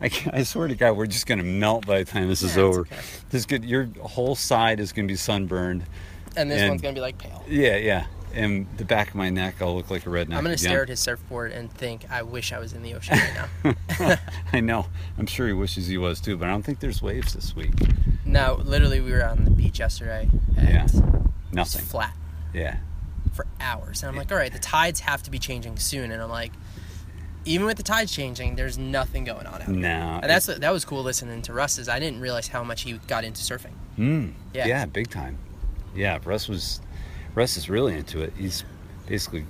I, I swear to God, we're just gonna melt by the time this is Yeah, it's over. okay. This good. Your whole side is gonna be sunburned. And this And- one's gonna be like pale. Yeah, yeah. And the back of my neck, I'll look like a redneck. I'm gonna stare at his surfboard and think, I wish I was in the ocean right now. I know. I'm sure he wishes he was too, but I don't think there's waves this week. no, literally, we were on the beach yesterday and Yeah. Nothing. flat Yeah. for hours. And I'm like, all right, the tides have to be changing soon. And I'm like, even with the tides changing, there's nothing going on out there. No. And that's that was cool listening to Russ. Is I didn't realize how much he got into surfing. Mm, Yeah. yeah. big time. Yeah, Russ was Russ is really into it. He's basically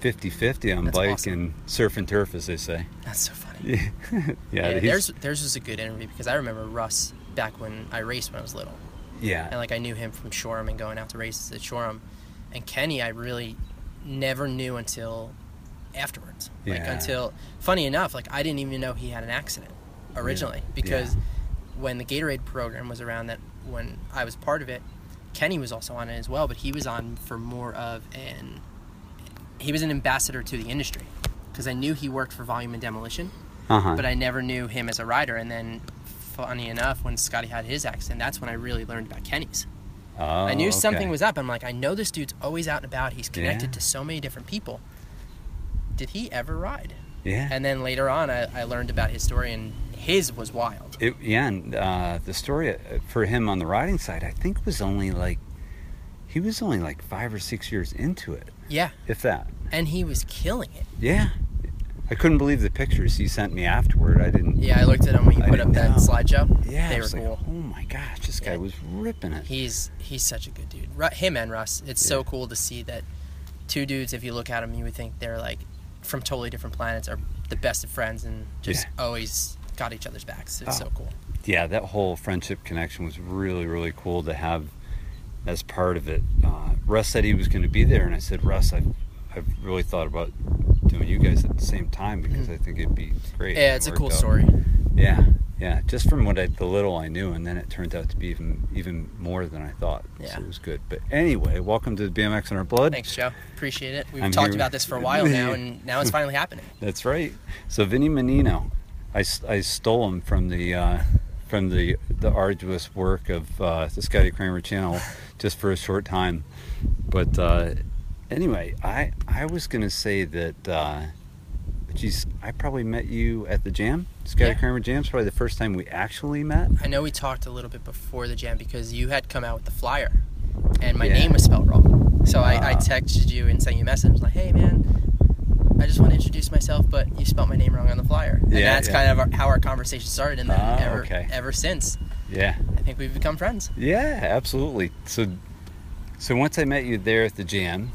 50-50 on That's bike awesome. and surf and turf, as they say. That's so funny. Yeah, yeah, theirs theirs was a good interview because I remember Russ back when I raced when I was little, yeah, and like I knew him from Shoreham and going out to races at Shoreham, and Kenny I really never knew until afterwards. Like until funny enough, like I didn't even know he had an accident originally because when the Gatorade program was around that when I was part of it, Kenny was also on it as well, but he was on for more of an he was an ambassador to the industry because I knew he worked for Volume and Demolition uh-huh. but I never knew him as a rider. And then, funny enough, when Scotty had his accident, that's when I really learned about Kenny's. oh, I knew something was up. I'm like, I know this dude's always out and about. He's connected Yeah. to so many different people. Did he ever ride? Yeah, And then later on, I, I learned about his story, and his was wild. it, yeah, and uh, the story uh, for him on the riding side, I think, was only like he was only like five or six years into it, Yeah, if that. and he was killing it. Yeah, I couldn't believe the pictures he sent me afterward. I didn't. Yeah, I looked at him when you put up that know. slideshow. Yeah, they were like, cool. oh my gosh, this guy Yeah. was ripping it. He's he's such a good dude. Him and Russ. It's so cool to see that two dudes. If you look at them, you would think they're like from totally different planets, are the best of friends, and just Yeah. always got each other's backs. It's Oh. so cool. yeah, that whole friendship connection was really, really cool to have as part of it. Uh, Russ said he was going to be there, and I said, Russ, I've, I've really thought about doing you guys at the same time because I think it'd be great. Yeah, It it's a cool out. story. Yeah, yeah. Just from what I, the little I knew, and then it turned out to be even even more than I thought. Yeah. So it was good. But anyway, welcome to the BMX in Our Blood. Thanks, Joe. Appreciate it. We've I'm talked here- about this for a while now, and now it's finally happening. That's right. So Vinny Mannino, I, I stole him from the uh, from the the arduous work of uh, the Scotty Cranmer channel just for a short time. But uh, anyway, I I was gonna say that. Uh, Geez, I probably met you at the jam, Scotty Yeah. Cranmer Jam's probably the first time we actually met. I know we talked a little bit before the jam because you had come out with the flyer, and my Yeah. name was spelled wrong. So I, I Ah. texted you and sent you a message like, "Hey, man." I just want to introduce myself, but you spelled my name wrong on the flyer, and Yeah, that's yeah. kind of our, how our conversation started. And then Ah, ever, okay. ever since, Yeah, I think we've become friends. yeah, absolutely. So, so once I met you there at the jam,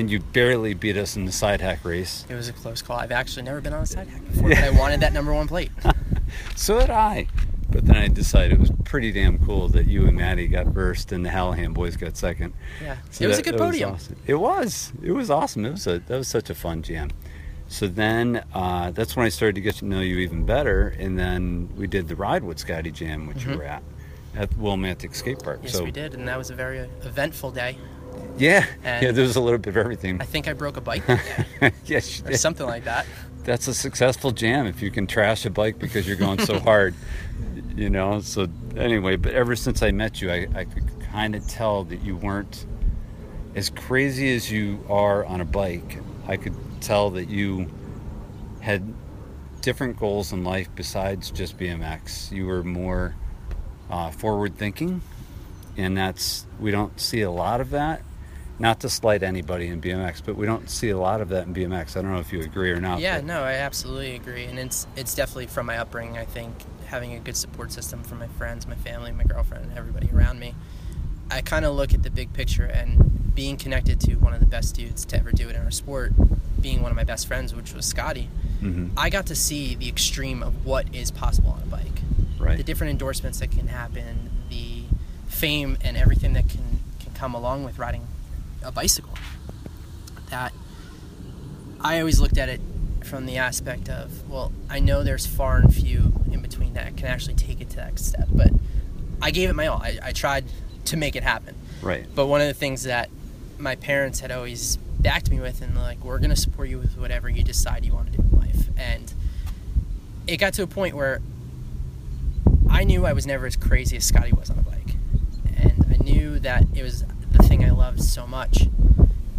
and you barely beat us in the side hack race. It was a close call. I've actually never been on a side hack before, Yeah. but I wanted that number one plate. So did I. But then I decided it was pretty damn cool that you and Maddie got first and the Hallahan boys got second. Yeah, So it was that- a good podium. awesome. It was. It was awesome. It was a that was such a fun jam. So then uh, that's when I started to get to know you even better, and then we did the ride with Scotty Jam, which you Mhm. were at at Willimantic Skate Park. Yes, so we did, and that was a very eventful day. Yeah, And- yeah, there was a little bit of everything. I think I broke a bike. Yes, you or something like that. that's a successful jam if you can trash a bike because you're going so hard you know? So anyway but ever since i met you i, I could kind of tell that you weren't as crazy as you are on a bike. I could tell that you had different goals in life besides just bmx you were more uh, forward thinking and that's we don't see a lot of that not to slight anybody in BMX, but we don't see a lot of that in BMX. I don't know if you agree or not. Yeah, but- no, I absolutely agree, and it's it's definitely from my upbringing. I think having a good support system from my friends, my family, my girlfriend, and everybody around me. I kind of look at the big picture and being connected to one of the best dudes to ever do it in our sport, being one of my best friends, which was Scotty. Mhm. I got to see the extreme of what is possible on a bike. Right. The different endorsements that can happen, fame and everything that can can come along with riding a bicycle. That I always looked at it from the aspect of, well, I know there's far and few in between that can actually take it to that step, but I gave it my all. I, I tried to make it happen. Right. But one of the things that my parents had always backed me with, and like, we're gonna support you with whatever you decide you want to do in life. And it got to a point where I knew I was never as crazy as Scotty was on a bike, and I knew that it was the thing I loved so much.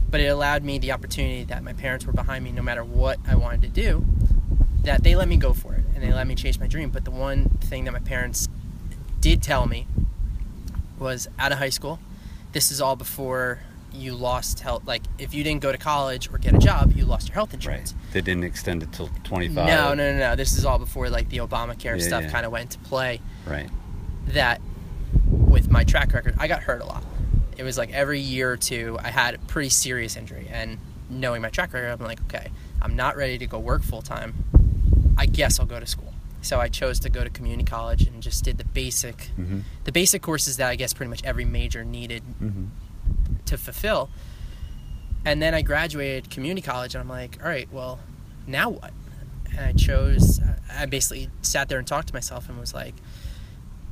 But it allowed me the opportunity that my parents were behind me no matter what I wanted to do, that they let me go for it and they let me chase my dream. But the one thing that my parents did tell me was out of high school, this is all before you lost health. Like if you didn't go to college or get a job, you lost your health insurance. Right. They didn't extend it till 25. No, no, no, no. This is all before like the Obamacare Yeah, stuff yeah. kind of went into play. Right. That with my track record, I got hurt a lot. It was like every year or two, I had a pretty serious injury, and knowing my track record, I'm like, okay, I'm not ready to go work full time. I guess I'll go to school. So I chose to go to community college and just did the basic, Mm-hmm. the basic courses that I guess pretty much every major needed Mm-hmm. to fulfill. And then I graduated community college, and I'm like, all right, well, now what? And I chose, I basically sat there and talked to myself and was like,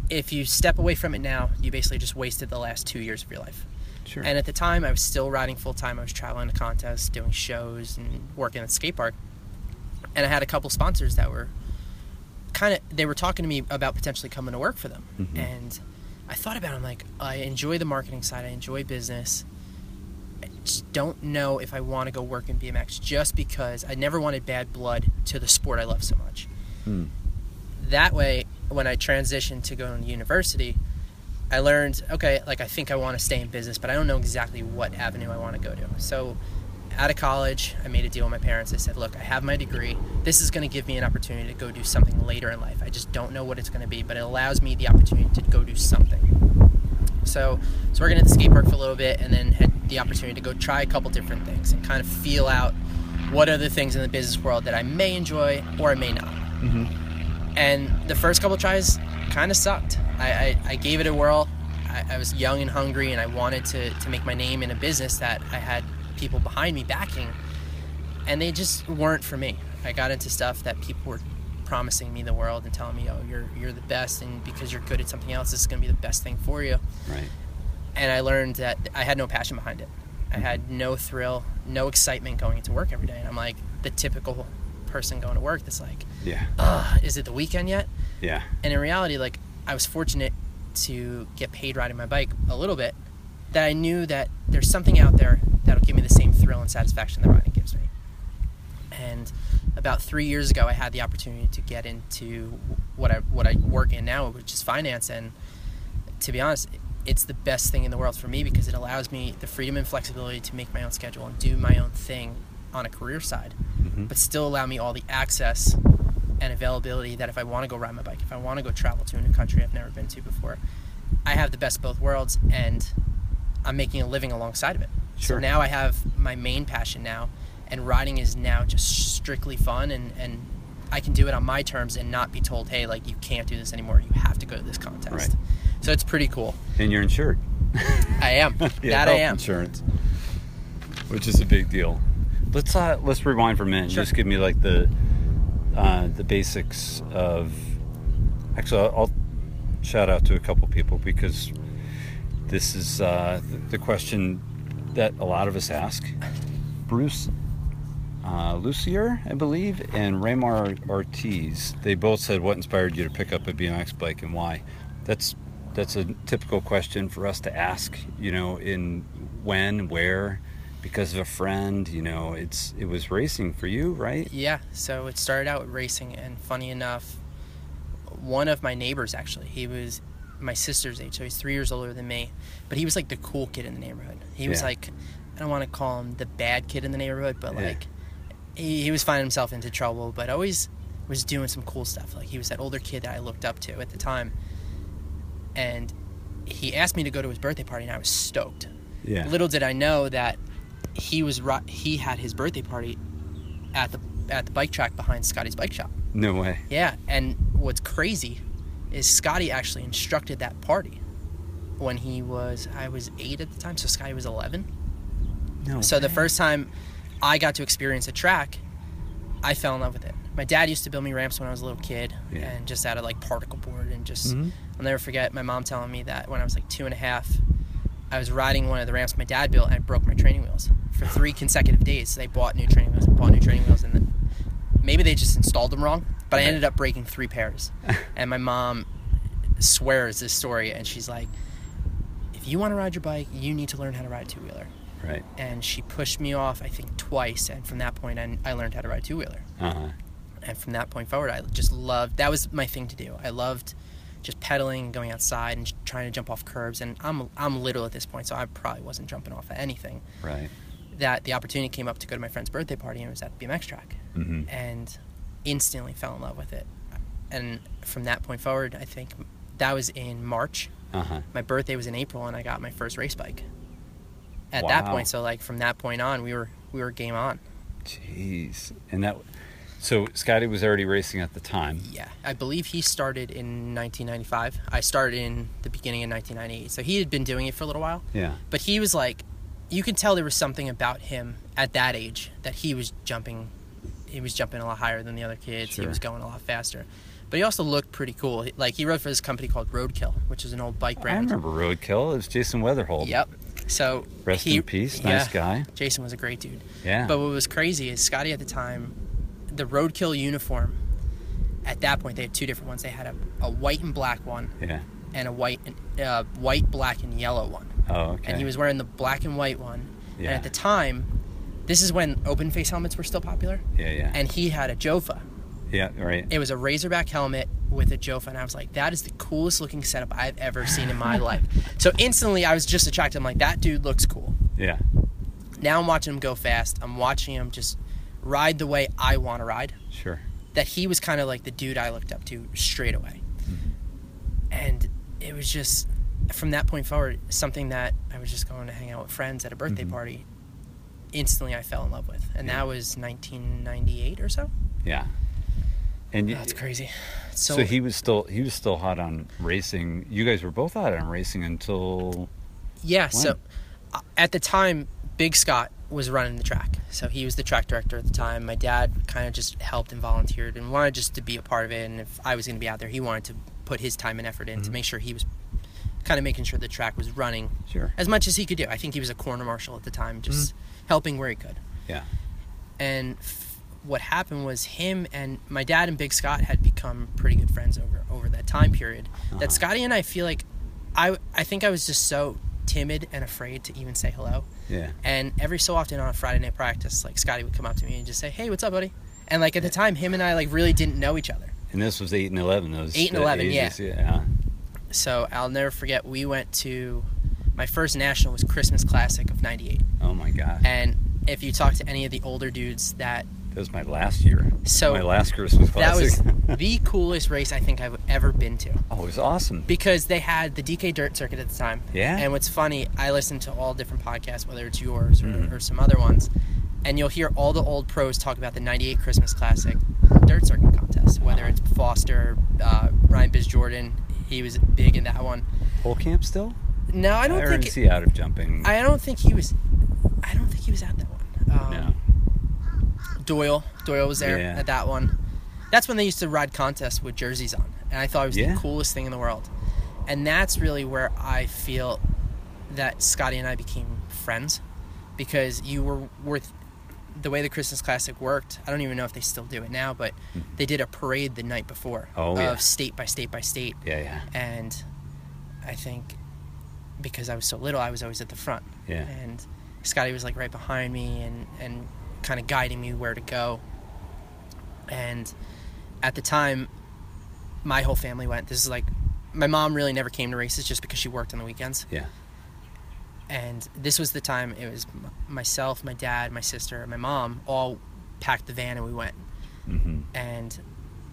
if you step away from it now, you basically just wasted the last two years of your life. Sure. And at the time, I was still riding full time. I was traveling to contests, doing shows, and working at the skate park. And I had a couple sponsors that were kind of, they were talking to me about potentially coming to work for them. Mhm. And I thought about it. I'm like, I enjoy the marketing side, I enjoy business. I just don't know if I want to go work in BMX just because I never wanted bad blood to the sport I love so much. Hmm. That way, when I transitioned to going to university, I learned okay, like I think I want to stay in business, but I don't know exactly what avenue I want to go to. So, out of college, I made a deal with my parents. I said, "Look, I have my degree. This is going to give me an opportunity to go do something later in life. I just don't know what it's going to be, but it allows me the opportunity to go do something." So, so working at the skate park for a little bit, and then had the opportunity to go try a couple different things and kind of feel out what the things in the business world that I may enjoy or I may not Mm-hmm. And the first couple tries kind of sucked. I, I, I gave it a whirl. I, I was young and hungry, and I wanted to, to make my name in a business that I had people behind me backing, and they just weren't for me. I got into stuff that people were promising me the world and telling me, "Oh, you're you're the best, and because you're good at something else, this is going to be the best thing for you." Right. And I learned that I had no passion behind it. I mm-hmm. had no thrill, no excitement going into work every day, and I'm like the typical person going to work that's like, Yeah. "Ugh, is it the weekend yet?" Yeah. and in reality like i was fortunate to get paid riding my bike a little bit that i knew that there's something out there that'll give me the same thrill and satisfaction that riding gives me and about three years ago i had the opportunity to get into what i what i work in now which is finance and to be honest it's the best thing in the world for me because it allows me the freedom and flexibility to make my own schedule and do my own thing on a career side Mm-hmm. but still allow me all the access and availability that if I want to go ride my bike, if I want to go travel to a new country I've never been to before, I have the best of both worlds and I'm making a living alongside of it. Sure. So now I have my main passion now and riding is now just strictly fun and, and I can do it on my terms and not be told, hey, like you can't do this anymore. You have to go to this contest. Right. So it's pretty cool. And you're insured. I am. Yeah, that I am. Insurance, which is a big deal. Let's uh, let's rewind for a minute. Sure. Just give me like the uh, the basics of. Actually, I'll, I'll shout out to a couple people because this is uh, the, the question that a lot of us ask. Bruce uh, Lucier, I believe, and Raymar Ortiz. They both said, "What inspired you to pick up a BMX bike and why?" That's that's a typical question for us to ask. You know, in when, where, because of a friend. You know, it's it was racing for you, right? Yeah, so it started out with racing, and funny enough, one of my neighbors actually, he was my sister's age, so he's three years older than me, but he was like the cool kid in the neighborhood. He was Yeah. like, I don't want to call him the bad kid in the neighborhood, but Yeah. like, he, he was finding himself into trouble, but always was doing some cool stuff. Like, he was that older kid that I looked up to at the time, and he asked me to go to his birthday party, and I was stoked. Yeah. Little did I know that he was he had his birthday party at the at the bike track behind Scotty's bike shop. No way. Yeah, and what's crazy is Scotty actually instructed that party when he was I was 8 at the time, so Scotty was 11. No. So the first time I got to experience a track, I fell in love with it. My dad used to build me ramps when I was a little kid, Yeah. and just out of like particle board, and just Mhm. I'll never forget my mom telling me that when I was like two and a half, I was riding one of the ramps my dad built, and I broke my training wheels for three consecutive days. So they bought new training wheels and bought new training wheels, and then maybe they just installed them wrong, but I ended up breaking three pairs. and my mom swears this story, and she's like, "If you want to ride your bike, you need to learn how to ride a two wheeler." Right. And she pushed me off, I think, twice, and from that point, I, I learned how to ride two wheeler. Uh huh. And from that point forward, I just loved. That was my thing to do. I loved just pedaling, going outside, and trying to jump off curbs. And I'm I'm little at this point, so I probably wasn't jumping off at anything. Right. That the opportunity came up to go to my friend's birthday party, and it was at the BMX track hmm and instantly fell in love with it. And from that point forward, I think that was in March. Uh huh. My birthday was in April, and I got my first race bike. At that point, so like from that point on, we were we were game on. Jeez. And that. So Scotty was already racing at the time. Yeah, I believe he started in 1995. I started in the beginning of 1998, so he had been doing it for a little while. Yeah. But he was like, you could tell there was something about him at that age that he was jumping. He was jumping a lot higher than the other kids. He was going a lot faster. But he also looked pretty cool. Like he rode for this company called Roadkill, which is an old bike brand. I remember Roadkill. It was Jason Weatherhold. Yep. So Rest he, in peace. Nice yeah, guy. Jason was a great dude. Yeah. But what was crazy is Scotty at the time, the Roadkill uniform. At that point, they had two different ones. They had a, a white and black one, yeah. and a white and uh, white, black, and yellow one. Oh, okay. And he was wearing the black and white one. Yeah. And at the time, this is when open face helmets were still popular. Yeah, yeah. And he had a Jofa. yeah, right. It was a Razorback helmet with a Jofa, and I was like, that is the coolest looking setup I've ever seen in my life. So instantly, I was just attracted. I'm like, that dude looks cool. Yeah. Now I'm watching him go fast. I'm watching him just ride the way I want to ride. Sure. That he was kind of like the dude I looked up to straight away. And it was just from that point forward something that I was just going to hang out with friends at a birthday Mhm. party. Instantly, I fell in love with, and Yeah. that was 1998 or so. Yeah. And y- That's crazy. so, So, he was still he was still hot on racing. You guys were both hot on racing until yeah. So when? uh, at the time, Big Scott was running the track, so he was the track director at the time. My dad kind of just helped and volunteered and wanted just to be a part of it. And if I was going to be out there, he wanted to put his time and effort in to Mhm. make sure he was kind of making sure the track was running sure. as much as he could do. I think he was a corner marshal at the time, just helping where he could. Yeah. And f- what happened was him and my dad and Big Scott had become pretty good friends over over that time period. Uh-huh. That Scotty and I feel like I I think I was just so timid and afraid to even say hello. Yeah. And every so often on a Friday night practice, like Scotty would come up to me and just say, "Hey, what's up, buddy?" And like at the time, him and I like really didn't know each other. And this was eight and eleven. Those Eight and 11, yeah. yeah. Uh-huh. So I'll never forget. We went to my first national was Christmas Classic of '98, Oh my god. and if you talk to any of the older dudes That was my last year. So, my last Christmas classic. That was the coolest race I think I've ever been to oh, it was awesome. because they had the DK Dirt Circuit at the time. Yeah. And what's funny, I listen to all different podcasts, whether it's yours or, Mhm. or some other ones, and you'll hear all the old pros talk about the '98 Christmas Classic Dirt Circuit contest. Whether it's Foster, uh, Ryan Biz Jordan, he was big in that one. Whole camp still? No, I don't or think. is he out of jumping? I don't think he was. I don't think he was at that one. Um, no. Doyle. Doyle was there Yeah. at that one. That's when they used to ride contests with jerseys on, and I thought it was Yeah. the coolest thing in the world. And that's really where I feel that Scotty and I became friends because you were worth the way the Christmas Classic worked. I don't even know if they still do it now, but mm-hmm. they did a parade the night before Oh, of yeah. state by state by state, Yeah, yeah, and I think because I was so little, I was always at the front yeah. and Scotty was like right behind me and and kind of guiding me where to go. And at the time, my whole family went. This is like my mom really never came to races just because she worked on the weekends. Yeah. And this was the time it was myself, my dad, my sister, my mom all packed the van and we went. hmm And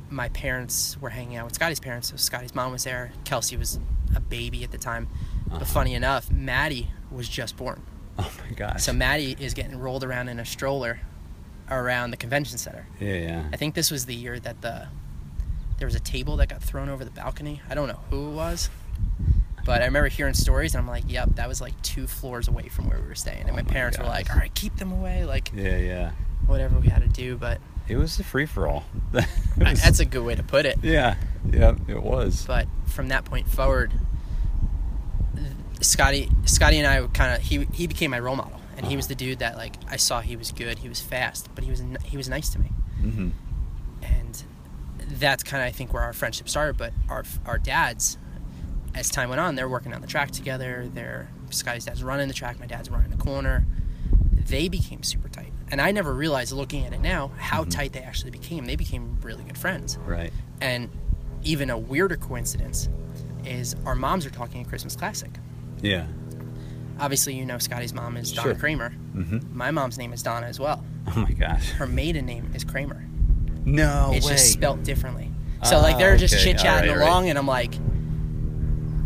my parents were hanging out with Scotty's parents. So Scotty's mom was there. Kelsey was a baby at the time. Uh-huh. But funny enough, Maddie was just born. Oh my gosh. So Maddie is getting rolled around in a stroller around the convention center. yeah, yeah. I think this was the year that the there was a table that got thrown over the balcony. I don't know who it was, but I remember hearing stories, and I'm like, "Yep, that was like two floors away from where we were staying." And Oh my my parents were like, "All right, keep them away," like Yeah, yeah. whatever we had to do. But It was a free for all. that's a good way to put it. yeah, yeah. It was. But from that point forward, Scotty, Scotty and I kind of he he became my role model, and he was the dude that like I saw he was good, he was fast, but he was he was nice to me. hmm and that's kind of I think where our friendship started. But our our dads, as time went on, they're working on the track together. They're Scotty's dad's running the track. My dad's running the corner. They became super tight, and I never realized looking at it now how tight they actually became. They became really good friends. Right. And even a weirder coincidence is our moms are talking at Christmas Classic. Yeah. Obviously, you know Scotty's mom is Donna Sure. Cranmer. Mm-hmm. My mom's name is Donna as well. Oh my gosh. Her maiden name is Kramer. No it's just spelt differently. So Ah, like they're just okay. chit chatting All right, all along, and I'm like,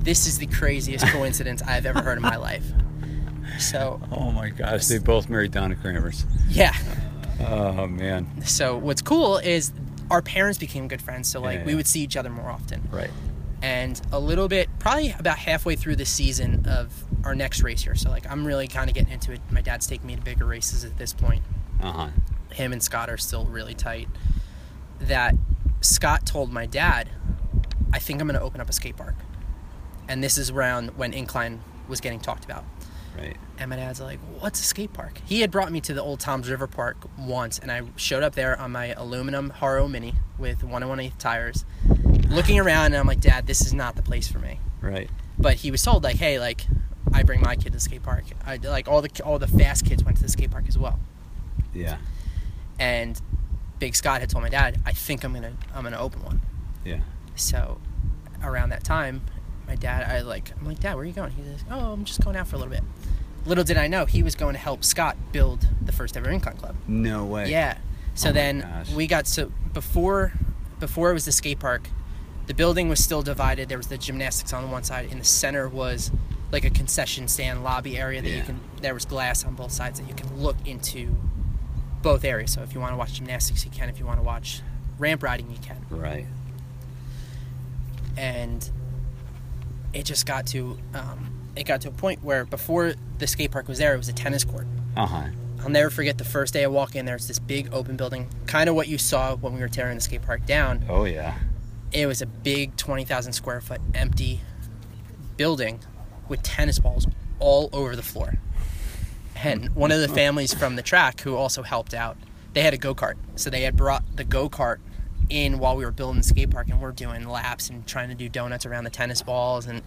this is the craziest coincidence I've ever heard in my life. So oh my gosh, they both married Donna Kramers. yeah. Oh man. So what's cool is our parents became good friends. So like Yeah, we yeah. would see each other more often. Right. And a little bit probably about halfway through the season of our next race here. So like i'm really kind of getting into it. My dad's taking me to bigger races at this point. Uh huh. him and scott are still really tight. That scott told my dad i think i'm going to open up a skate park. And this is around when incline was getting talked about Right. and my dad's like, "What's a skate park?" He had brought me to the old Tom's River Park once, and I showed up there on my aluminum Haro Mini with one and one eighth tires, looking around, and I'm like, "Dad, this is not the place for me." Right. But he was told like, "Hey, like, I bring my kid to the skate park. I like all the all the fast kids went to the skate park as well." Yeah. And Big Scott had told my dad, "I think I'm gonna I'm gonna open one." Yeah. So around that time, my dad, I like, I'm like, Dad, where are you going? He says, Oh, I'm just going out for a little bit. Little did I know he was going to help Scott build the first ever Incline Club. No way. Yeah. So Oh then gosh. we got so before before it was the skate park, the building was still divided. There was the gymnastics on one side. In the center was like a concession stand lobby area that you can. There was glass on both sides that you can look into both areas. So if you want to watch gymnastics, you can. If you want to watch ramp riding, you can Right. and it just got to um, it got to a point where before the skate park was there, it was a tennis court. Uh huh. I'll never forget the first day I walk in there. It's this big open building, kind of what you saw when we were tearing the skate park down. Oh yeah. It was a big twenty thousand square foot empty building with tennis balls all over the floor. And one of the families from the track who also helped out, they had a go kart, so they had brought the go kart in while we were building the skate park, and we're doing laps and trying to do donuts around the tennis balls, and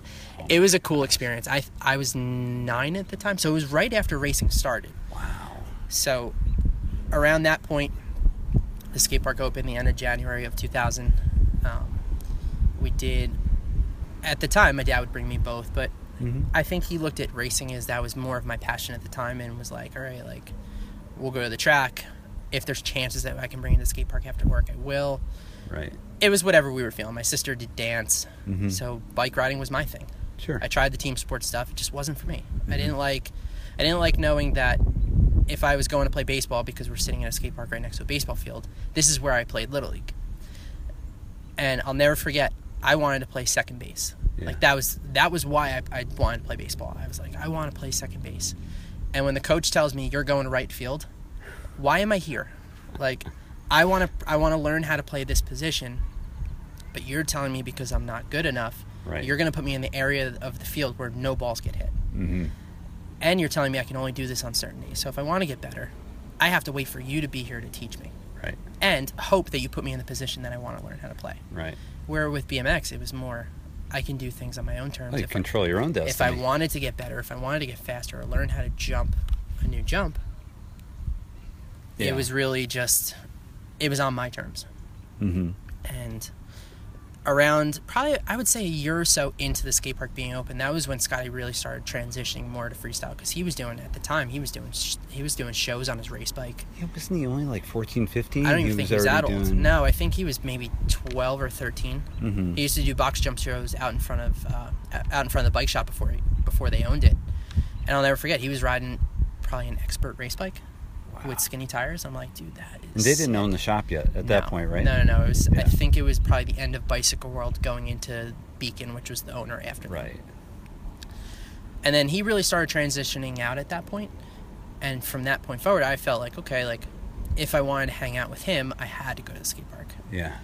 it was a cool experience. I I was nine at the time, so it was right after racing started. Wow. So around that point, the skate park opened the end of January of 2000. Um, we did, at the time, my dad would bring me both, but Mm-hmm. I think he looked at racing as that was more of my passion at the time and was like, all right, like, we'll go to the track. If there's chances that I can bring you to the skate park after work, I will. Right. It was whatever we were feeling. My sister did dance, Mhm. so bike riding was my thing. Sure. I tried the team sports stuff. It just wasn't for me. I Mhm. didn't like I didn't like knowing that if I was going to play baseball because we're sitting in a skate park right next to a baseball field, this is where I played little league. And I'll never forget, I wanted to play second base. Yeah. Like that was that was why I, I wanted to play baseball. I was like, I want to play second base. And when the coach tells me you're going to right field, why am I here? Like I want to I want to learn how to play this position, but you're telling me because I'm not good enough, Right. you're going to put me in the area of the field where no balls get hit. Mm-hmm. And you're telling me I can only do this on certain days. So if I want to get better, I have to wait for you to be here to teach me Right. and hope that you put me in the position that I want to learn how to play. Right. Where with BMX, it was more I can do things on my own terms. You if, I, control your own destiny. if I wanted to get better, if I wanted to get faster or learn how to jump a new jump, Yeah. it was really just it was on my terms. Mm-hmm. and around probably I would say a year or so into the skate park being open, that was when Scotty really started transitioning more to freestyle because he was doing at the time he was doing sh- he was doing shows on his race bike. Yeah, wasn't he only like 14, 15? I don't even think he was that old. doing- No, I think he was maybe twelve or 13 Mhm. He used to do box jump shows out in front of uh, out in front of the bike shop before he, before they owned it. And I'll never forget he was riding probably an expert race bike. With skinny tires. I'm like, dude, that is. And they didn't sick. own the shop yet at that point, right? No, no, no. It was. I think it was probably the end of Bicycle World going into Beacon, which was the owner after. me. Right. And then he really started transitioning out at that point. And from that point forward, I felt like okay, like if I wanted to hang out with him, I had to go to the skate park. Yeah.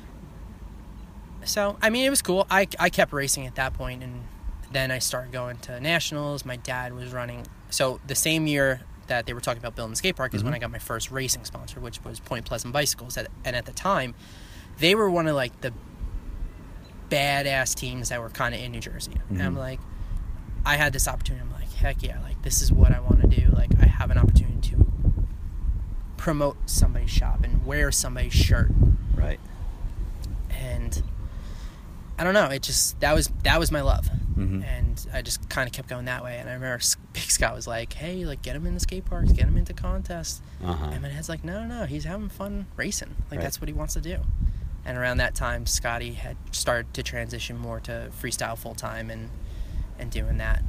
So I mean, it was cool. I I kept racing at that point, and then I started going to nationals. My dad was running. So the same year that they were talking about building the skate park is when Mhm. I got my first racing sponsor, which was Point Pleasant Bicycles. At- And at the time, they were one of like the badass teams that were kind of in New Jersey. And I'm Mhm. like, I had this opportunity. I'm like, heck yeah, like this is what I want to do. Like I have an opportunity to promote somebody's shop and wear somebody's shirt. Right. And I don't know, it just that was that was my love. Mhm. And I just kind of kept going that way. And I remember Big Scott was like, "Hey, like get him in the skate parks, get him into contests." Uh-huh. And my head's like, no, no, no, he's having fun racing. Like Right. that's what he wants to do. And around that time, Scotty had started to transition more to freestyle full time and and doing that.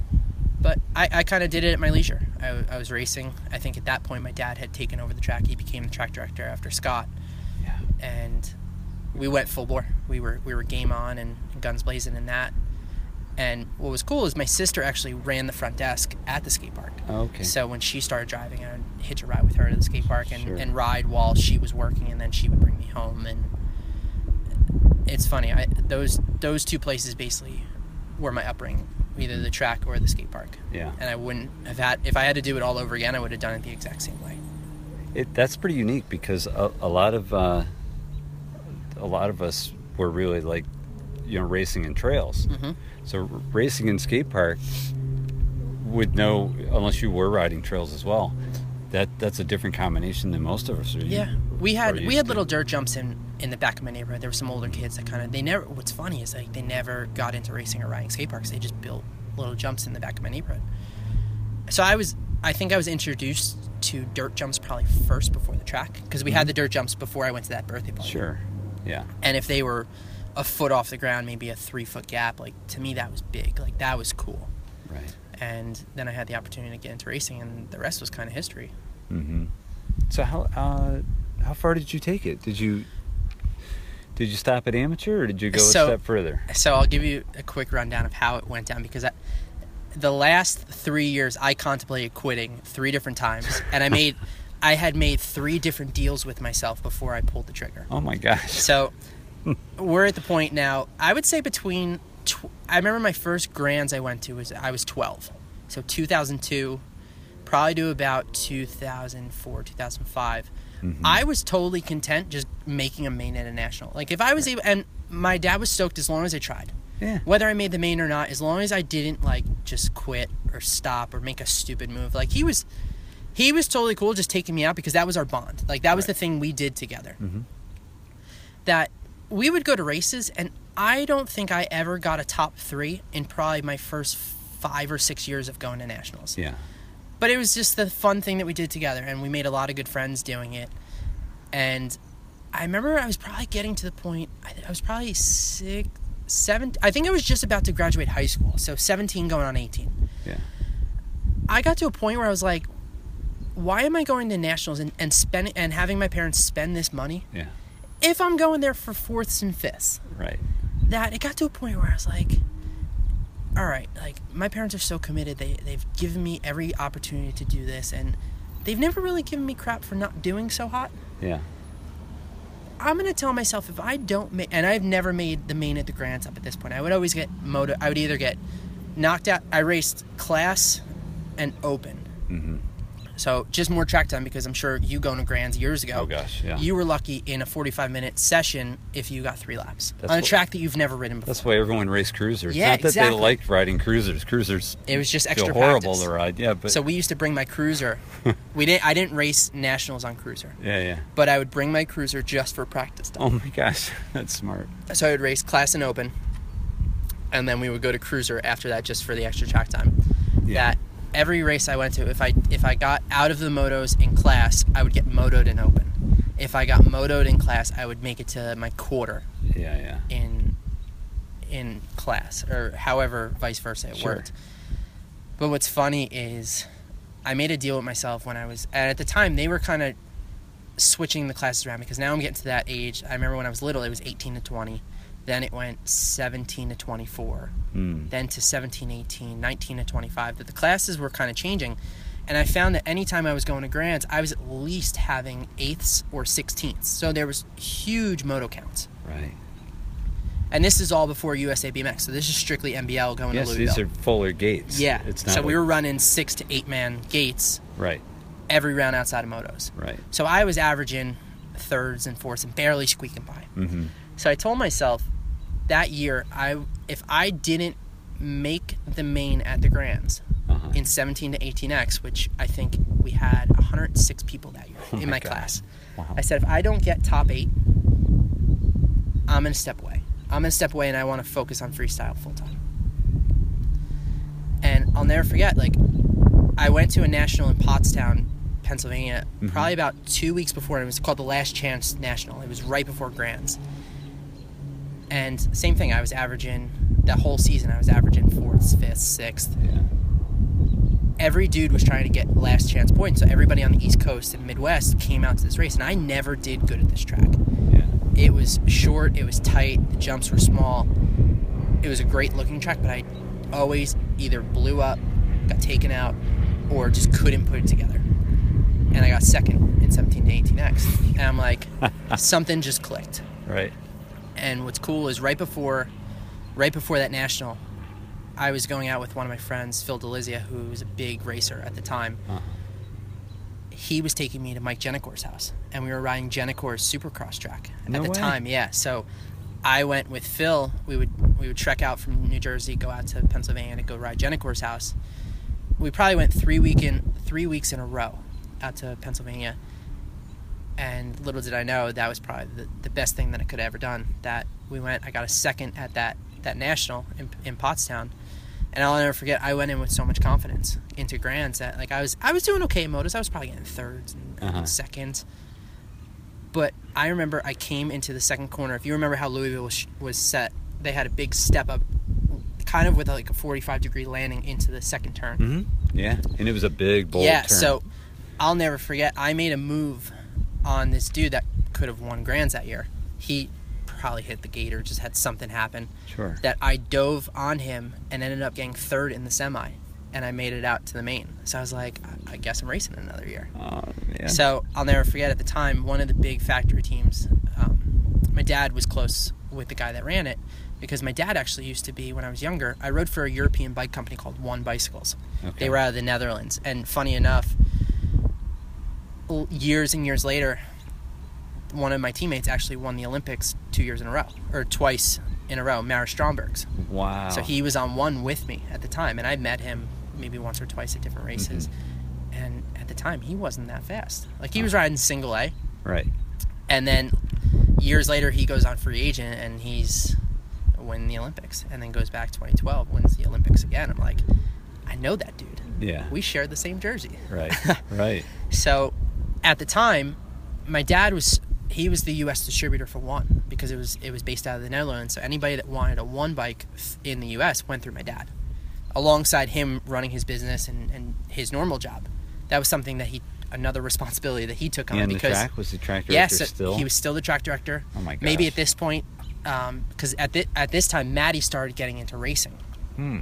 But I, I kind of did it at my leisure. I was racing. I think at that point, my dad had taken over the track. He became the track director after Scott, Yeah. and we went full bore. We were we were game on and guns blazing in that. And what was cool is my sister actually ran the front desk at the skate park. Okay. So when she started driving, I would hitch a ride with her to the skate park and, Sure. and ride while she was working, and then she would bring me home. And it's funny, I those those two places basically were my upbringing, either the track or the skate park. yeah. And I wouldn't have had if I had to do it all over again, I would have done it the exact same way. It, that's pretty unique because a, a lot of uh, a lot of us were really like you know racing in trails. Mm-hmm. So r- racing in skate park would know unless you were riding trails as well. That that's a different combination than most of us are. Yeah, we had we had to. little dirt jumps in in the back of my neighborhood. There were some older kids that kind of they never. What's funny is like they never got into racing or riding skate parks. They just built little jumps in the back of my neighborhood. So I was I think I was introduced to dirt jumps probably first before the track because we had the dirt jumps before I went to that birthday party. Mm-hmm. Sure. Yeah. And if they were a foot off the ground, maybe a three foot gap, like to me that was big. Like that was cool. Right. And then I had the opportunity to get into racing, and the rest was kind of history. Mm-hmm. So how uh, how far did you take it? Did you did you stop at amateur or did you go So- a step further? So I'll give you a quick rundown of how it went down because I, the last three years I contemplated quitting three different times, and I made, I had made three different deals with myself before I pulled the trigger. Oh my gosh. So we're at the point now. I would say between. Tw- I remember my first grands I went to was I was 12, so 2002, probably to about 2004, 2005. Mhm. I was totally content just making a main at a national. Like if I was able, and my dad was stoked as long as I tried. yeah. Whether I made the main or not, as long as I didn't like just quit or stop or make a stupid move. Like he was, he was totally cool just taking me out because that was our bond. Like that was the thing we did together. Mhm. That we would go to races, and I don't think I ever got a top three in probably my first five or six years of going to nationals Yeah. but it was just the fun thing that we did together and we made a lot of good friends doing it and i remember i was probably getting to the point i, I was probably six seven i think i was just about to graduate high school so 17 going on 18 Yeah. i got to a point where i was like why am i going to nationals and, and spend and having my parents spend this money Yeah. if i'm going there for fourths and fifths Right. that it got to a point where I was like, all right, like my parents are so committed. They they've given me every opportunity to do this, and they've never really given me crap for not doing so hot. Yeah. I'm gonna tell myself if I don't make, and I've never made the main at the Grands up at this point. I would always get moto. I would either get knocked out. I raced class and open, Mm-hmm. So just more track time because I'm sure you going to Grands years ago. Oh gosh. Yeah. You were lucky in a 45 minute session if you got three laps That's on a what- track that you've never ridden before. That's why everyone raced cruisers. Yeah, Not that exactly. they liked riding cruisers. Cruisers It was just extra horrible practice. to ride. Yeah, but so we used to bring my cruiser. we didn't. I didn't race nationals on cruiser, yeah, yeah. but I would bring my cruiser just for practice time. Oh my gosh, that's smart. So I would race class and open, and then we would go to cruiser after that just for the extra track time. Yeah. That every race I went to, if I if I got out of the motos in class, I would get motoed in open. If I got motoed in class, I would make it to my quarter Yeah, yeah. in in class, or however vice versa it Sure. worked. But what's funny is, I made a deal with myself when I was, and at the time they were kind of switching the classes around because now I'm getting to that age. I remember when I was little, it was 18 to 20. Then it went 17 to 24. Mm. Then to 17, 18, 19 to 25. That the classes were kind of changing. And I found that anytime I was going to grands, I was at least having eighths or sixteenths. So there was huge moto counts. Right. And this is all before USA BMX. So this is strictly NBL going Yes, to these are fuller gates. yeah. It's not so we were running six to eight man gates right, every round outside of motos. right. So I was averaging thirds and fourths and barely squeaking by. Mm-hmm. So I told myself that year, I if I didn't make the main at the Grands Uh-huh. in 17 to 18x, which I think we had 106 people that year Oh in my my class. Wow. I said if I don't get top eight, I'm gonna step away. I'm gonna step away, and I want to focus on freestyle full time. And I'll never forget, like, I went to a national in Pottstown, Pennsylvania, Mhm. probably about two weeks before. It was called the Last Chance National. It was right before Grands. And same thing, I was averaging that whole season. I was averaging fourth, fifth, sixth. Yeah. Every dude was trying to get last chance points, so everybody on the East Coast and Midwest came out to this race, and I never did good at this track. Yeah. It was short, it was tight, the jumps were small. It was a great looking track, but I always either blew up, got taken out, or just couldn't put it together. And I got second in 17 to 18x. And I'm like, something just clicked. Right. And what's cool is right before right before that national, I was going out with one of my friends, Phil Delizia, who was a big racer at the time. Uh-huh. He was taking me to Mike Jenicor's house, and we were riding Jenicor's Supercross track No at the way. time. Yeah, so I went with Phil. We would we would trek out from New Jersey, go out to Pennsylvania to go ride Jenicor's house. We probably went three weekend three weeks in a row out to Pennsylvania. And little did I know that was probably the, the best thing that I could have ever done. That we went, I got a second at that that national in, in Pottstown, and I'll never forget. I went in with so much confidence into grands that like I was I was doing okay in motos. I was probably getting thirds and, Uh-huh. seconds. But I remember I came into the second corner. If you remember how Louisville was, was set, they had a big step up, kind of with like a 45 degree landing into the second turn. Mm-hmm. Yeah. And it was a big, bold yeah, turn. so I'll never forget. I made a move on this dude that could have won grands that year. He probably hit the gate or just had something happen Sure. that I dove on him and ended up getting third in the semi, and I made it out to the main. So I was like, I- I guess I'm racing another year. Uh, yeah. So I'll never forget at the time, one of the big factory teams, um, my dad was close with the guy that ran it because my dad actually used to be, when I was younger, I rode for a European bike company called One Bicycles. okay. They were out of the Netherlands. And funny enough, years and years later, one of my teammates actually won the Olympics two years in a row, or twice in a row, Maris Strombergs. Wow. So he was on one with me at the time, and I met him maybe once or twice at different mm-hmm. races. And at the time, he wasn't that fast. Like he was riding single A, Right. and then years later, he goes on free agent and he's winning the Olympics, and then goes back 2012, wins the Olympics again. I'm like, I know that dude. Yeah. We share the same jersey. Right. right. So at the time, my dad was he was the U.S. distributor for one because it was it was based out of the Netherlands. So anybody that wanted a one bike in the U.S. went through my dad, alongside him running his business and, and his normal job. That was something that he another responsibility that he took on And the because track was the track director yeah, so still. he was still the track director. Oh my god! Maybe at this point, because at thi- at this time, Maddie started getting into racing. Hmm.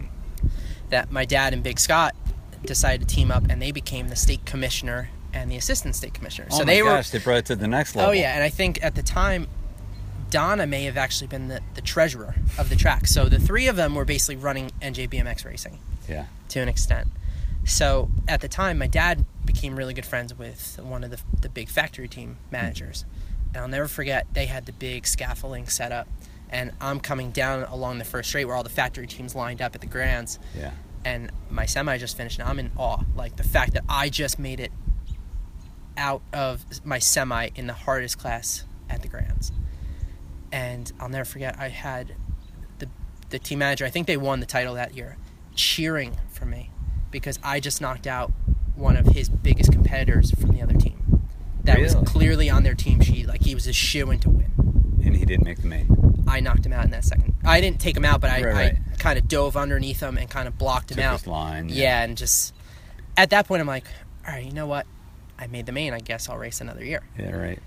That my dad and Big Scott decided to team up, and they became the state commissioner and the assistant state commissioner. Oh so they were gosh, they brought it to the next oh, level. Oh yeah, and I think at the time, Donna may have actually been the, the treasurer of the track. So the three of them were basically running NJBMX racing Yeah. to an extent. So at the time, my dad became really good friends with one of the, the big factory team managers. Mm-hmm. And I'll never forget, they had the big scaffolding set up. And I'm coming down along the first straight where all the factory teams lined up at the Grands. Yeah. And my semi just finished, and I'm in awe. Like the fact that I just made it out of my semi in the hardest class at the Grands. And I'll never forget, I had the, the team manager, I think they won the title that year, cheering for me because I just knocked out one of his biggest competitors from the other team. That Really? was clearly on their team sheet. Like he was a shoe in to win. And he didn't make the main. I knocked him out in that second. I didn't take him out, but I, Right, right. I kind of dove underneath him and kind of blocked him Took out. his line. Yeah, and just at that point, I'm like, all right, you know what? I made the main. I guess I'll race another year. Yeah. Right.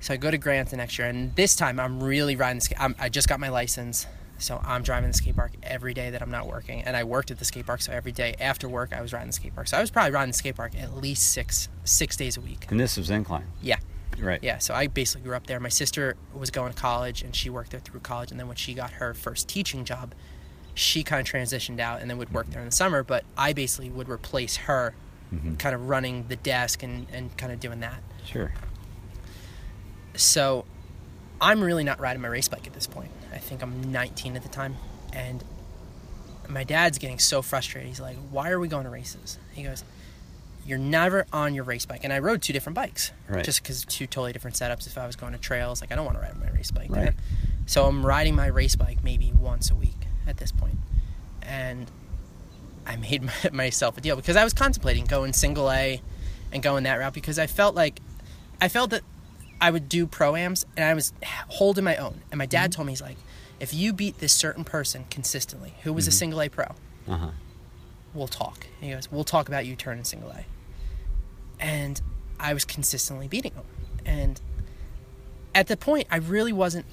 So I go to Grant the next year, and this time I'm really riding the skate. I'm, I just got my license, so I'm driving the skate park every day that I'm not working. And I worked at the skate park, so every day after work I was riding the skate park. So I was probably riding the skate park at least six six days a week. And this was incline. Yeah. Right. Yeah, so I basically grew up there. My sister was going to college, and she worked there through college. And then when she got her first teaching job, she kind of transitioned out and then would work there in the summer. But I basically would replace her, Mm-hmm. kind of running the desk and, and kind of doing that. Sure. So I'm really not riding my race bike at this point. I think I'm 19 at the time. And my dad's getting so frustrated. He's like, Why are we going to races? He goes, You're never on your race bike. And I rode two different bikes Right. just because two totally different setups. If I was going to trails, like, I don't want to ride my race bike. Right. So I'm riding my race bike maybe once a week at this point. And I made my, myself a deal because I was contemplating going single A and going that route because I felt like I felt that I would do proams and I was holding my own. And my dad told me he's like, if you beat this certain person consistently, who was a single A pro, Uh huh. we'll talk. And he goes, we'll talk about you turning single A. And I was consistently beating him. And at the point, I really wasn't.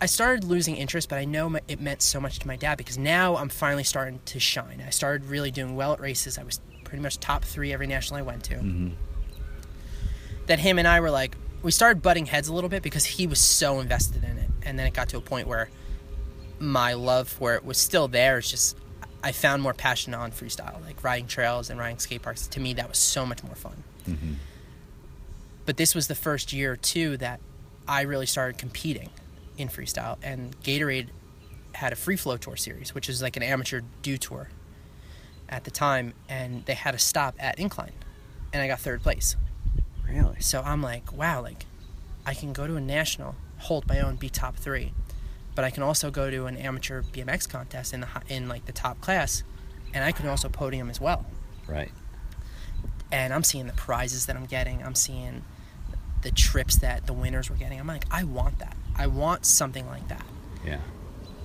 I started losing interest, but I know it meant so much to my dad because now I'm finally starting to shine. I started really doing well at races. I was pretty much top three every national I went to. Mhm. That him and I were like, we started butting heads a little bit because he was so invested in it. And then it got to a point where my love for it was still there. It's just I found more passion on freestyle, like riding trails and riding skate parks. To me, that was so much more fun. Mhm. But this was the first year or two that I really started competing in freestyle. And Gatorade had a free flow tour series, which is like an amateur Dew Tour at the time, and they had a stop at Incline, and I got third place. Really? So I'm like, wow, like I can go to a national, hold my own, be top three, but I can also go to an amateur BMX contest in the in like the top class, and I can also podium as well. Right. And I'm seeing the prizes that I'm getting. I'm seeing the trips that the winners were getting. I'm like, I want that. I want something like that. Yeah.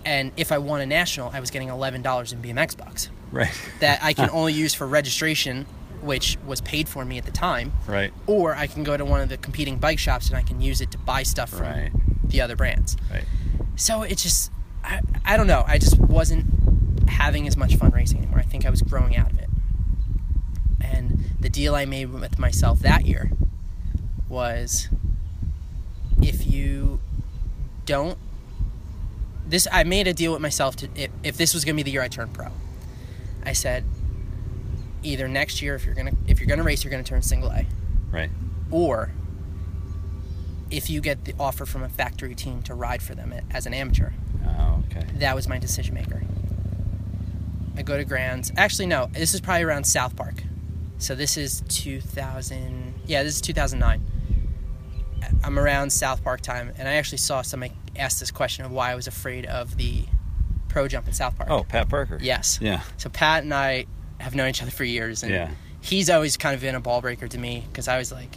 And if I won a national, I was getting eleven dollars in BMX bucks Right. that I can only use for registration, which was paid for me at the time. Right. or I can go to one of the competing bike shops and I can use it to buy stuff from Right. the other brands. Right. So it just, I, I don't know. I just wasn't having as much fun racing anymore. I think I was growing out of it. And the deal I made with myself that year was if you don't, this, I made a deal with myself to, if, if this was going to be the year I turned pro, I said, either next year, if you're going to, if you're going to race, you're going to turn single A Right. or if you get the offer from a factory team to ride for them as an amateur. Oh, okay. That was my decision maker. I go to Grands. Actually, no, this is probably around South Park. So this is 2000. Yeah, this is 2009. I'm around South Park time, and I actually saw somebody ask this question of why I was afraid of the pro jump at South Park. Oh, Pat Parker. yes. Yeah. So Pat and I have known each other for years, and Yeah. he's always kind of been a ball breaker to me because I was like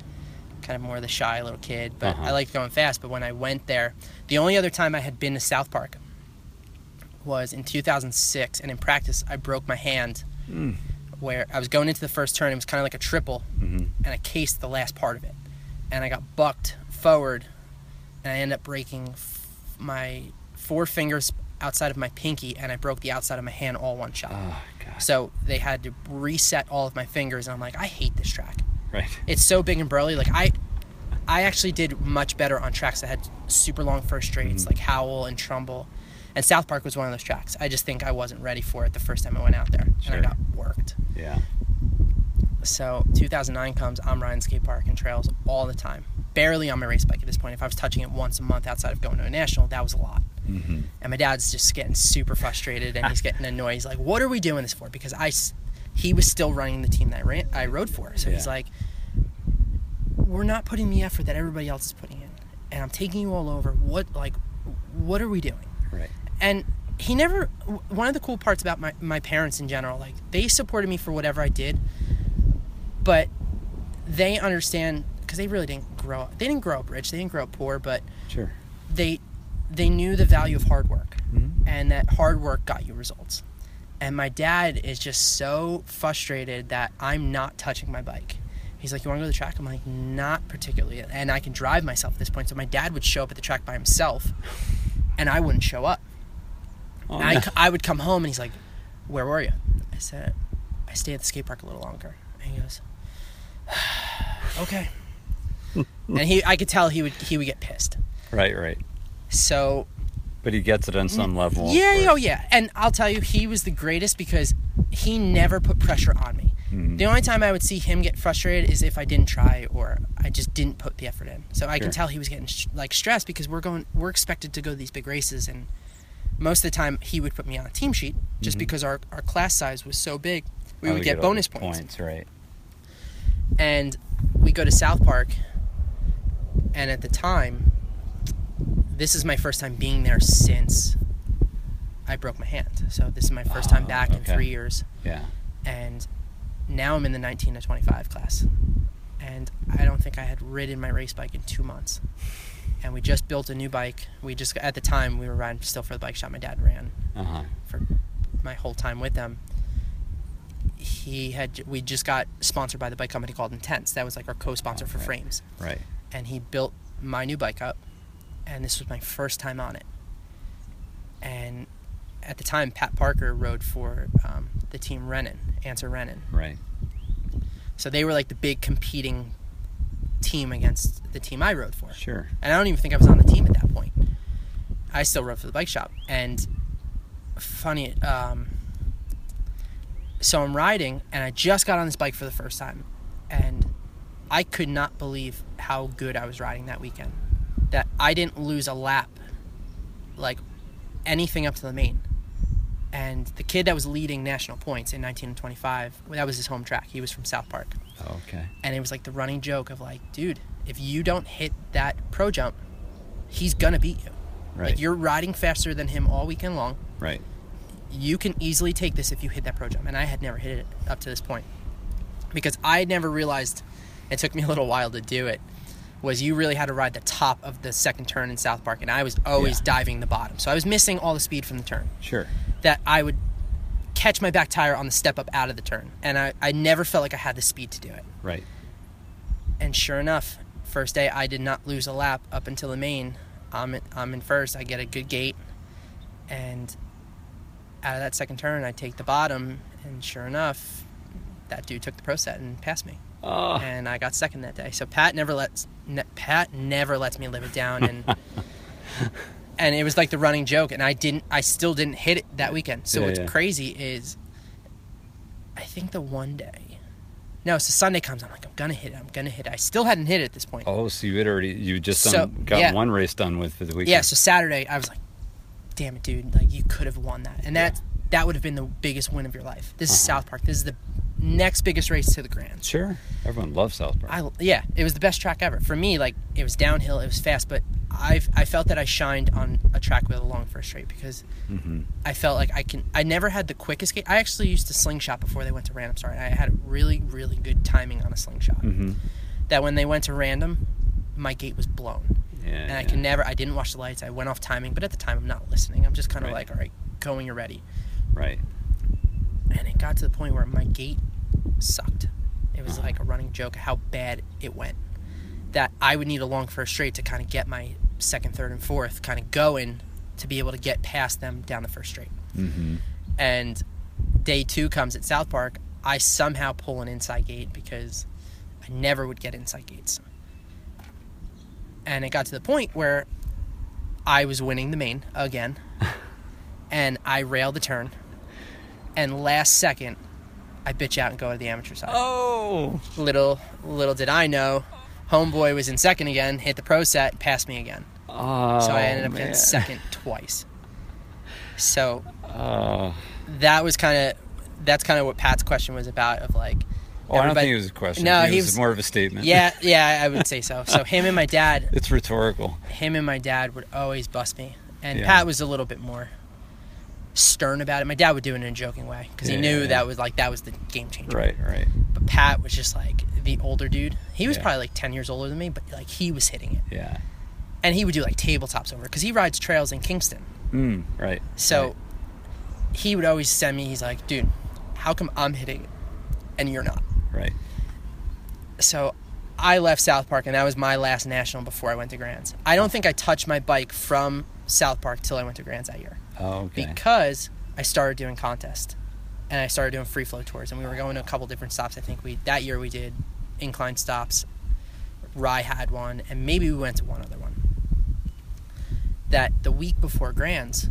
kind of more of the shy little kid, but Uh-huh. I liked going fast. But when I went there, the only other time I had been to South Park was in 2006, and in practice I broke my hand Mm. where I was going into the first turn. It was kind of like a triple, hmm and I cased the last part of it, and I got bucked forward, and I end up breaking f- my four fingers outside of my pinky, and I broke the outside of my hand all one shot. Oh, God. So they had to reset all of my fingers, and I'm like, I hate this track. Right. It's so big and burly. Like I, I actually did much better on tracks that had super long first straights, Mhm. like Howell and Trumbull, and South Park was one of those tracks. I just think I wasn't ready for it the first time I went out there, Sure. and I got worked. Yeah. So 2009 comes, I'm riding skate park and trails all the time. Barely on my race bike at this point. If I was touching it once a month outside of going to a national, that was a lot. hmm And my dad's just getting super frustrated and he's getting annoyed. He's like, "What are we doing this for?" Because I, he was still running the team that I, ran, I rode for. So he's like, "We're not putting the effort that everybody else is putting in, and I'm taking you all over. What like, what are we doing?" Right. and he never one of the cool parts about my, my parents in general like they supported me for whatever i did but they understand because they really didn't grow up they didn't grow up rich they didn't grow up poor but Sure. they they knew the value of hard work Mhm. and that hard work got you results and my dad is just so frustrated that i'm not touching my bike he's like you want to go to the track i'm like not particularly and i can drive myself at this point so my dad would show up at the track by himself and i wouldn't show up Oh, and I, no. I would come home and he's like, Where were you? I said, I stayed at the skate park a little longer. And he goes, Okay. And he I could tell he would he would get pissed. Right. Right. So But he gets it on some level. yeah, oh yeah. And I'll tell you, he was the greatest because he never put pressure on me. Mhm. The only time I would see him get frustrated is if I didn't try or I just didn't put the effort in. So I can tell he was getting like stressed because we're going, we're expected to go to these big races, and most of the time he would put me on a team sheet just Mhm. because our, our class size was so big. We Oh, would you get bonus these points. Right. and we go to South Park. And at the time, this is my first time being there since I broke my hand. So this is my first time Oh, back in three years. Yeah. And now I'm in the 19 to 25 class. And I don't think I had ridden my race bike in two months. And we just built a new bike. We just, at the time, we were riding still for the bike shop my dad ran Uh huh. for my whole time with them. He had we just got sponsored by the bike company called Intense. That was like our co-sponsor for Right. frames. Right. And he built my new bike up, and this was my first time on it. And at the time, Pat Parker rode for um, the team Renan, Answer Renan. Right. So they were like the big competing team against the team I rode for. Sure. And I don't even think I was on the team at that point. I still rode for the bike shop. And funny, um, so I'm riding, and I just got on this bike for the first time, and I could not believe how good I was riding that weekend. That I didn't lose a lap, like anything up to the main. And the kid that was leading national points in 1925, that was his home track. He was from South Park Oh, okay. and it was like the running joke of like, dude, if you don't hit that pro jump, he's gonna beat you. Right. Like you're riding faster than him all weekend long. Right. You can easily take this if you hit that pro jump, and I had never hit it up to this point because I had never realized. It took me a little while to do it. Was you really had to ride the top of the second turn in South Park, and I was always Yeah. diving the bottom, so I was missing all the speed from the turn Sure. that I would catch my back tire on the step up out of the turn, and I, I never felt like I had the speed to do it. Right. And sure enough, first day I did not lose a lap up until the main. I'm in, I'm in first. I get a good gate, and out of that second turn, I take the bottom, and sure enough, that dude took the pro set and passed me, Oh. and I got second that day. So Pat never lets ne- Pat never lets me live it down, and and it was like the running joke, and I didn't, I still didn't hit it that weekend. So Yeah, what's yeah. crazy is, I think the one day. No, so Sunday comes. I'm like, I'm gonna hit it. I'm gonna hit it. I still hadn't hit it at this point. Oh, so you had already you just So, done, got yeah. one race done with for the weekend. Yeah, so Saturday I was like, damn it, dude, like you could have won that. And that that would have been the biggest win of your life. This is Uh-huh. South Park. This is the next biggest race to the Grand. Sure. Everyone loves South Park. I yeah, it was the best track ever. For me, like it was downhill, it was fast, but I've I felt that I shined on a track with a long first straight because mm-hmm. I felt like I can I never had the quickest gate. I actually used to slingshot before they went to random start. I had really, really good timing on a slingshot. Mm-hmm. That when they went to random, my gate was blown. Yeah. and I yeah. can never. I didn't watch the lights. I went off timing, but at the time, I'm not listening. I'm just kind of Right. like, all right, going, you're ready. Right. And it got to the point where my gate sucked. It was Uh-huh. like a running joke how bad it went. That I would need a long first straight to kind of get my second, third, and fourth kind of going to be able to get past them down the first straight. Mm-hmm. And day two comes at South Park. I somehow pull an inside gate because I never would get inside gates. And it got to the point where I was winning the main again, and I rail the turn, and last second, I bitch out and go to the amateur side. Oh. Little little did I know, homeboy was in second again, hit the pro set, passed me again. Oh. So I ended up oh, man. getting second twice. So Oh. that was kind of that's kind of what Pat's question was about of like Oh, I don't think it was a question. No, it he was, was- more of a statement. yeah yeah I would say so so him and my dad It's rhetorical. him and my dad would always bust me and Yeah. Pat was a little bit more stern about it my dad would do it in a joking way because he Yeah, knew yeah, that was like that was the game changer Right. Right. but Pat was just like the older dude he was Yeah. probably like 10 years older than me but like he was hitting it Yeah. and he would do like tabletops over because he rides trails in Kingston Mm. Right. So Right. he would always send me, he's like, dude, how come I'm hitting it and you're not? Right. So I left South Park and that was my last national before I went to Grands. I don't think I touched my bike from South Park till I went to Grands that year Oh, okay. because I started doing contest and I started doing free flow tours and we were going to a couple different stops. I think we that year we did incline stops. Rye had one and maybe we went to one other one. That the week before Grands,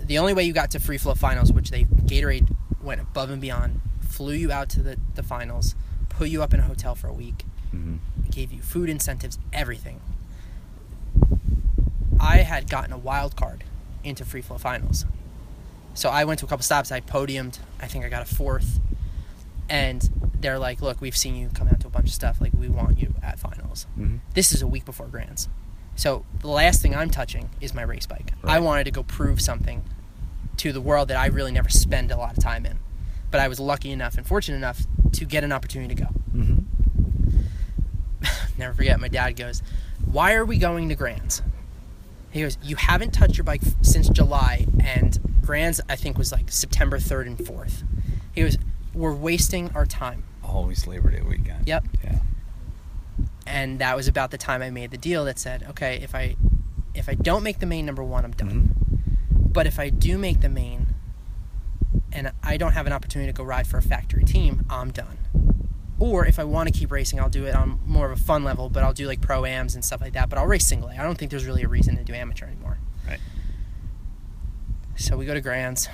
the only way you got to free flow finals, which they Gatorade went above and beyond flew you out to the, the finals, put you up in a hotel for a week, hmm gave you food incentives, everything. I had gotten a wild card into free flow finals. So I went to a couple stops, I podiumed, I think I got a fourth. And they're like, look, we've seen you come out to a bunch of stuff, like we want you at finals. hmm This is a week before Grands. So the last thing I'm touching is my race bike. I wanted to go prove something to the world that I really never spend a lot of time in. But I was lucky enough and fortunate enough to get an opportunity to go. hmm Never forget, my dad goes, Why are we going to Grands? He goes, You haven't touched your bike since July, and Grands, I think, was like September 3rd and 4th. He goes, We're wasting our time. Always Labor Day weekend. Yep. Yeah. And that was about the time I made the deal that said, Okay, if I if I don't make the main number one, I'm done. Mhm. But if I do make the main and I don't have an opportunity to go ride for a factory team, I'm done. Or if I want to keep racing, I'll do it on more of a fun level, but I'll do like pro ams and stuff like that. But I'll race single A. I don't think there's really a reason to do amateur anymore. Right. So we go to Grands.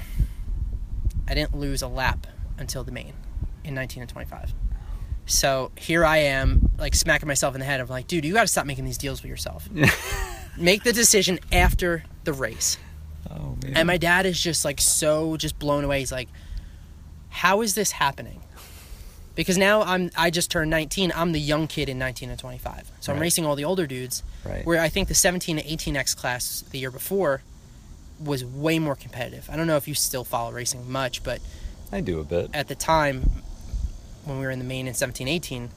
I didn't lose a lap until the main in 19 and 25. So here I am, like smacking myself in the head. of like, dude, you got to stop making these deals with yourself. Make the decision after the race. Oh man. And my dad is just like so just blown away. He's like, "How is this happening?" Because now I'm I just turned 19. I'm the young kid in 19 and 25. So I'm racing all the older dudes. Right. Where I think the 17 to 18x class the year before was way more competitive. I don't know if you still follow racing much, but I do a bit. at the time when we were in the main in 17 18,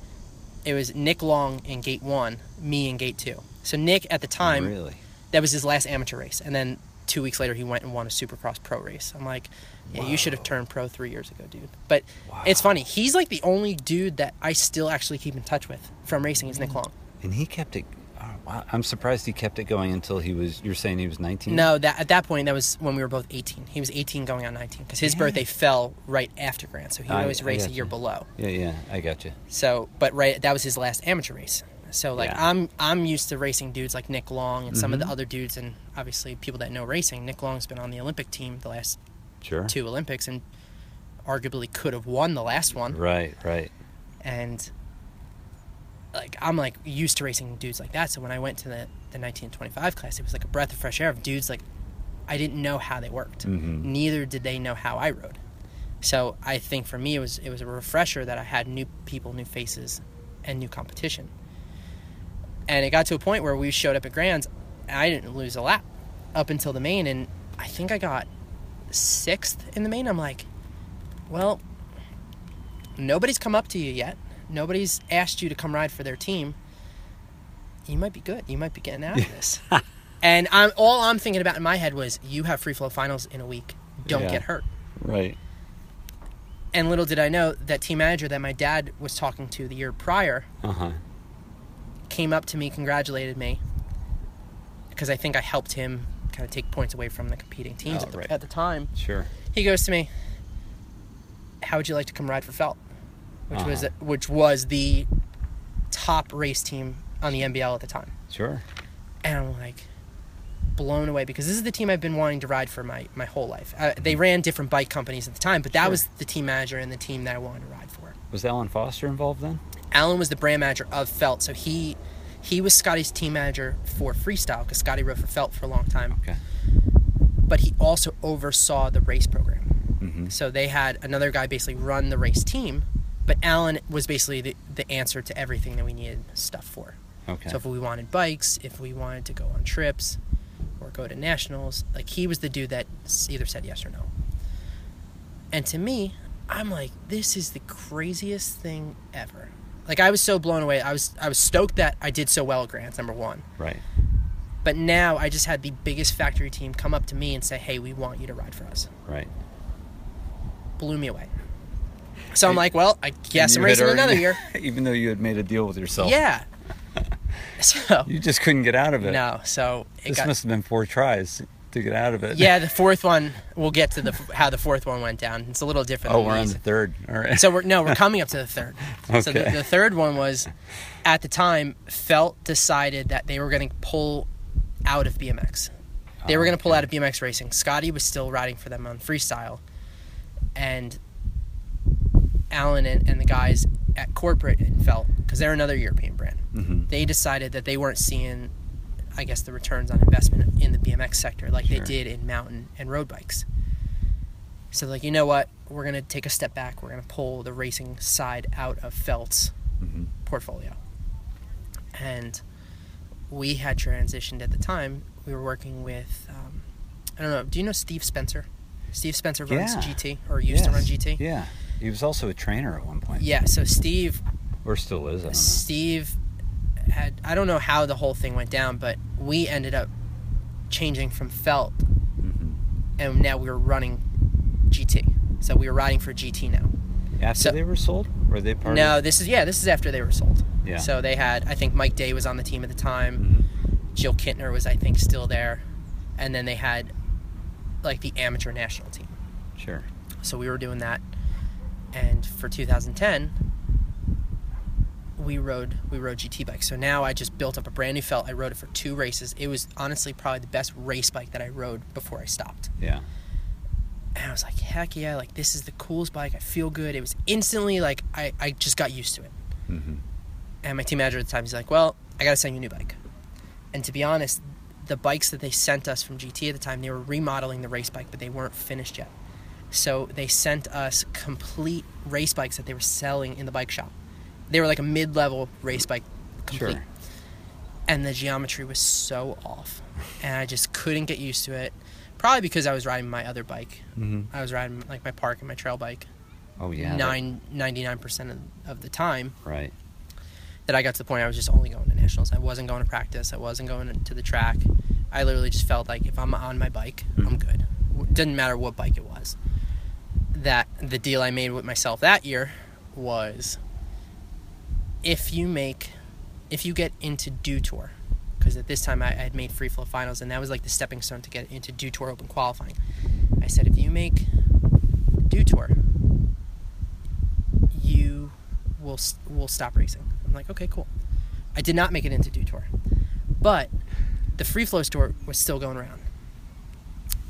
it was Nick Long in gate 1, me in gate 2. So Nick at the time Really. that was his last amateur race and then two weeks later he went and won a supercross pro race i'm like yeah you should have turned pro three years ago dude but Wow. it's funny he's like the only dude that i still actually keep in touch with from racing is nick mm-hmm. long And he kept it. Oh, wow. I'm surprised he kept it going until he was. You're saying he was 19. no that at that point that was when we were both 18 he was 18 going on 19 because his Yeah. birthday fell right after grant so he I- always I race a year below Yeah, yeah. I got you. so but right that was his last amateur race so like Yeah. i'm i'm used to racing dudes like nick long and some of the Mhm. other dudes and obviously people that know racing nick long's been on the olympic team the last Sure. two Olympics and arguably could have won the last one. Right. Right. And like I'm like used to racing dudes like that. So when I went to the the 1925 class, it was like a breath of fresh air of dudes like I didn't know how they worked. Mhm. Neither did they know how I rode. So I think for me it was it was a refresher that I had new people, new faces, and new competition. And it got to a point where we showed up at Grands, and I didn't lose a lap up until the main, and I think I got sixth in the main. I'm like, well, nobody's come up to you yet. Nobody's asked you to come ride for their team. You might be good. You might be getting out of this. and I'm all I'm thinking about in my head was, you have free flow finals in a week. Don't Yeah. get hurt. Right. And little did I know that team manager that my dad was talking to the year prior Uh huh. Came up to me, congratulated me, because I think I helped him kind of take points away from the competing teams Oh, at, the, right. at the time. Sure. He goes to me, "How would you like to come ride for Felt?" Which was Uh-huh. which was the top race team on the NBL at the time. Sure. And I'm like blown away because this is the team I've been wanting to ride for my, my whole life. Uh, they ran different bike companies at the time, but that Sure. was the team manager and the team that I wanted to ride for. Was Alan Foster involved then? Alan was the brand manager of Felt, so he he was Scotty's team manager for freestyle because Scotty rode for Felt for a long time. Okay. But he also oversaw the race program. Mm-hmm. So they had another guy basically run the race team, but Alan was basically the, the answer to everything that we needed stuff for. Okay. So if we wanted bikes, if we wanted to go on trips or go to nationals, like he was the dude that either said yes or no. And to me, I'm like, this is the craziest thing ever. Like I was so blown away. I was I was stoked that I did so well at Grands, number one. right. But now I just had the biggest factory team come up to me and say, "Hey, we want you to ride for us." Right. Blew me away. So I'm like, well, I guess I'm racing another year. Even though you had made a deal with yourself. Yeah. So You just couldn't get out of it. no, so it This got must have been four tries to get out of it. yeah. The fourth one, we'll get to the how the fourth one went down. It's a little different. Oh, we're on the third. All right. So we're no, we're coming up to the third. okay. So the, the third one was, at the time, Felt decided that they were going to pull out of BMX. They were going to pull out of BMX racing. Scotty was still riding for them on freestyle, and Alan and, and the guys at corporate and felt because they're another European brand. Mhm. They decided that they weren't seeing, I guess, the returns on investment in the BMX sector like Sure. they did in mountain and road bikes. So like, you know what? We're gonna take a step back. We're gonna pull the racing side out of Felt's Mhm. portfolio. And we had transitioned at the time. We were working with, um, I don't know. Do you know Steve Spencer? Steve Spencer runs Yeah. GT or used to run GT. Yeah. He was also a trainer at one point. Yeah, so Steve Or still is. I don't know. Steve had I don't know how the whole thing went down, but we ended up changing from Felt Mhm. and now we were running GT. So we were riding for GT now. After So- they were sold? Were they part No, of this is yeah, this is after they were sold. Yeah. So they had I think Mike Day was on the team at the time. Mhm. Jill Kintner was I think still there. And then they had like the amateur national team. Sure. So we were doing that. And for 2010, we rode we rode GT bikes. So now I just built up a brand new felt. I rode it for two races. It was honestly probably the best race bike that I rode before I stopped. Yeah. And I was like, heck yeah, like this is the coolest bike. I feel good. It was instantly like I, I just got used to it. hmm And my team manager at the time, he's like, Well, I gotta send you a new bike. And to be honest, the bikes that they sent us from GT at the time, they were remodeling the race bike, but they weren't finished yet. So they sent us complete race bikes that they were selling in the bike shop. They were like a mid level race bike complete. Sure. And the geometry was so off. And I just couldn't get used to it. Probably because I was riding my other bike. hmm I was riding like my park and my trail bike Oh yeah. nine ninety nine percent of, of the time right. that I got to the point I was just only going to nationals. I wasn't going to practice. I wasn't going to the track. I literally just felt like if I'm on my bike, I'm Mhm. good. W- Didn't matter what bike it was. That the deal I made with myself that year was if you make, if you get into Dew Tour, because at this time I, I had made free flow finals and that was like the stepping stone to get into Dew Tour Open qualifying. I said if you make Dew Tour, you will will stop racing. I'm like, okay, cool. I did not make it into Dew Tour, but the free flow store was still going around.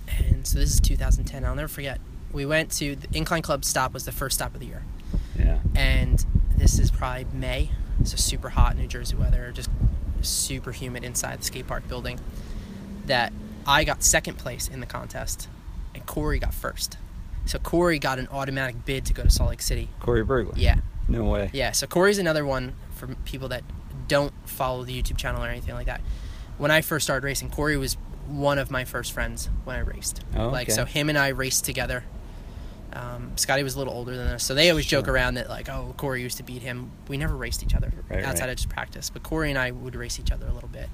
And so this is 2010. I'll never forget. We went to the Incline Club stop was the first stop of the year, Yeah. and this is probably May. So super hot New Jersey weather, just super humid inside the skate park building. That I got second place in the contest, and Corey got first. So Corey got an automatic bid to go to Salt Lake City. Corey Berglund. Yeah, No way. yeah, so Corey's another one for people that don't follow the YouTube channel or anything like that. When I first started racing, Corey was one of my first friends when I raced. Oh, Like, so him and I raced together. Um, Scotty was a little older than us, so they always joke around that like, oh, Corey used to beat him. We never raced each other Right, outside right. of just practice, but Corey and I would race each other a little bit.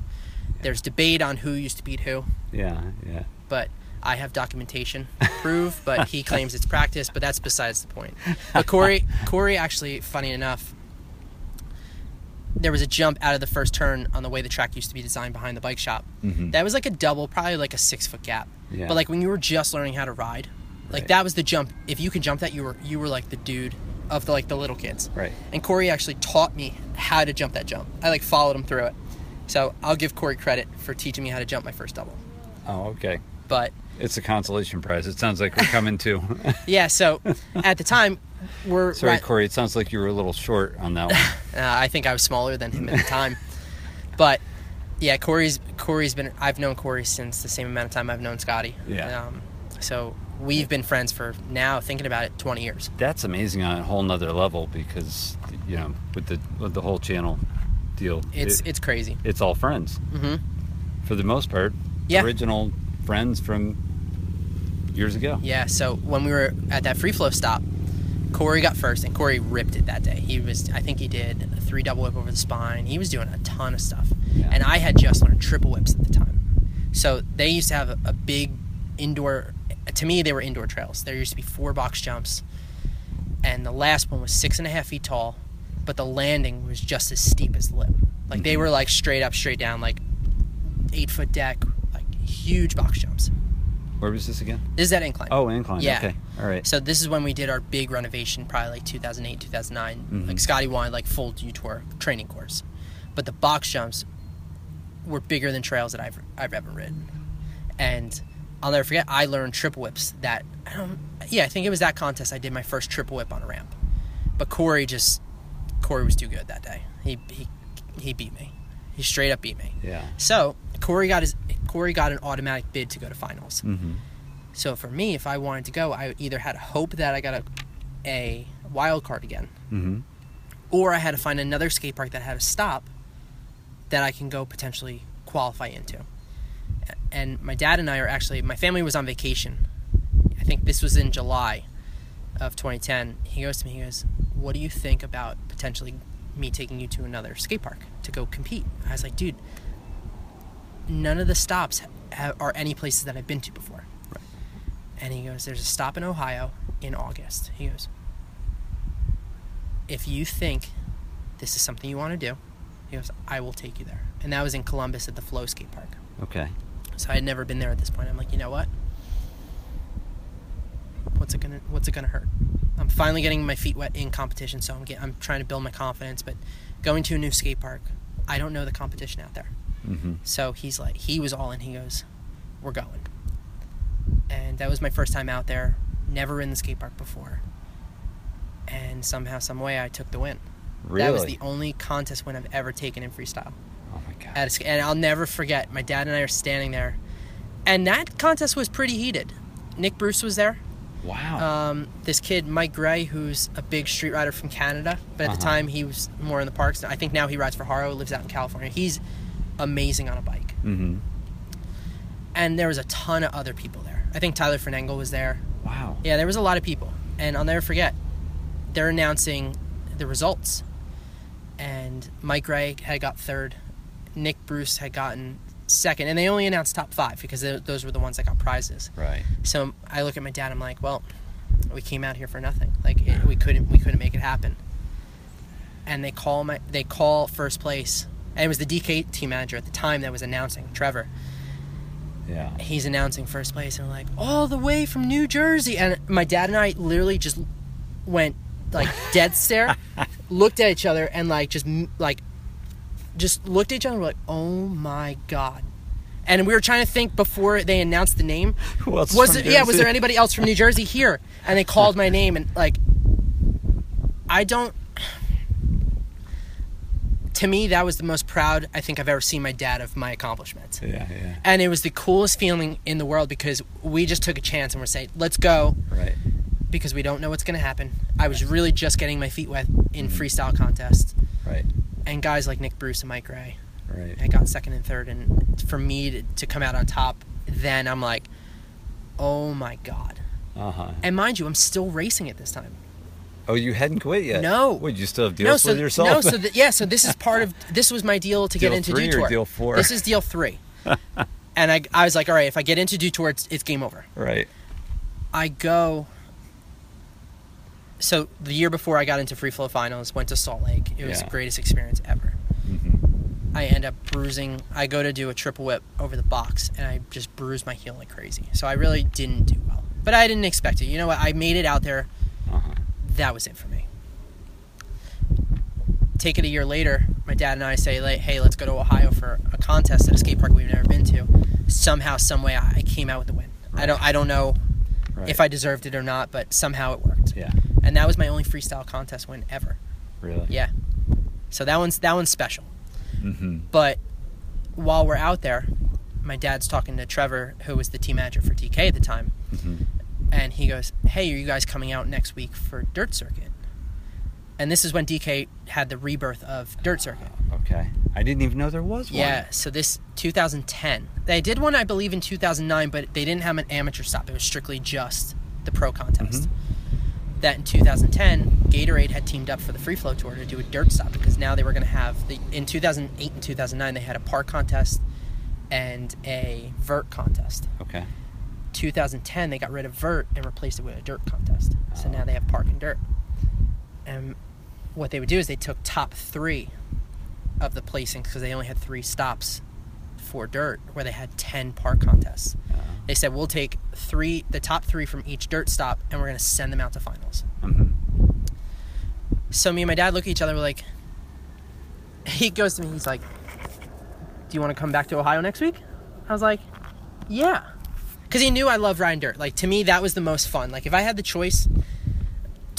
There's debate on who used to beat who, Yeah. Yeah. but I have documentation to prove, but he claims it's practice, but that's besides the point. But Corey, Corey actually, funny enough, there was a jump out of the first turn on the way the track used to be designed behind the bike shop. Mhm. That was like a double, probably like a six foot gap. Yeah. But like when you were just learning how to ride, like Right. that was the jump. If you could jump that, you were you were like the dude of the like the little kids. Right. And Corey actually taught me how to jump that jump. I like followed him through it. So I'll give Corey credit for teaching me how to jump my first double. Oh, okay. But It's a consolation prize. It sounds like we're coming to. yeah, so at the time we're Sorry, right- Corey. It sounds like you were a little short on that one. Uh, I think I was smaller than him at the time, but yeah, Corey's Corey's been. I've known Corey since the same amount of time I've known Scotty. Yeah. Um, so we've been friends for now, thinking about it, twenty years. That's amazing on a whole nother level because you know with the with the whole channel deal, It's it- it's crazy. it's all friends hmm for the most part. Yeah. Original friends from years ago. Yeah. So when we were at that free flow stop, Corey got first, and Corey ripped it that day. He was, I think he did a three double whip over the spine. He was doing a ton of stuff, Yeah. and I had just learned triple whips at the time. So they used to have a, a big indoor. To me, they were indoor trails. There used to be four box jumps, and the last one was six and a half feet tall, but the landing was just as steep as the lip. Like they Mhm. were like straight up, straight down, like eight foot deck, like huge box jumps. Where was this again? This is that incline. Oh, incline. Yeah. Okay. All right. So this is when we did our big renovation, probably like 2008, 2009. Mhm. Like Scotty wanted like full Dew Tour training course, but the box jumps were bigger than trails that I've I've ever ridden, and I'll never forget. I learned triple whips. That. Yeah, I think it was that contest. I did my first triple whip on a ramp. But Corey just Corey was too good that day. He he he beat me. He straight up beat me. Yeah. So Corey got his Corey got an automatic bid to go to finals. Mm-hmm. So for me, if I wanted to go, I either had to hope that I got a a wild card again, Mm-hmm. or I had to find another skate park that had a stop that I can go potentially qualify into. And my dad and I are actually my family was on vacation. I think this was in July of 2010. He goes to me, he goes, "What do you think about potentially me taking you to another skate park to go compete?" I was like, "Dude, none of the stops ha- are any places that I've been to before." Right. And he goes, "There's a stop in Ohio in August." He goes, "If you think this is something you want to do," he goes, "I will take you there." And that was in Columbus at the Flow Skate Park. Okay. So I had never been there at this point. I'm like, you know what? What's it gonna What's it gonna hurt? I'm finally getting my feet wet in competition, so I'm get, I'm trying to build my confidence. But going to a new skate park, I don't know the competition out there. Mm-hmm. So he's like, he was all in. He goes, "We're going." And that was my first time out there. Never in the skate park before. And somehow, some way, I took the win. Really? That was the only contest win I've ever taken in freestyle oh my god. at a, and I'll never forget. My dad and I are standing there, and that contest was pretty heated. Nick Bruce was there. wow. Um, this kid Mike Gray, who's a big street rider from Canada, but at the Uh-huh. time he was more in the parks. I think now he rides for Haro, lives out in California. He's amazing on a bike, mm-hmm. and there was a ton of other people there. I think Tyler Fernengel was there. Wow. Yeah, there was a lot of people, and I'll never forget. They're announcing the results, and Mike Gray had got third, Nick Bruce had gotten second, and they only announced top five because th- those were the ones that got prizes. Right. So I look at my dad. I'm like, well, we came out here for nothing. Like it, we couldn't we couldn't make it happen. And they call my they call first place, and it was the DK team manager at the time that was announcing Trevor Yeah. he's announcing first place and we're like all the way from New Jersey and my dad and I literally just went like dead stare looked at each other and like just like just looked at each other and we're like oh my god and we were trying to think before they announced the name Who else? was it yeah was there anybody else from New Jersey here and they called my name and like I don't to me that was the most proud I think I've ever seen my dad of my accomplishments Yeah. Yeah. and it was the coolest feeling in the world because we just took a chance and we're saying let's go Right. because we don't know what's going to happen i was really just getting my feet wet in mm-hmm. freestyle contests Right. And guys like nick bruce and mike gray Right. i got second and third and for me to, to come out on top then i'm like oh my god Uh huh. and mind you i'm still racing at this time Oh, you hadn't quit yet. No. Would you still have deals no so with yourself? no so th- yeah so this is part of this was my deal to get Deal into three or deal four? this is deal three and I, I was like all right if i get into Dew Tour, it's, it's game over right. I go. So the year before I got into free flow finals, went to Salt Lake. It was Yeah. the greatest experience ever. Mm-hmm. I end up bruising. I go to do a triple whip over the box, and I just bruise my heel like crazy. So I really didn't do well, but I didn't expect it. You know what? I made it out there. Uh-huh. That was it for me. Take it a year later. My dad and I say, "Hey, let's go to Ohio for a contest at a skate park we've never been to." Somehow, some way, I I came out with the win. I don't. I don't know Right. if I deserved it or not, but somehow it worked. Yeah. And that was my only freestyle contest win ever. Really. Yeah. So that one's that one's special. Mm-hmm. But while we're out there, my dad's talking to Trevor, who was the team manager for DK at the time, Mm-hmm. and he goes, "Hey, are you guys coming out next week for Dirt Circuit?" And this is when DK had the rebirth of Dirt Circuit. Okay. I didn't even know there was one. Yeah, so this 2010. They did one, I believe, in 2009, but they didn't have an amateur stop. It was strictly just the pro contest. Mm-hmm. That in 2010, Gatorade had teamed up for the free flow tour to do a dirt stop because now they were going to have the in 2008 and 2009 they had a park contest and a vert contest. Okay. 2010 they got rid of vert and replaced it with a dirt contest. So Oh. now they have park and dirt. And what they would do is they took top three of the placings because they only had three stops for dirt, where they had 10 park contests. Uh, They said we'll take three, the top three from each dirt stop, and we're gonna send them out to finals. mm-hmm. So me and my dad look at each other, we're like, he goes to me, he's like, "Do you want to come back to Ohio next week?" I was like, "Yeah," because he knew I loved riding dirt. Like to me, that was the most fun. Like if I had the choice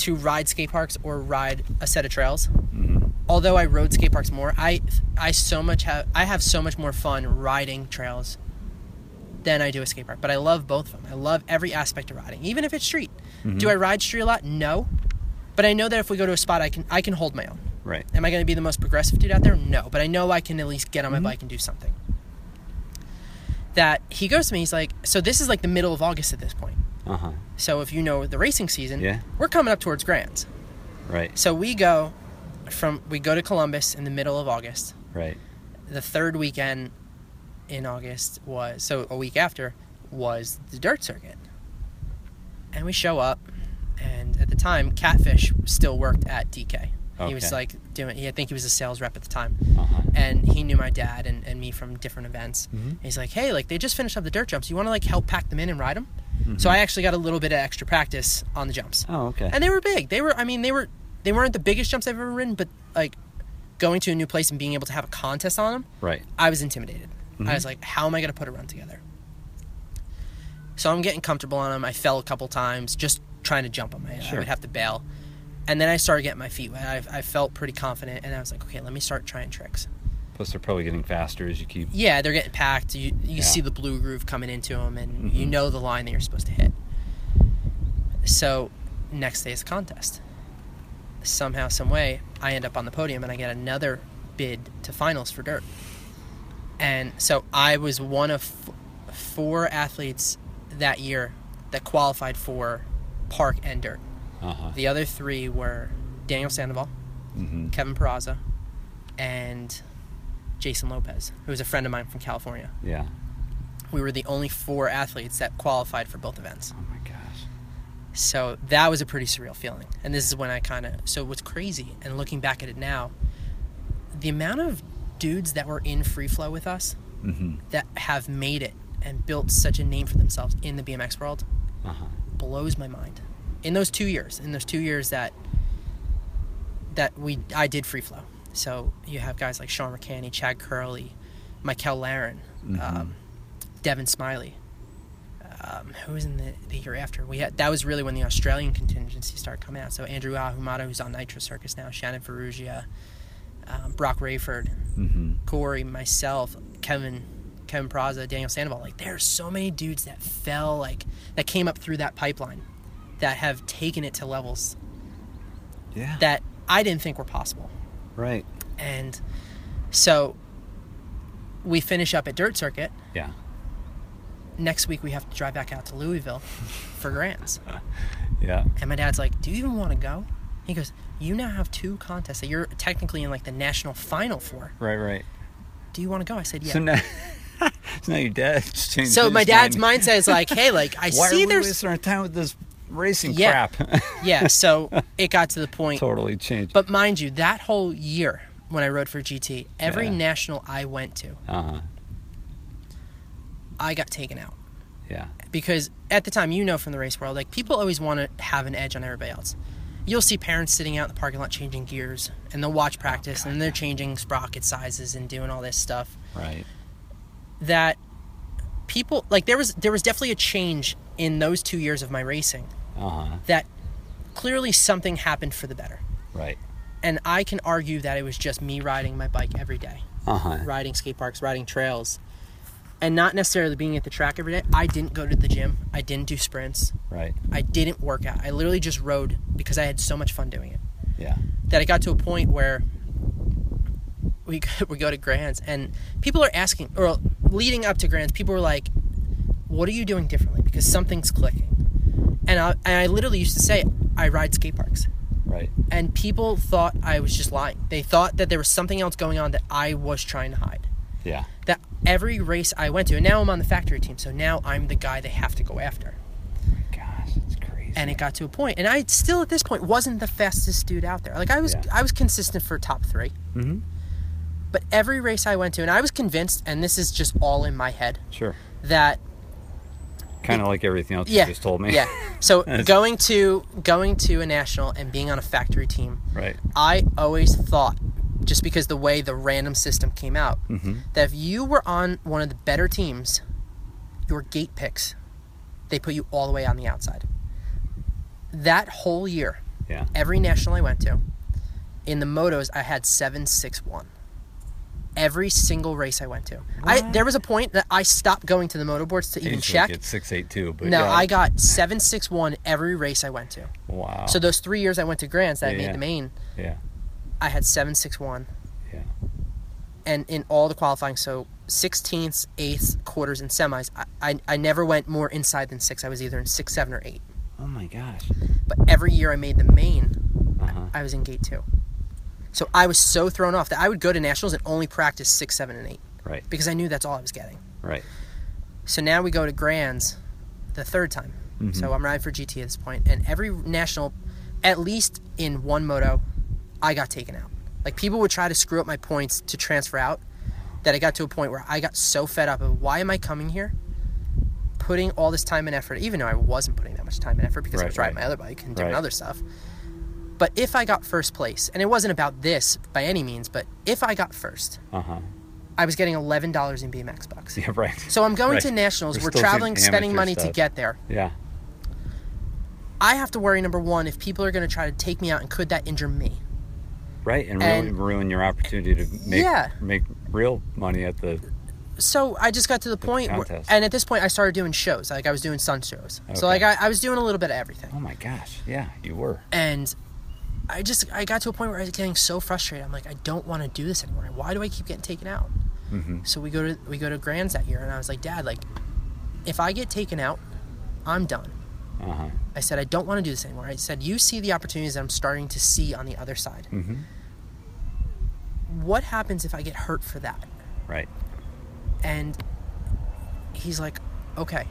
to ride skate parks or ride a set of trails. hmm Although I rode skate parks more, I I so much have I have so much more fun riding trails than I do a skate park. But I love both of them. I love every aspect of riding, even if it's street. Do I ride street a lot? No. But I know that if we go to a spot, I can I can hold my own. Right. Am I going to be the most progressive dude out there? No, but I know I can at least get on my Mhm. bike and do something. That he goes to me, he's like, so this is like the middle of August at this point. Uh huh. So if you know the racing season, Yeah. we're coming up towards Grands. Right. So we go from we go to Columbus in the middle of August. Right. The third weekend in August was so a week after was the dirt circuit. And we show up and at the time Catfish still worked at DK. He was like doing he I think he was a sales rep at the time. Uh huh. And he knew my dad and, and me from different events. Mhm. He's like, "Hey, like they just finished up the dirt jumps. You want to like help pack them in and ride them?" Mm-hmm. So I actually got a little bit of extra practice on the jumps Oh, okay. and they were big. They were, I mean, they were, they weren't the biggest jumps I've ever ridden, but like going to a new place and being able to have a contest on them, right. I was intimidated. I Mhm. was like, how am I going to put a run together? So I'm getting comfortable on them. I fell a couple times just trying to jump them. I, I Sure. would have to bail. And then I started getting my feet wet. I, I felt pretty confident, and I was like, okay, let me start trying tricks. Plus, they're probably getting faster as you keep. Yeah, they're getting packed. You you Yeah. see the blue groove coming into them, and you Mhm. know the line that you're supposed to hit. So, next day is the contest. Somehow, some way, I end up on the podium, and I get another bid to finals for dirt. And so I was one of f- four athletes that year that qualified for park and dirt. Uh huh. The other three were Daniel Sandoval, hmm Kevin Peraza, and Jason Lopez, who was a friend of mine from California. Yeah. We were the only four athletes that qualified for both events. Oh my gosh. So that was a pretty surreal feeling. And this is when I kind of. So what's crazy, and looking back at it now, the amount of dudes that were in free flow with us hmm that have made it and built such a name for themselves in the BMX world Uh huh. blows my mind. In those two years, in those two years that that we I did free flow. So you have guys like Sean McCanny, Chad Kerley, Michael Laren, Mhm. um, Devin Smiley. Um, who was in the, the year after? We had that was really when the Australian contingency started coming out. So Andrew Ahumada, who's on Nitro Circus now, Shannon Ferrugia, um, Brock Raethel, hmm Corey, myself, Kevin, Kevin Peraza, Daniel Sandoval. Like there are so many dudes that fell like that came up through that pipeline that have taken it to levels Yeah. that I didn't think were possible. Right. And so we finish up at Dirt Circuit. Yeah. Next week we have to drive back out to Louisville for Grands. Yeah. And my dad's like, "Do you even want to go?" He goes, "You now have two contests that you're technically in like the national final for. Right. Right. Do you want to go?" I said, "Yeah." So now, so now your dad changed. So my dad's mind. mindset is like, "Hey, like I Why see are we there's wasting our time with this racing Yeah. crap? yeah." So it got to the point. totally changed. But mind you, that whole year when I rode for GT, every Yeah. national I went to, uh huh. I got taken out Yeah. because at the time, you know from the race world, like people always want to have an edge on everybody else. You'll see parents sitting out in the parking lot changing gears, and they'll watch practice, God, and they're changing sprocket sizes and doing all this stuff. Right. That people like there was there was definitely a change in those two years of my racing. Uh huh. That clearly something happened for the better, Right. and I can argue that it was just me riding my bike every day. Uh huh. riding skate parks, riding trails, and not necessarily being at the track every day. I didn't go to the gym. I didn't do sprints. Right. I didn't work out. I literally just rode because I had so much fun doing it. Yeah. That it got to a point where we we go to Grands and people are asking, or leading up to Grands, people were like, "What are you doing differently?" Because something's clicking. And I, and I literally used to say, "I ride skate parks." Right. And people thought I was just lying. They thought that there was something else going on that I was trying to hide. Yeah. that every race I went to, and now I'm on the factory team, so now I'm the guy they have to go after. Gosh, it's crazy. And it got to a point, and I still at this point wasn't the fastest dude out there. Like I was, Yeah. I was consistent for top three, Mm-hmm. but every race I went to, and I was convinced, and this is just all in my head, Sure. that Kind of like everything else yeah, you just told me. yeah. So going to going to a national and being on a factory team, Right. I always thought, just because the way the random system came out, Mm-hmm. that if you were on one of the better teams, your gate picks, they put you all the way on the outside. That whole year, Yeah. Every national I went to, in the motos, I had seven six one. Every single race I went to, I there was a point that I stopped going to the moto boards to even check. It's six eight two, but No, yeah. I got seven six one every race I went to. wow. So those three years I went to Grands that I made yeah. the main, yeah, I had seven six one. Yeah. And in all the qualifying, so sixteenths, eighths, quarters, and semis, I, I I never went more inside than six. I was either in six, seven, or eight. oh my gosh. But every year I made the main, Uh huh. I was in gate two. So I was so thrown off that I would go to nationals and only practice six, seven, and eight Right. because I knew that's all I was getting. Right. So now we go to Grands the third time. Mhm. So I'm riding for GT at this point, and every national, at least in one moto, I got taken out. Like people would try to screw up my points to transfer out, that I got to a point where I got so fed up of why am I coming here, putting all this time and effort, even though I wasn't putting that much time and effort because I was riding right. my other bike and doing Right. other stuff. But if I got first place, and it wasn't about this by any means, but if I got first, Uh huh. I was getting eleven dollars in BMX bucks. Yeah. Right. So I'm going Right. to nationals. We're We're, traveling, spending money to get there. Yeah. I have to worry number one if people are going to try to take me out and could that injure me? Right. And, really And- ruin your opportunity to make Yeah. make real money at the. So I just got to the point, where, and at this point I started doing shows. Like I was doing sun shows. Okay. So like I, I was doing a little bit of everything, Oh my gosh. Yeah, you were. and I just I got to a point where I was getting so frustrated. I'm like I don't want to do this anymore. Why do I keep getting taken out? Mm-hmm. So we go to we go to Grands that year, and I was like, Dad, like if I get taken out, I'm done. Uh huh. I said I don't want to do this anymore. I said you see the opportunities that I'm starting to see on the other side. Mm-hmm. What happens if I get hurt for that? Right. And he's like, okay.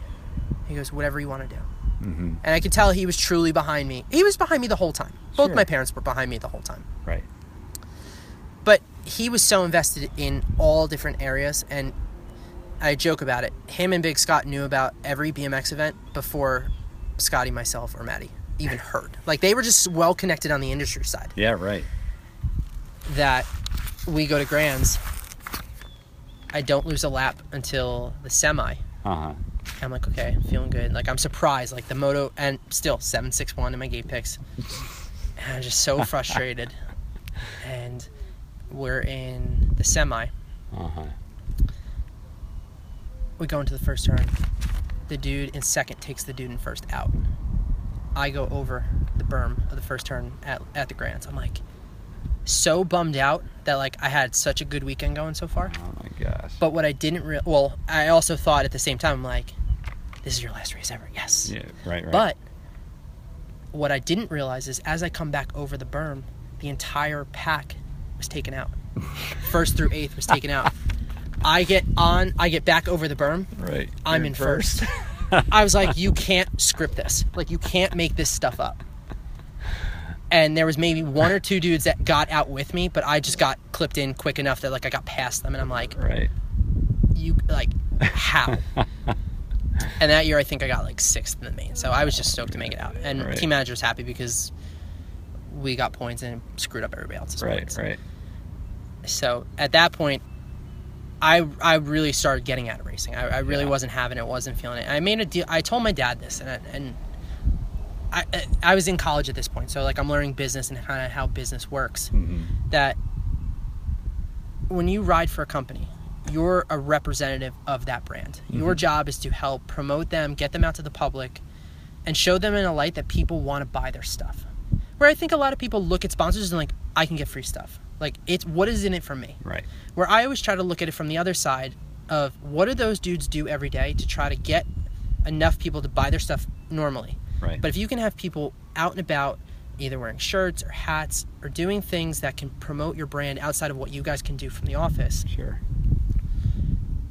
He goes, whatever you want to do. Mm-hmm. And I could tell he was truly behind me. He was behind me the whole time. Both Sure. my parents were behind me the whole time. Right. But he was so invested in all different areas. And I joke about it. Him and Big Scott knew about every BMX event before Scotty, myself, or Maddie even heard. Like they were just well connected on the industry side. Yeah. Right. that we go to Grands. I don't lose a lap until the semi. Uh huh. I'm like, okay, feeling good. Like I'm surprised. Like the moto and still seven six one in my gate picks. And I'm just so frustrated. and we're in the semi. Uh huh. We go into the first turn. The dude in second takes the dude in first out. I go over the berm of the first turn at, at the Grands. I'm like so bummed out that like I had such a good weekend going so far. Oh my gosh. But what I didn't real well, I also thought at the same time, I'm like, this is your last race ever. Yes. Yeah. Right. Right. But what I didn't realize is as I come back over the berm, the entire pack was taken out. First through eighth was taken out. I get on, I get back over the berm. right. I'm You're in first. I was like, you can't script this. Like, you can't make this stuff up. And there was maybe one or two dudes that got out with me, but I just got clipped in quick enough that like I got past them, and I'm like, right. you like how? and that year, I think I got like sixth in the main, so I was just stoked to make it out. And Right. team manager was happy because we got points and screwed up everybody else's Right. points. Right. So at that point, I I really started getting out of racing. I, I really Yeah. wasn't having it, wasn't feeling it. I made a deal. I told my dad this, and I, and I I was in college at this point, so like I'm learning business and kind of how business works. Mm-hmm. That when you ride for a company, you're a representative of that brand. Your job is to help promote them, get them out to the public, and show them in a light that people want to buy their stuff. Where I think a lot of people look at sponsors and like, I can get free stuff. Like it's what is in it for me? Right. where I always try to look at it from the other side of what do those dudes do every day to try to get enough people to buy their stuff normally. Right. But if you can have people out and about, either wearing shirts or hats or doing things that can promote your brand outside of what you guys can do from the office, sure.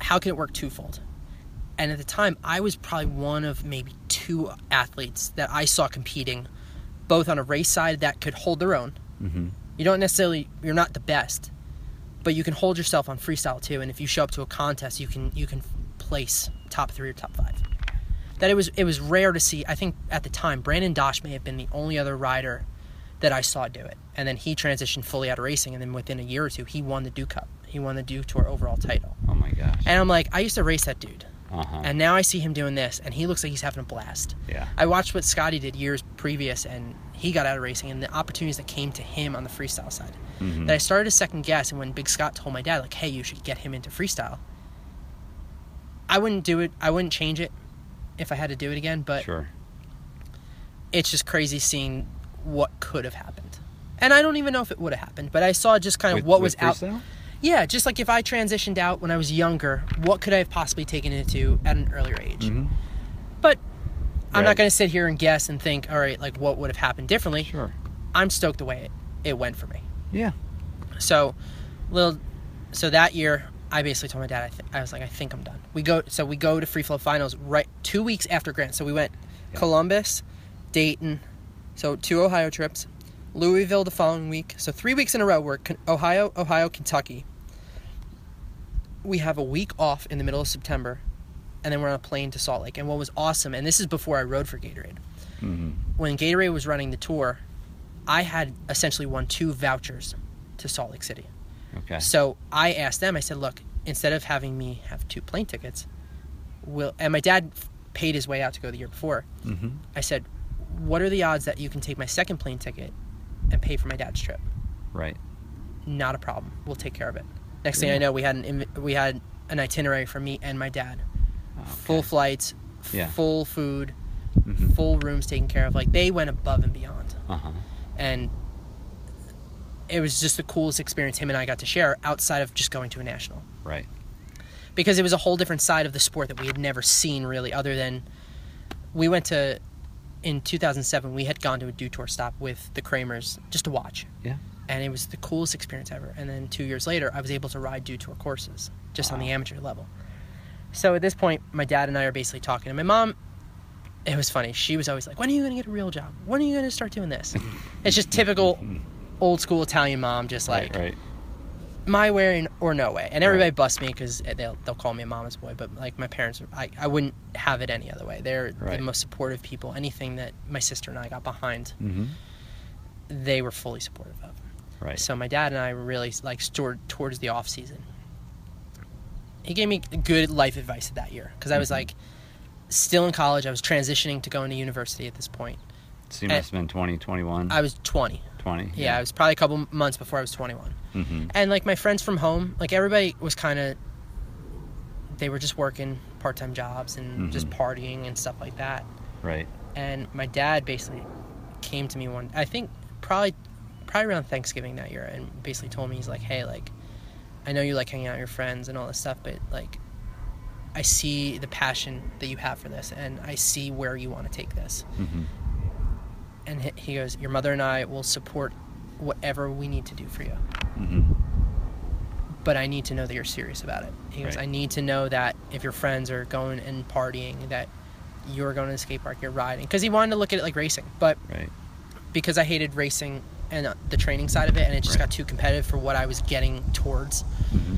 how can it work twofold? And at the time, I was probably one of maybe two athletes that I saw competing, both on a race side that could hold their own. Mm-hmm. You don't necessarily, you're not the best, but you can hold yourself on freestyle too. And if you show up to a contest, you can you can place top three or top five. That it was it was rare to see. I think at the time, Brandon Dosh may have been the only other rider that I saw do it. And then he transitioned fully out of racing, and then within a year or two, he won the Dew Cup. He won the Dew Tour overall title. Oh my gosh. And I'm like, I used to race that dude. Uh-huh. And now I see him doing this, and he looks like he's having a blast. yeah. I watched what Scotty did years previous, and he got out of racing, and the opportunities that came to him on the freestyle side. Mhm. That I started to second guess, and when Big Scott told my dad, like, "Hey, you should get him into freestyle," I wouldn't do it. I wouldn't change it if I had to do it again. But Sure. it's just crazy seeing what could have happened, and I don't even know if it would have happened. But I saw just kind of With- what was out. freestyle? Yeah, just like if I transitioned out when I was younger, what could I have possibly taken it to at an earlier age? Mhm. But I'm Right. not going to sit here and guess and think, all right, like what would have happened differently. Sure. I'm stoked the way it, it went for me. Yeah. So, little, so that year, I basically told my dad, I, th- I was like, I think I'm done. We go, so we go to free flow finals right two weeks after Grands. So we went Yeah. Columbus, Dayton, so two Ohio trips, Louisville the following week. So three weeks in a row. We're Ohio, Ohio, Kentucky. We have a week off in the middle of September, and then we're on a plane to Salt Lake. And what was awesome, and this is before I rode for Gatorade hmm when Gatorade was running the tour, I had essentially won two vouchers to Salt Lake City. Okay. So I asked them, I said, look, instead of having me have two plane tickets, will and my dad paid his way out to go the year before. hmm I said, what are the odds that you can take my second plane ticket and pay for my dad's trip? Right. Not a problem. We'll take care of it. Next thing I know, we had an we had an itinerary for me and my dad. Okay. Full flights, Yeah. full food, Mhm. full rooms taken care of. Like they went above and beyond. Uh-huh. and it was just the coolest experience him and I got to share outside of just going to a national. Right. because it was a whole different side of the sport that we had never seen really other than we went to in 2007 we had gone to a dew tour stop with the Cranmers just to watch. Yeah. and it was the coolest experience ever. And then 2 years later I was able to ride dew tour courses just on the amateur level. So at this point my dad and I are basically talking and my mom. It was funny. She was always like when are you going to get a real job? When are you going to start doing this? It's just typical old school Italian mom, just like right. Right. my way or no way. And everybody Right. busts me because they'll they'll call me a mama's boy, but like my parents, I, I wouldn't have it any other way. They're the most supportive people. Anything that my sister and I got behind, hmm they were fully supportive of. Right. So my dad and I were really like stored towards the off season. He gave me good life advice that year because I was Mhm. like still in college. I was transitioning to going to university at this point. So you must have been 20, 21, I was 20. 20. Yeah, it was probably a couple months before I was 21. hmm and like my friends from home like everybody was kind of they were just working part-time jobs and just Mhm. partying and stuff like that Right. and my dad basically came to me one i think probably probably around thanksgiving that year and basically told me he's like hey like i know you like hanging out with your friends and all this stuff but like i see the passion that you have for this and i see where you want to take this hmm and he- goes your mother and i will support whatever we need to do for you hmm but I need to know that you're serious about it. He goes, Right. I need to know that if your friends are going and partying, that you're going to the skate park, you're riding. Because he wanted to look at it like racing, but Right. because I hated racing and uh, the training side of it, and it just Right. got too competitive for what I was getting towards, hmm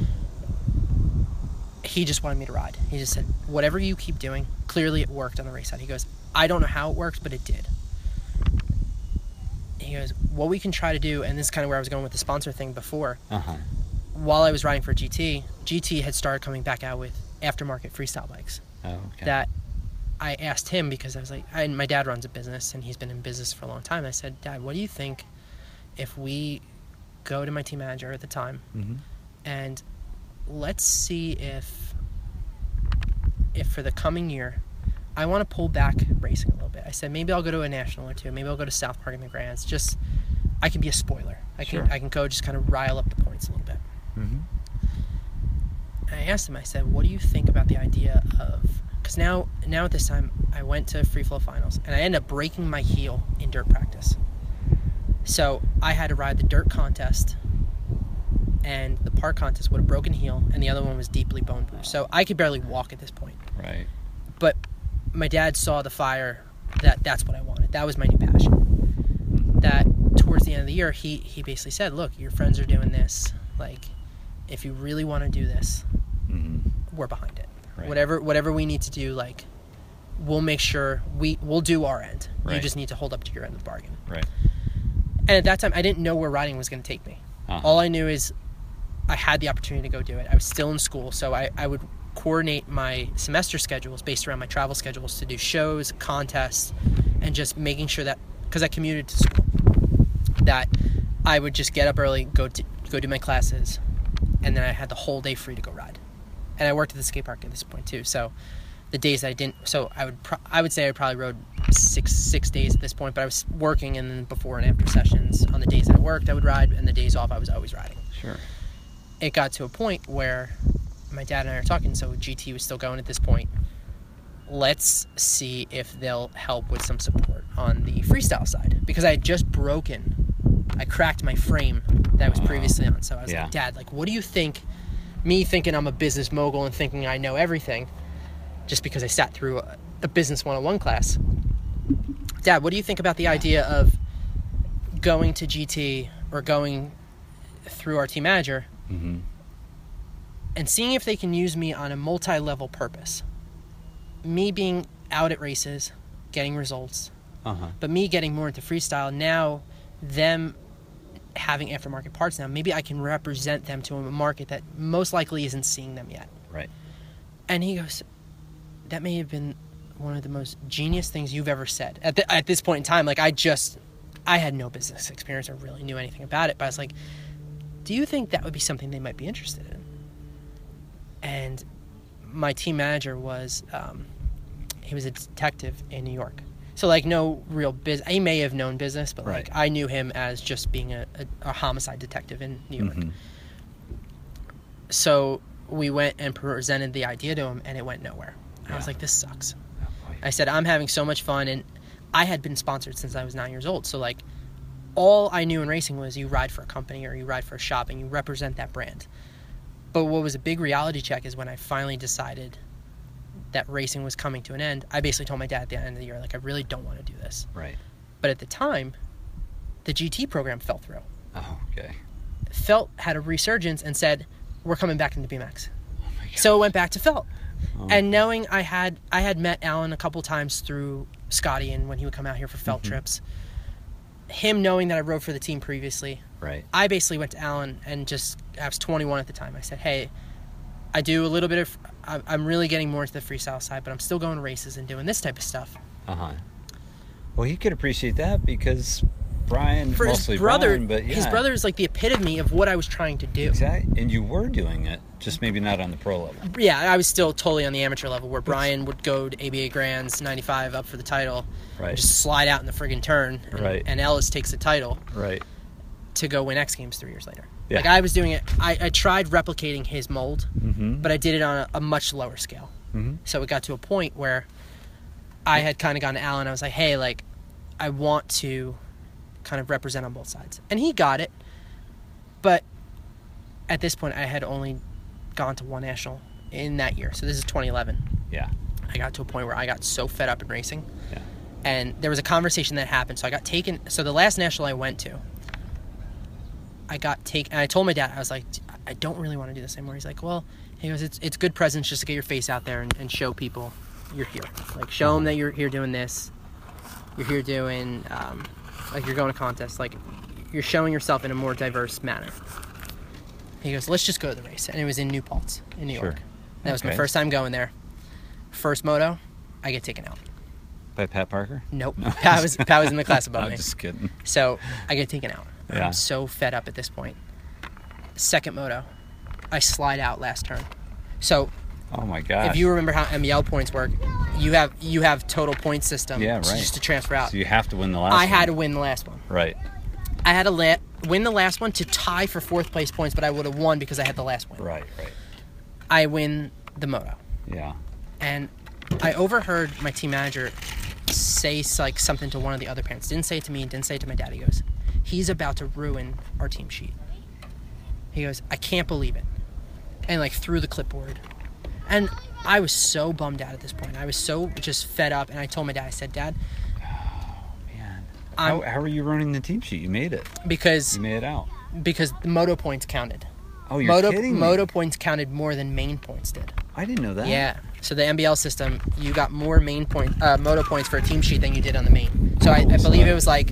he just wanted me to ride. He just said, whatever you keep doing, clearly it worked on the race side. He goes, I don't know how it worked, but it did. He goes, what we can try to do, and this is kind of where I was going with the sponsor thing before. Uh-huh. While I was riding for GT, GT had started coming back out with aftermarket freestyle bikes. Oh, okay. that I asked him because I was like, and my dad runs a business and he's been in business for a long time. I said, Dad, what do you think if we go to my team manager at the time hmm and let's see if if for the coming year I want to pull back racing a little bit. I said maybe I'll go to a national or two. Maybe I'll go to South Park in the Grands. Just I can be a spoiler. I can Sure. I can go just kind of rile up the points a little bit. hmm And I asked him, I said, what do you think about the idea of because now now at this time I went to free flow finals and I ended up breaking my heel in dirt practice. So I had to ride the dirt contest and the park contest with a broken heel and the other one was deeply bone bruised. So I could barely walk at this point. Right. But my dad saw the fire that that's what I wanted. That was my new passion. That towards the end of the year he he basically said, "Look, your friends are doing this. Like if you really want to do this, hmm we're behind it. Right. Whatever whatever we need to do, like we'll make sure we we'll do our end. You just need to hold up to your end of the bargain. Right. And at that time, I didn't know where riding was going to take me. Uh-huh. All I knew is I had the opportunity to go do it. I was still in school, so I, I would coordinate my semester schedules based around my travel schedules to do shows, contests, and just making sure that because I commuted to school, that I would just get up early, go to go do my classes, and then I had the whole day free to go ride. And I worked at the skate park at this point too, so the days that I didn't, so I would pro- I would say I probably rode six six days at this point, but I was working and then before and after sessions on the days I worked I would ride, and the days off I was always riding Sure. it got to a point where my dad and I are talking, so GT was still going at this point. Let's see if they'll help with some support on the freestyle side because I had just broken, I cracked my frame that I was previously on. So I was Yeah. like, Dad, like, what do you think? Me thinking I'm a business mogul and thinking I know everything, just because I sat through a, a business 101 class. Dad, what do you think about the idea of going to GT or going through our team manager Mm-hmm. And seeing if they can use me on a multi-level purpose. Me being out at races, getting results, Uh huh. but me getting more into freestyle now, them having aftermarket parts now, maybe I can represent them to a market that most likely isn't seeing them yet. Right. And he goes, "That may have been one of the most genius things you've ever said." At the, at this point in time, like I just, I had no business experience or really knew anything about it, but I was like, "Do you think that would be something they might be interested in?" And my team manager was, um, he was a detective in New York. So like no real business. He may have known business, but like I knew him as just being a, a, a homicide detective in New York. Mhm. So we went and presented the idea to him, and it went nowhere. I was like, "This sucks." Oh. I said, "I'm having so much fun," and I had been sponsored since I was nine years old. So like, all I knew in racing was you ride for a company or you ride for a shop, and you represent that brand. But what was a big reality check is when I finally decided that racing was coming to an end. I basically told my dad at the end of the year, like, I really don't want to do this. Right. But at the time, the GT program fell through. Oh, okay. Felt had a resurgence and said, "We're coming back into BMX." Oh my God. So it went back to Felt. Oh. And knowing I had I had met Alan a couple times through Scotty and when he would come out here for Felt Mhm. trips. Him knowing that I rode for the team previously, right. I basically went to Alan and just I was 21 at the time. I said, "Hey, I do a little bit of I'm I'm really getting more into the freestyle side, but I'm still going to races and doing this type of stuff." Uh huh. Well, he could appreciate that because Brian, For mostly his brother, Brian, but yeah, his brother is like the epitome of what I was trying to do. Exactly. And you were doing it, just maybe not on the pro level. Yeah, I was still totally on the amateur level where Brian would go to ABA Grands 95 up for the title, Right. just slide out in the friggin' turn, and, Right. and Ellis takes the title Right. To go win X Games three years later. Yeah. Like I was doing it, I, I tried replicating his mold, Mm-hmm. but I did it on a, a much lower scale. mm-hmm. So it got to a point where I had kind of gone to Alan. I was like, hey, like, I want to kind of represent on both sides. And he got it. But at this point, I had only gone to one national in that year. So this is 2011. Yeah. I got to a point where I got so fed up in racing. Yeah. And there was a conversation that happened. So I got taken. So the last national I went to, I got taken. And I told my dad, I was like, I don't really want to do this anymore. He's like, well, he goes, it's, it's good presence just to get your face out there and, and show people you're here. Like, show them that you're here doing this. You're here doing, um, like, you're going to contests. Like, you're showing yourself in a more diverse manner. He goes, let's just go to the race. And it was in New Paltz, in New Sure. York. That was my first time going there. First moto, I get taken out. By Pat Parker? Nope. No. Pat was Pat was in the class above me. I'm me. just kidding. So I get taken out. Yeah. I'm so fed up at this point. Second moto, I slide out last turn. So Oh my god! if you remember how NBL points work, you have you have total point system. Yeah, right. Just to transfer out. so you have to win the last. I had to win the last one. Right. I had to la- win the last one to tie for fourth place points, but I would have won because I had the last one. Right. Right. I win the moto. Yeah. and I overheard my team manager say like something to one of the other parents. Didn't say it to me. Didn't say it to my dad. He goes, "He's about to ruin our team sheet." He goes, "I can't believe it," and like threw the clipboard, and I was so bummed out at this point. I was so just fed up, and I told my dad. I said, "Dad, Man. How, how are you running the team sheet? You made it. because You made it out. because the moto points counted. Oh, you're moto kidding me. moto points counted more than main points did." I didn't know that. Yeah. So the NBL system, you got more main point, uh, moto points for a team sheet than you did on the main. So I, I Oh, believe it was like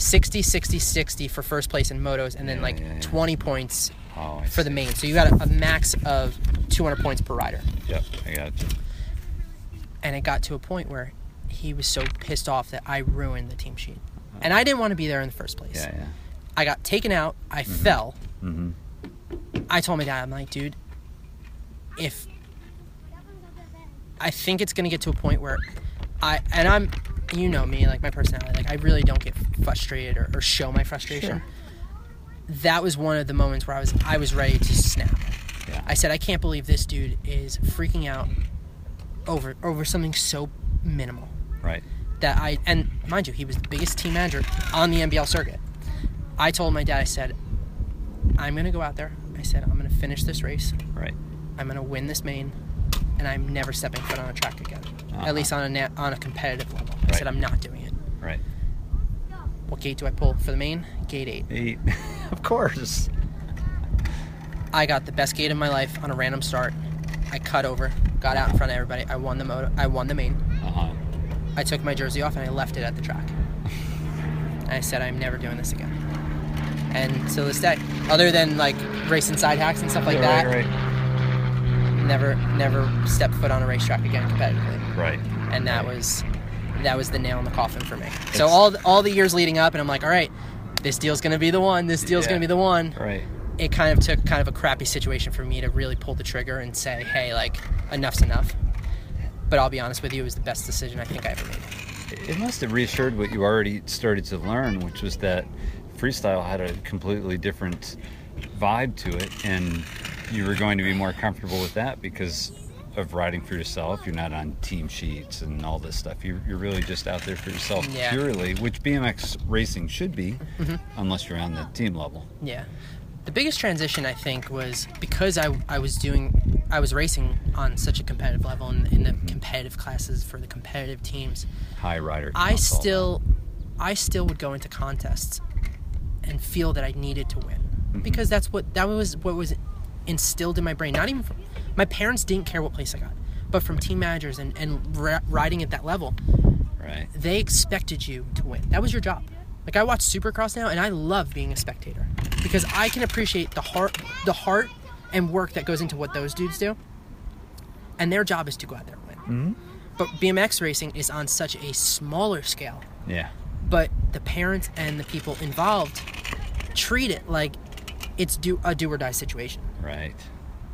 60, 60, 60 for first place in motos, and then Yeah, like yeah, yeah. 20 points Oh, for the main. So you got a, a max of 200 points per rider. Yep, I got you. And it got to a point where he was so pissed off that I ruined the team sheet. And I didn't want to be there in the first place. Yeah, yeah. I got taken out. I fell. Mm-hmm. I told my dad, I'm like, dude, if I think it's gonna get to a point where I and I'm, you know me, like my personality, like I really don't get frustrated or, or show my frustration. Sure. That was one of the moments where I was I was ready to snap. Yeah. I said, I can't believe this dude is freaking out over over something so minimal Right. that I and mind you, he was the biggest team manager on the NBL circuit. I told my dad, I said, I'm gonna go out there. I said, I'm gonna finish this race. Right. I'm gonna win this main, and I'm never stepping foot on a track again. Uh-huh. At least on a na- on a competitive level. I said, I'm not doing it. Right. What gate do I pull for the main? Gate eight. Eight. of course. I got the best gate of my life on a random start. I cut over, got out in front of everybody. I won the moto. I won the main. Uh huh. I took my jersey off and I left it at the track. And I said, I'm never doing this again. And to this day, other than like racing side hacks and stuff like that, right, Right. Never, never stepped foot on a racetrack again competitively. Right. And that Right. was, that was the nail in the coffin for me. So all, the- all the years leading up, and I'm like, all right, this deal's gonna be the one. This deal's Yeah. gonna be the one. Right. It kind of took kind of a crappy situation for me to really pull the trigger and say, hey, like enough's enough. But I'll be honest with you, it was the best decision I think I ever made. It must have reassured what you already started to learn, which was that freestyle had a completely different vibe to it, and you were going to be more comfortable with that because of riding for yourself. You're not on team sheets and all this stuff. You're, you're really just out there for yourself Yeah. purely, which BMX racing should be, mm-hmm. unless you're on the team level. Yeah. The biggest transition I think was because I, I was doing I was racing on such a competitive level in, in the mm-hmm. competitive classes for the competitive teams. High rider. I counts, all that. still I still would go into contests and feel that I needed to win Mm-hmm. because that's what that was what was instilled in my brain. Not even from, my parents didn't care what place I got, but from team managers and and ri- riding at that level, right. they expected you to win. That was your job. Like I watch Supercross now, and I love being a spectator because I can appreciate the heart, the heart and work that goes into what those dudes do. And their job is to go out there and win. Mhm. But BMX racing is on such a smaller scale. Yeah. But the parents and the people involved treat it like it's do a do or die situation. Right.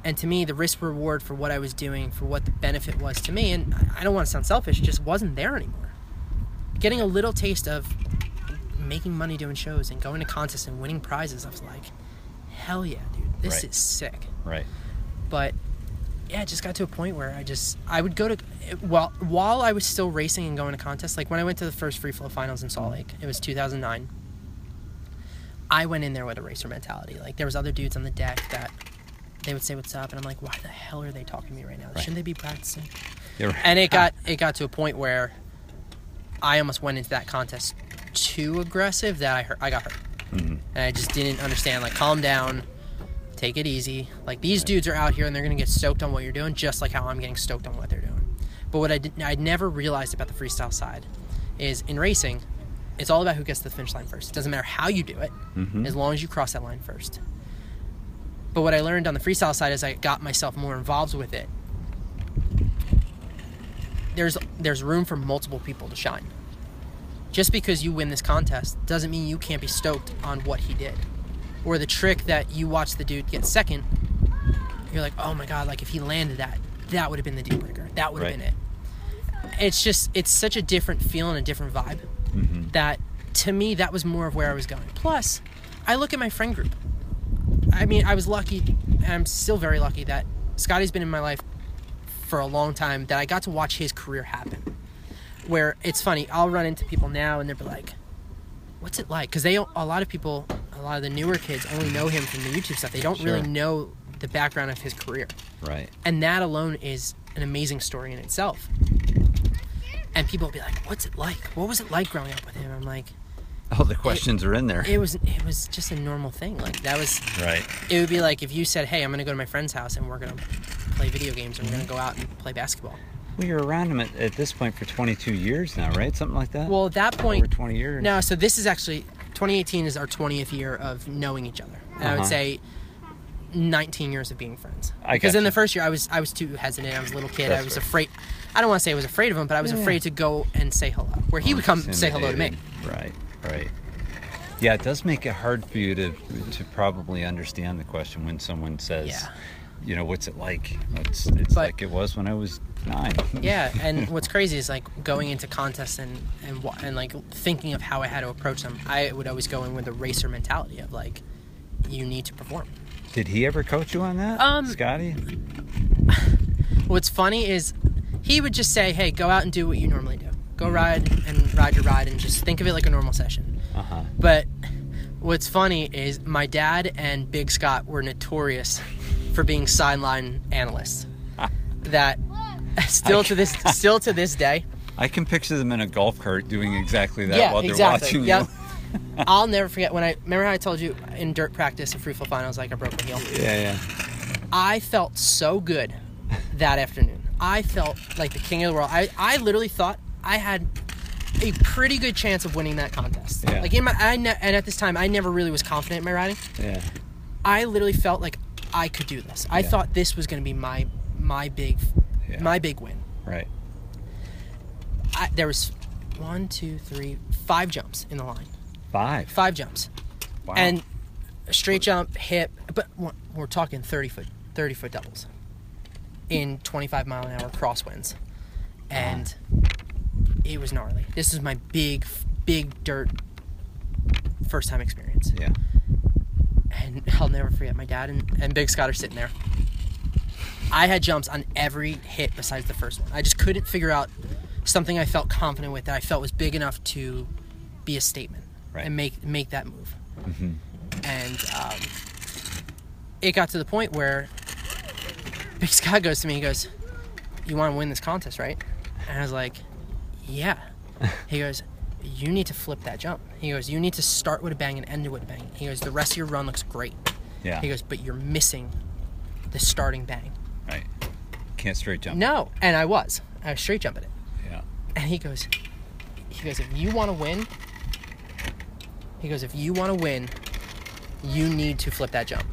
And to me, the risk reward for what I was doing, for what the benefit was to me, and I- don't want to sound selfish, just wasn't there anymore. Getting a little taste of making money doing shows and going to contests and winning prizes, I was like, hell yeah, dude, this Right. is sick. Right. But yeah, it just got to a point where I just I would go to while while I was still racing and going to contests. Like when I went to the first free flow finals in Salt Lake, it was 2009. I went in there with a racer mentality. Like there was other dudes on the deck that they would say what's up, and I'm like, why the hell are they talking to me right now? Right. Shouldn't they be practicing? Right. And it got it got to a point where I almost went into that contest too aggressive that I hurt. I got hurt, Mhm. and I just didn't understand. Like, calm down, take it easy. Like these dudes are out here and they're gonna get stoked on what you're doing, just like how I'm getting stoked on what they're doing. But what I did, I never realized about the freestyle side is in racing, it's all about who gets to the finish line first. It doesn't matter how you do it, Mhm. as long as you cross that line first. But what I learned on the freestyle side as I got myself more involved with it, there's there's room for multiple people to shine. Just because you win this contest doesn't mean you can't be stoked on what he did. Or the trick that you watch the dude get second, you're like, oh my god, like if he landed that, that would have been the deal breaker. That would have Right. been it. It's just it's such a different feeling, a different vibe Mhm. that to me that was more of where I was going. Plus, I look at my friend group. I mean, I was lucky, and I'm still very lucky that Scotty's been in my life for a long time. That I got to watch his career happen. Where it's funny, I'll run into people now and they'll be like, "What's it like?" Because they a lot of people, a lot of the newer kids only know him from the YouTube stuff. They don't really know the background of his career Right. and that alone is an amazing story in itself. And people will be like, "What's it like? What was it like growing up with him?" I'm like, All the questions are in there. "It was, it was just a normal thing. Like that was, right. it would be like if you said, "Hey, I'm gonna go to my friend's house and we're gonna play video games and we're Mm-hmm. gonna go out and play basketball." Well, you're around him at, at this point for 22 years now, right? Something like that. Well, at that point, over point, 20 years. no. So this is actually 2018 is our 20th year of knowing each other, and I would Uh-huh. say 19 years of being friends. I Because in the first year, I was I was too hesitant. I was a little kid. I was fair. afraid. I don't want to say I was afraid of him, but I was Yeah. afraid to go and say hello. Where he would come say hello to me. Right, right. Yeah, it does make it hard for you to to probably understand the question when someone says, Yeah. you know, what's it like? It's it's But- like it was when I was nine. Yeah, and what's crazy is like going into contests and and and like thinking of how I had to approach them. I would always go in with a racer mentality of like, you need to perform. Did he ever coach you on that, Um, Scotty? What's funny is he would just say, "Hey, go out and do what you normally do. Go ride and ride your ride, and just think of it like a normal session." Uh huh. But what's funny is my dad and Big Scott were notorious for being sideline analysts. that still to this still to this day, I can picture them in a golf cart doing exactly that yeah, while they're exactly. watching Yep. you. I'll never forget when I remember how I told you in dirt practice at flow finals, like I broke my heel. Yeah, yeah. I felt so good that afternoon. I felt like the king of the world. I, I literally thought I had a pretty good chance of winning that contest. Yeah. Like in my, I ne- and at this time, I never really was confident in my riding. Yeah. I literally felt like I could do this. I Yeah. thought this was going to be my my big Yeah. my big win. Right. I, there was one, two, three, five jumps in the line. Five. Five jumps. Wow. and a straight jump, hip, but we're, we're talking thirty foot, thirty foot doubles in twenty five mile an hour crosswinds, and it was gnarly. This is my big, big dirt first time experience, yeah. and I'll never forget. My dad and, and Big Scott are sitting there. I had jumps on every hit besides the first one. I just couldn't figure out something I felt confident with that I felt was big enough to be a statement Right. and make make that move hmm and um, it got to the point where Big Scott goes to me. He goes, "You want to win this contest, right?" And I was like, "Yeah." He goes, "You need to flip that jump." He goes, "You need to start with a bang and end with a bang." He goes, "The rest of your run looks great." Yeah. He goes, "But you're missing the starting bang." Right. Can't straight jump. No, and I was. I was straight jumping it. Yeah. And he goes, he goes, if you want to win, he goes, if you want to win, you need to flip that jump.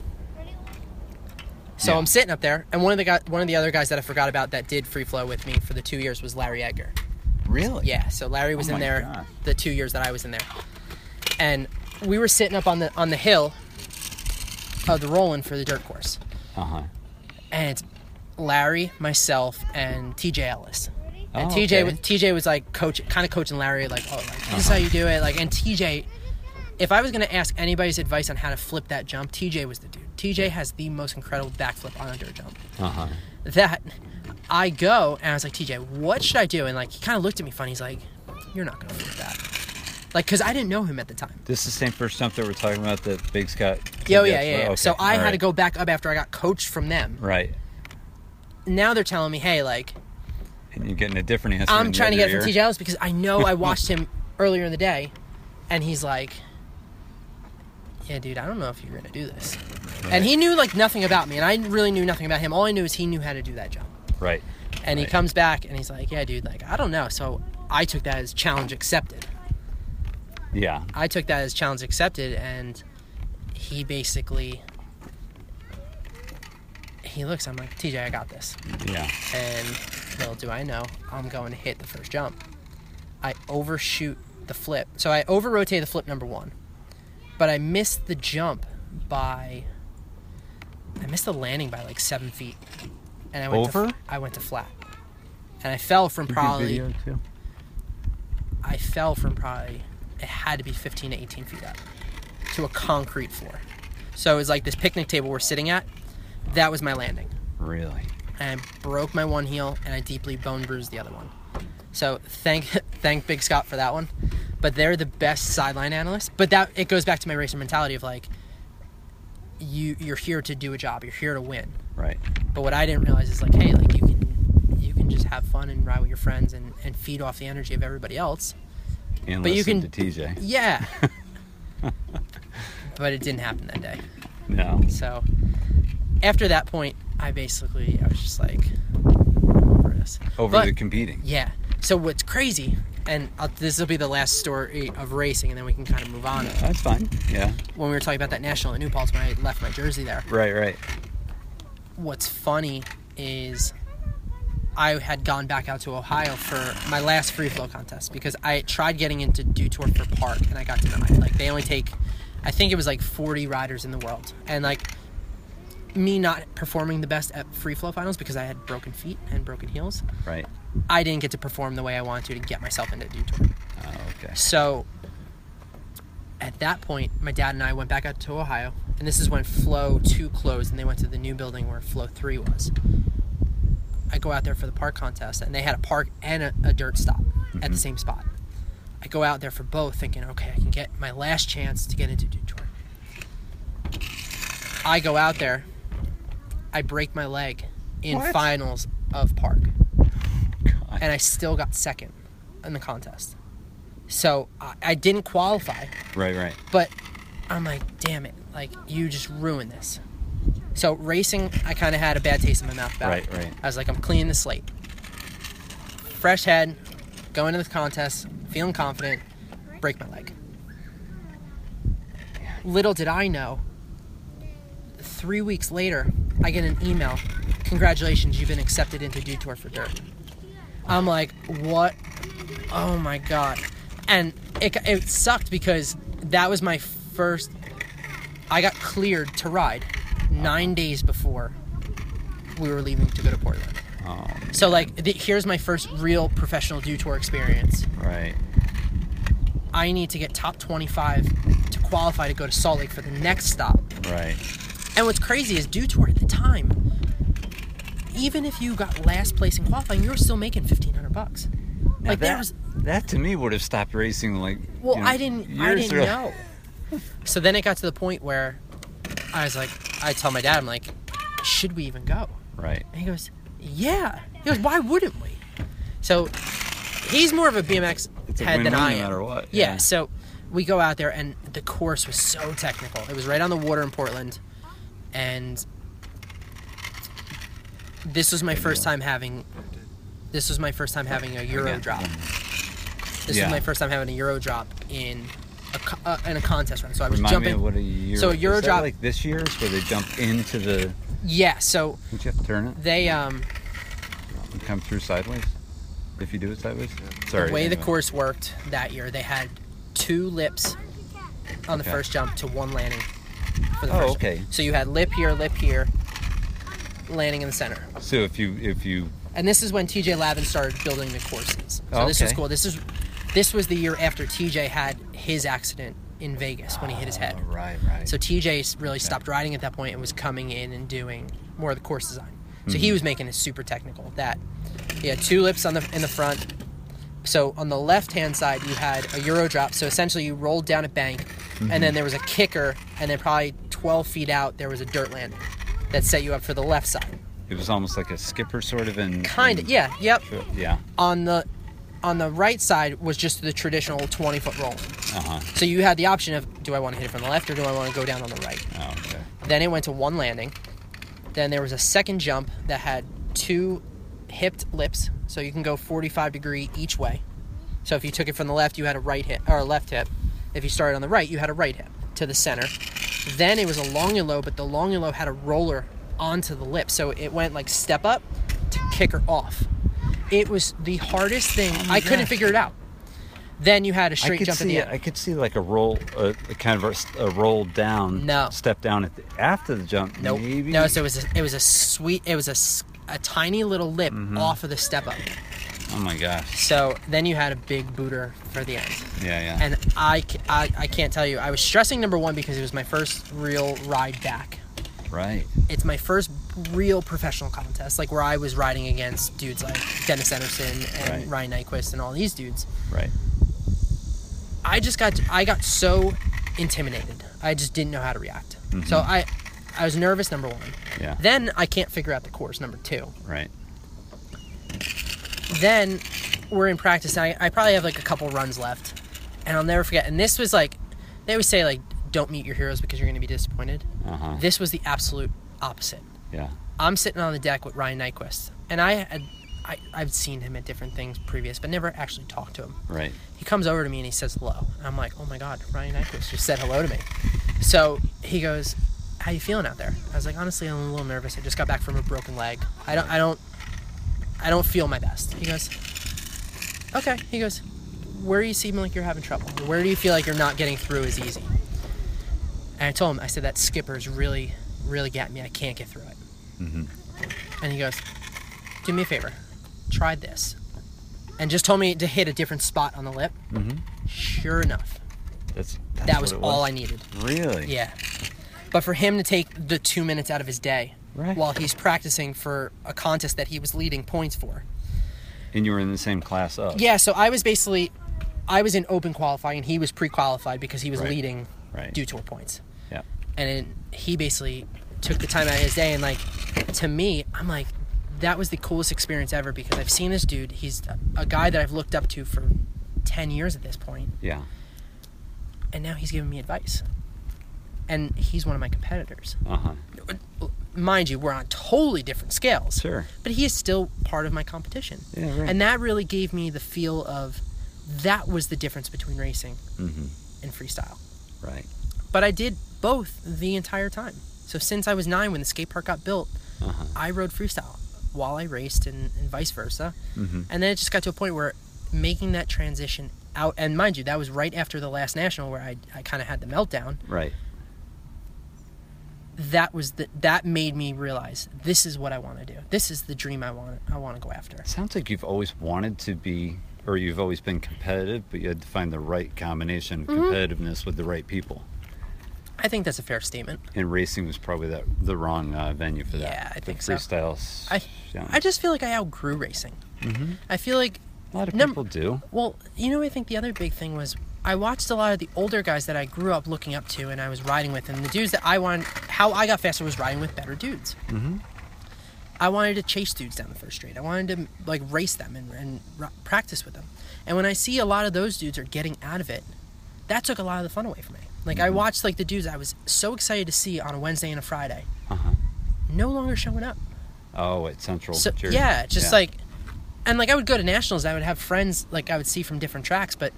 So Yeah. I'm sitting up there, and one of the guy, one of the other guys that I forgot about that did free flow with me for the two years was Larry Edgar. Really? Yeah, so Larry was Oh in there the two years that I was in there, and we were sitting up on the on the hill of the roll-in for the dirt course, Uh huh. and it's Larry, myself, and TJ Ellis. And Oh, TJ okay. was TJ was like coach, kind of coaching Larry, like, oh, like this is how you do it, like. And TJ, if I was gonna ask anybody's advice on how to flip that jump, TJ was the dude. TJ has the most incredible backflip on a dirt jump. Uh huh. That I go and I was like, TJ, what should I do? And like he kind of looked at me funny. He's like, you're not gonna flip that, like, cause I didn't know him at the time. This is the same first jump that we're talking about that Big Scott. Oh, yeah, yeah. yeah. Okay, So I all had to go back up after I got coached from them. Right. Now they're telling me, hey, like, And you're getting a different answer. I'm trying to get it from. TJ Ellis because I know I watched him earlier in the day, and he's like, "Yeah, dude, I don't know if you're gonna do this." And he knew like nothing about me, and I really knew nothing about him. All I knew is he knew how to do that jump. Right. And he comes back and he's like, "Yeah, dude, like I don't know." So I took that as challenge accepted. Yeah. I took that as challenge accepted, and he basically he looks. I'm like, TJ, I got this. Yeah. and little do I know, I'm going to hit the first jump. I overshoot the flip. So I over rotate the flip number one, but I missed the jump by. I missed the landing by like seven feet, and I went Over? To, I went to flat, and I fell from probably. Video too. I fell from probably. It had to be 15 to 18 feet up to a concrete floor. So it was like this picnic table we're sitting at. That was my landing Really. and I broke my one heel and I deeply bone bruised the other one. So thank thank Big Scott for that one. But they're the best sideline analysts. But that it goes back to my racer mentality of like you you're here to do a job. You're here to win. Right. But what I didn't realize is like, hey, like you can you can just have fun and ride with your friends and, and feed off the energy of everybody else. And But you listen can- to TJ. Yeah. but it didn't happen that day. No. So after that point, I basically I was just like over this. Over But- the competing. Yeah. So what's crazy and I'll, this will be the last story of racing, and then we can kind of move on. That's fine. Yeah. When we were talking about that national at New Paltz, when I left my jersey there, Right. Right. what's funny is I had gone back out to Ohio for my last free flow contest because I tried getting into Dew Tour for Park and I got denied. Like they only take, I think it was like 40 riders in the world, and like me not performing the best at free flow finals because I had broken feet and broken heels. Right. I didn't get to perform the way I wanted to to get myself into Dew Tour. Oh, okay. So at that point, my dad and I went back out to Ohio, and this is when Flow 2 closed and they went to the new building where Flow 3 was. I go out there for the park contest, and they had a park and a, a dirt stop at the mm-hmm. same spot. I go out there for both, thinking, okay, I can get my last chance to get into Tour. I go out there, I break my leg in What? finals of park. And I still got second in the contest. So I, I didn't qualify, Right. Right. but I'm like, damn it, like you just ruined this. So racing, I kind of had a bad taste in my mouth about it. Right, right. I was like, I'm cleaning the slate. Fresh head, going to the contest, feeling confident, break my leg. Little did I know, three weeks later, I get an email. Congratulations, you've been accepted into Dew Tour for Dirt. I'm like, what? Oh my god! And it, it sucked because that was my first. I got cleared to ride nine days before we were leaving to go to Portland. Oh. So like, the, here's my first real professional Dew Tour experience. Right. I need to get top 25 to qualify to go to Salt Lake for the next stop. Right. And what's crazy is Dew Tour at the time, even if you got last place in qualifying, you were still making 1500 bucks. Now Like that, was that to me would have stopped racing like. Well, you know, I didn't. I didn't know. So then it got to the point where I was like, I tell my dad, I'm like, should we even go? Right. And he goes, Yeah. He goes, Why wouldn't we? So he's more of a BMX It's a head than win-win I no am. matter what, Yeah. yeah. So we go out there, and the course was so technical. It was right on the water in Portland, and this was my first time having. This was my first time having a Euro Again. drop. This Yeah. was my first time having a Euro drop in a uh, in a contest run. So I was Remind jumping. me of what a year. So a Euro is that drop- like this year's where they jump into the. yeah. So Don't you have to turn it they um and come through sideways? If you do it sideways. Sorry. the way the course worked that year, they had two lips on the Okay. first jump to one landing. For the Oh, first okay. So you had lip here, lip here, landing in the center. So if you if you And this is when TJ Lavin started building the courses. So Oh, this was cool. This is this was the year after TJ had his accident in Vegas when he hit his head. Oh, right, right. So TJ really stopped riding at that point and was coming in and doing more of the course design. So he mm-hmm. was making it super technical. That he had two lips on the in the front. So on the left hand side you had a euro drop. So essentially you rolled down a bank, and mm-hmm. then there was a kicker, and then probably 12 feet out there was a dirt landing that set you up for the left side. it was almost like a skipper sort of in Kind of, yeah, yep. Yeah. On the on the right side was just the traditional 20 foot roll. Uh huh. So you had the option of do I want to hit it from the left or do I want to go down on the right. Oh, okay. Then it went to one landing. Then there was a second jump that had two hipped lips, so you can go 45 degree each way. So if you took it from the left, you had a right hip or a left hip. If you started on the right, you had a right hip to the center. Then it was a long and low, but the long and low had a roller onto the lip, so it went like step up to kicker off. It was the hardest thing. I couldn't figure it out. Then you had a straight jump at see the it- end. I could see like a roll, a, a kind of a roll down. No. Step down at the, after the jump. Nope. Maybe. No, so it was a, it was a sweet it was a, a tiny little lip Mm-hmm. off of the step up. Oh my gosh. So then you had a big booter for the end. Yeah, yeah. And I, I, I can't tell you, I was stressing number one because it was my first real ride back. right. It's my first real professional contest, like where I was riding against dudes like Dennis Enarson and Right. Ryan Nyquist and all these dudes. Right. I just got I got so intimidated. I just didn't know how to react. So I I was nervous number 1. Mm-hmm. Yeah. Then I can't figure out the course number 2. Right. Then we're in practice. And I, I probably have like a couple runs left, and I'll never forget. And this was like, they always say like, don't meet your heroes because you're going to be disappointed. Uh huh. This was the absolute opposite. Yeah. I'm sitting on the deck with Ryan Nyquist, and I had I, I've seen him at different things previous, but never actually talked to him. Right. He comes over to me and he says hello. And I'm like, oh my god, Ryan Nyquist just said hello to me. So he goes, how you feeling out there? I was like, honestly, I'm a little nervous. I just got back from a broken leg. I don't, I don't, I don't feel my best. He goes, okay. He goes, where do you seem like you're having trouble? Where do you feel like you're not getting through as easy? And I told him, I said that skipper's really, really got me. I can't get through it. Mm-hmm. And he goes, do me a favor, try this. And just told me to hit a different spot on the lip. Mm-hmm. Sure enough, That's, that's that what was all I needed. Really? Yeah. But for him to take the two minutes out of his day Right. while he's practicing for a contest that he was leading points for. And you were in the same class up. Yeah, so I was basically, I was in open qualifying and he was pre qualified because he was Right. leading Right. Dew Tour points. Yeah. And then he basically took the time out of his day and like, to me, I'm like, that was the coolest experience ever because I've seen this dude. He's a guy that I've looked up to for 10 years at this point, Yeah. and now he's giving me advice. And he's one of my competitors. Uh huh. Mind you, we're on totally different scales. Sure. But he is still part of my competition. Yeah. Right. And that really gave me the feel of that was the difference between racing mm-hmm. and freestyle. Right. But I did both the entire time. So since I was nine, when the skate park got built, Uh huh. I rode freestyle while I raced and, and vice versa. Mm-hmm. And then it just got to a point where making that transition out, and mind you, that was right after the last national where I, I kind of had the meltdown. Right. That was the, that made me realize this is what I want to do. This is the dream I want I want to go after. Sounds like you've always wanted to be, or you've always been competitive, but you had to find the right combination of Mm-hmm. competitiveness with the right people. I think that's a fair statement. And racing was probably that the wrong uh, venue for that. Yeah, I The think so. freestyles. I. I just feel like I outgrew racing. Mhm. I feel like a lot of num- people do. well, you know, I think the other big thing was I watched a lot of the older guys that I grew up looking up to and I was riding with, and the dudes that I wanted, how I got faster was riding with better dudes. Mm-hmm. I wanted to chase dudes down the first straight. I wanted to like race them and, and r- practice with them. And when I see a lot of those dudes are getting out of it, that took a lot of the fun away from me. Like I watched like the dudes I was so excited to see on a Wednesday and a Friday, Uh huh. no longer showing up. Oh, at Central. So Jersey. yeah, just Yeah. like, and like I would go to nationals. I would have friends like I would see from different tracks, but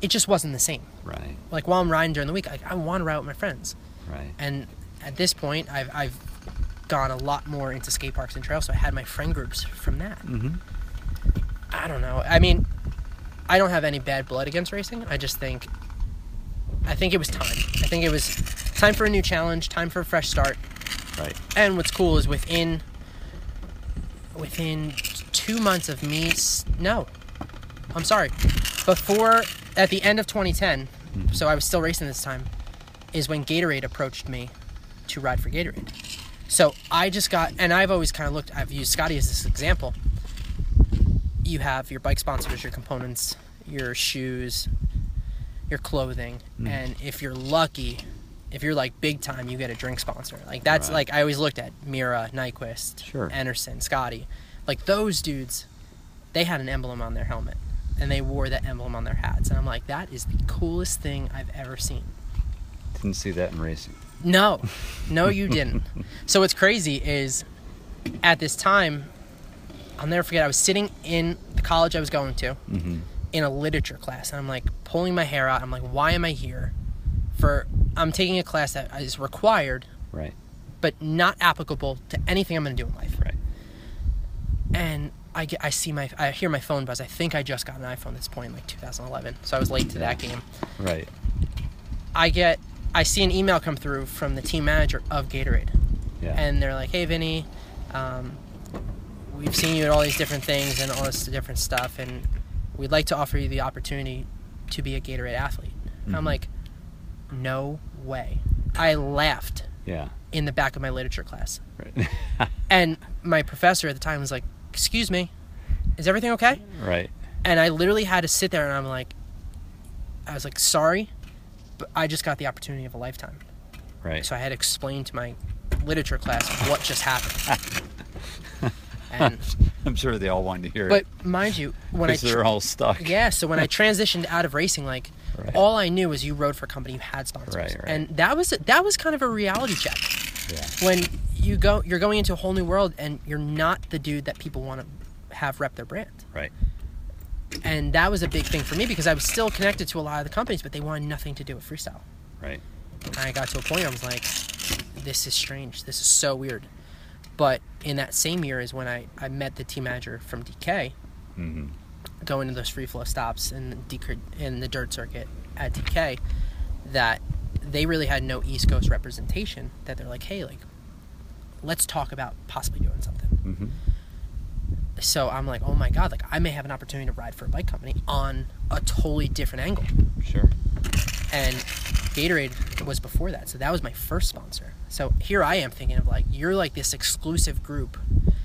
it just wasn't the same. Right. Like while I'm riding during the week, like I want to ride with my friends. Right. And at this point, I've I've gone a lot more into skate parks and trails, so I had my friend groups from that. Mm-hmm. I don't know. I mean, I don't have any bad blood against racing. I just think, I think it was time. I think it was time for a new challenge, time for a fresh start. Right. And what's cool is within within two months of me, no, I'm sorry, before at the end of 2010, mm-hmm. so I was still racing this time, is when Gatorade approached me to ride for Gatorade. So I just got, and I've always kind of looked. I've used Scotty as this example. You have your bike sponsors, your components, your shoes, your clothing, mm-hmm. and if you're lucky, if you're like big time, you get a drink sponsor. Like that's Right. like I always looked at Mirra, Nyquist, Sure. Anderson, Scotty, like those dudes. They had an emblem on their helmet, and they wore that emblem on their hats, and I'm like, that is the coolest thing I've ever seen. Didn't see that in racing. No, no, you didn't. so what's crazy is, at this time, I'll never forget. I was sitting in the college I was going to, Mm-hmm. in a literature class, and I'm like pulling my hair out. I'm like, why am I here? For I'm taking a class that is required, Right. but not applicable to anything I'm going to do in life. Right. And I get, I see my, I hear my phone buzz. I think I just got an iPhone at this point, like 2011. So I was late to that game. Right. I get, I see an email come through from the team manager of Gatorade. Yeah. and they're like, "Hey, Vinny, um, we've seen you at all these different things and all this different stuff, and we'd like to offer you the opportunity to be a Gatorade athlete." And I'm like, "No way!" I laughed yeah. in the back of my literature class, Right. and my professor at the time was like, "Excuse me, is everything okay?" right. And I literally had to sit there, and I'm like, I was like, "Sorry." But I just got the opportunity of a lifetime. Right. So I had to explain to my literature class what just happened. and I'm sure they all wanted to hear but it. But mind you, when I Because they're all stuck. yeah, so when I transitioned out of racing, like Right. all I knew was you rode for a company you had sponsors, Right, right. and that was that was kind of a reality check Yeah. when you go you're going into a whole new world and you're not the dude that people want to have rep their brand. Right. And that was a big thing for me because I was still connected to a lot of the companies, but they wanted nothing to do with freestyle. Right. And I got to a point where I was like, this is strange. This is so weird. But in that same year is when I, I met the team manager from DK Mm-hmm. going to those free flow stops in the, DK in the dirt circuit at DK that they really had no East Coast representation. That they're like, hey, like, let's talk about possibly doing something. Mm-hmm. So I'm like, oh my god, like I may have an opportunity to ride for a bike company on a totally different angle. Sure. And Gatorade was before that, so that was my first sponsor. So here I am thinking of like, you're like this exclusive group.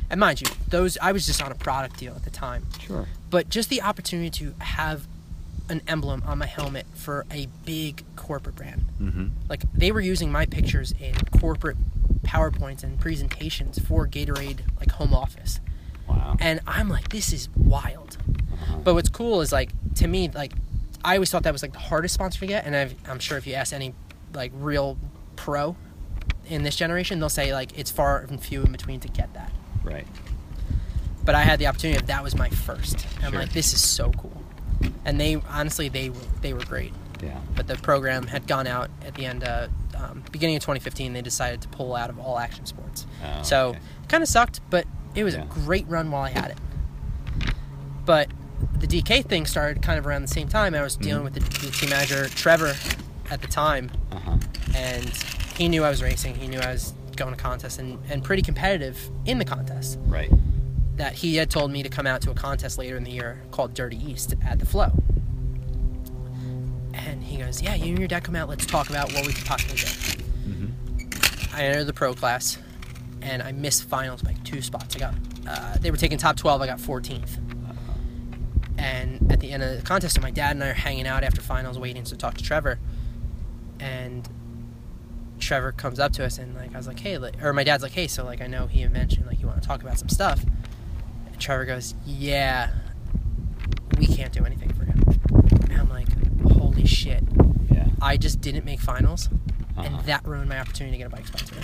And mind you, those I was just on a product deal at the time. Sure. but just the opportunity to have an emblem on my helmet for a big corporate brand. Mm-hmm. Like they were using my pictures in corporate PowerPoints and presentations for Gatorade like home office. Wow. And I'm like, this is wild. Uh-huh. But what's cool is like to me, like I always thought that was like the hardest sponsor to get, and I've, I'm sure if you ask any like real pro in this generation, they'll say like it's far and few in between to get that. Right. But I had the opportunity of that was my first. And I'm like, this is so cool. And they honestly they were they were great. Yeah. But the program had gone out at the end of um, beginning of 2015. They decided to pull out of all action sports. Oh, so okay. kind of sucked, but it was Yeah. a great run while I had it. But the DK thing started kind of around the same time. I was dealing Mhm. with the, the team manager Trevor at the time, Uh-huh. and he knew I was racing. He knew I was going to contests and, and pretty competitive in the contest. Right. That he had told me to come out to a contest later in the year called Dirty East at the Flow. And he goes, "Yeah, you and your dad come out. Let's talk about what we could possibly do." Mm-hmm. I entered the pro class, and I missed finals by two spots. I got uh, they were taking top twelve. I got 14th. And at the end of the contest, my dad and I are hanging out after finals, waiting to talk to Trevor. And Trevor comes up to us, and like I was like, "Hey," like, or my dad's like, "Hey," so like I know he mentioned like you want to talk about some stuff. And Trevor goes, "Yeah, we can't do anything for him. And I'm like, "Holy shit!" Yeah. I just didn't make finals, Uh-huh. and that ruined my opportunity to get a bike sponsor.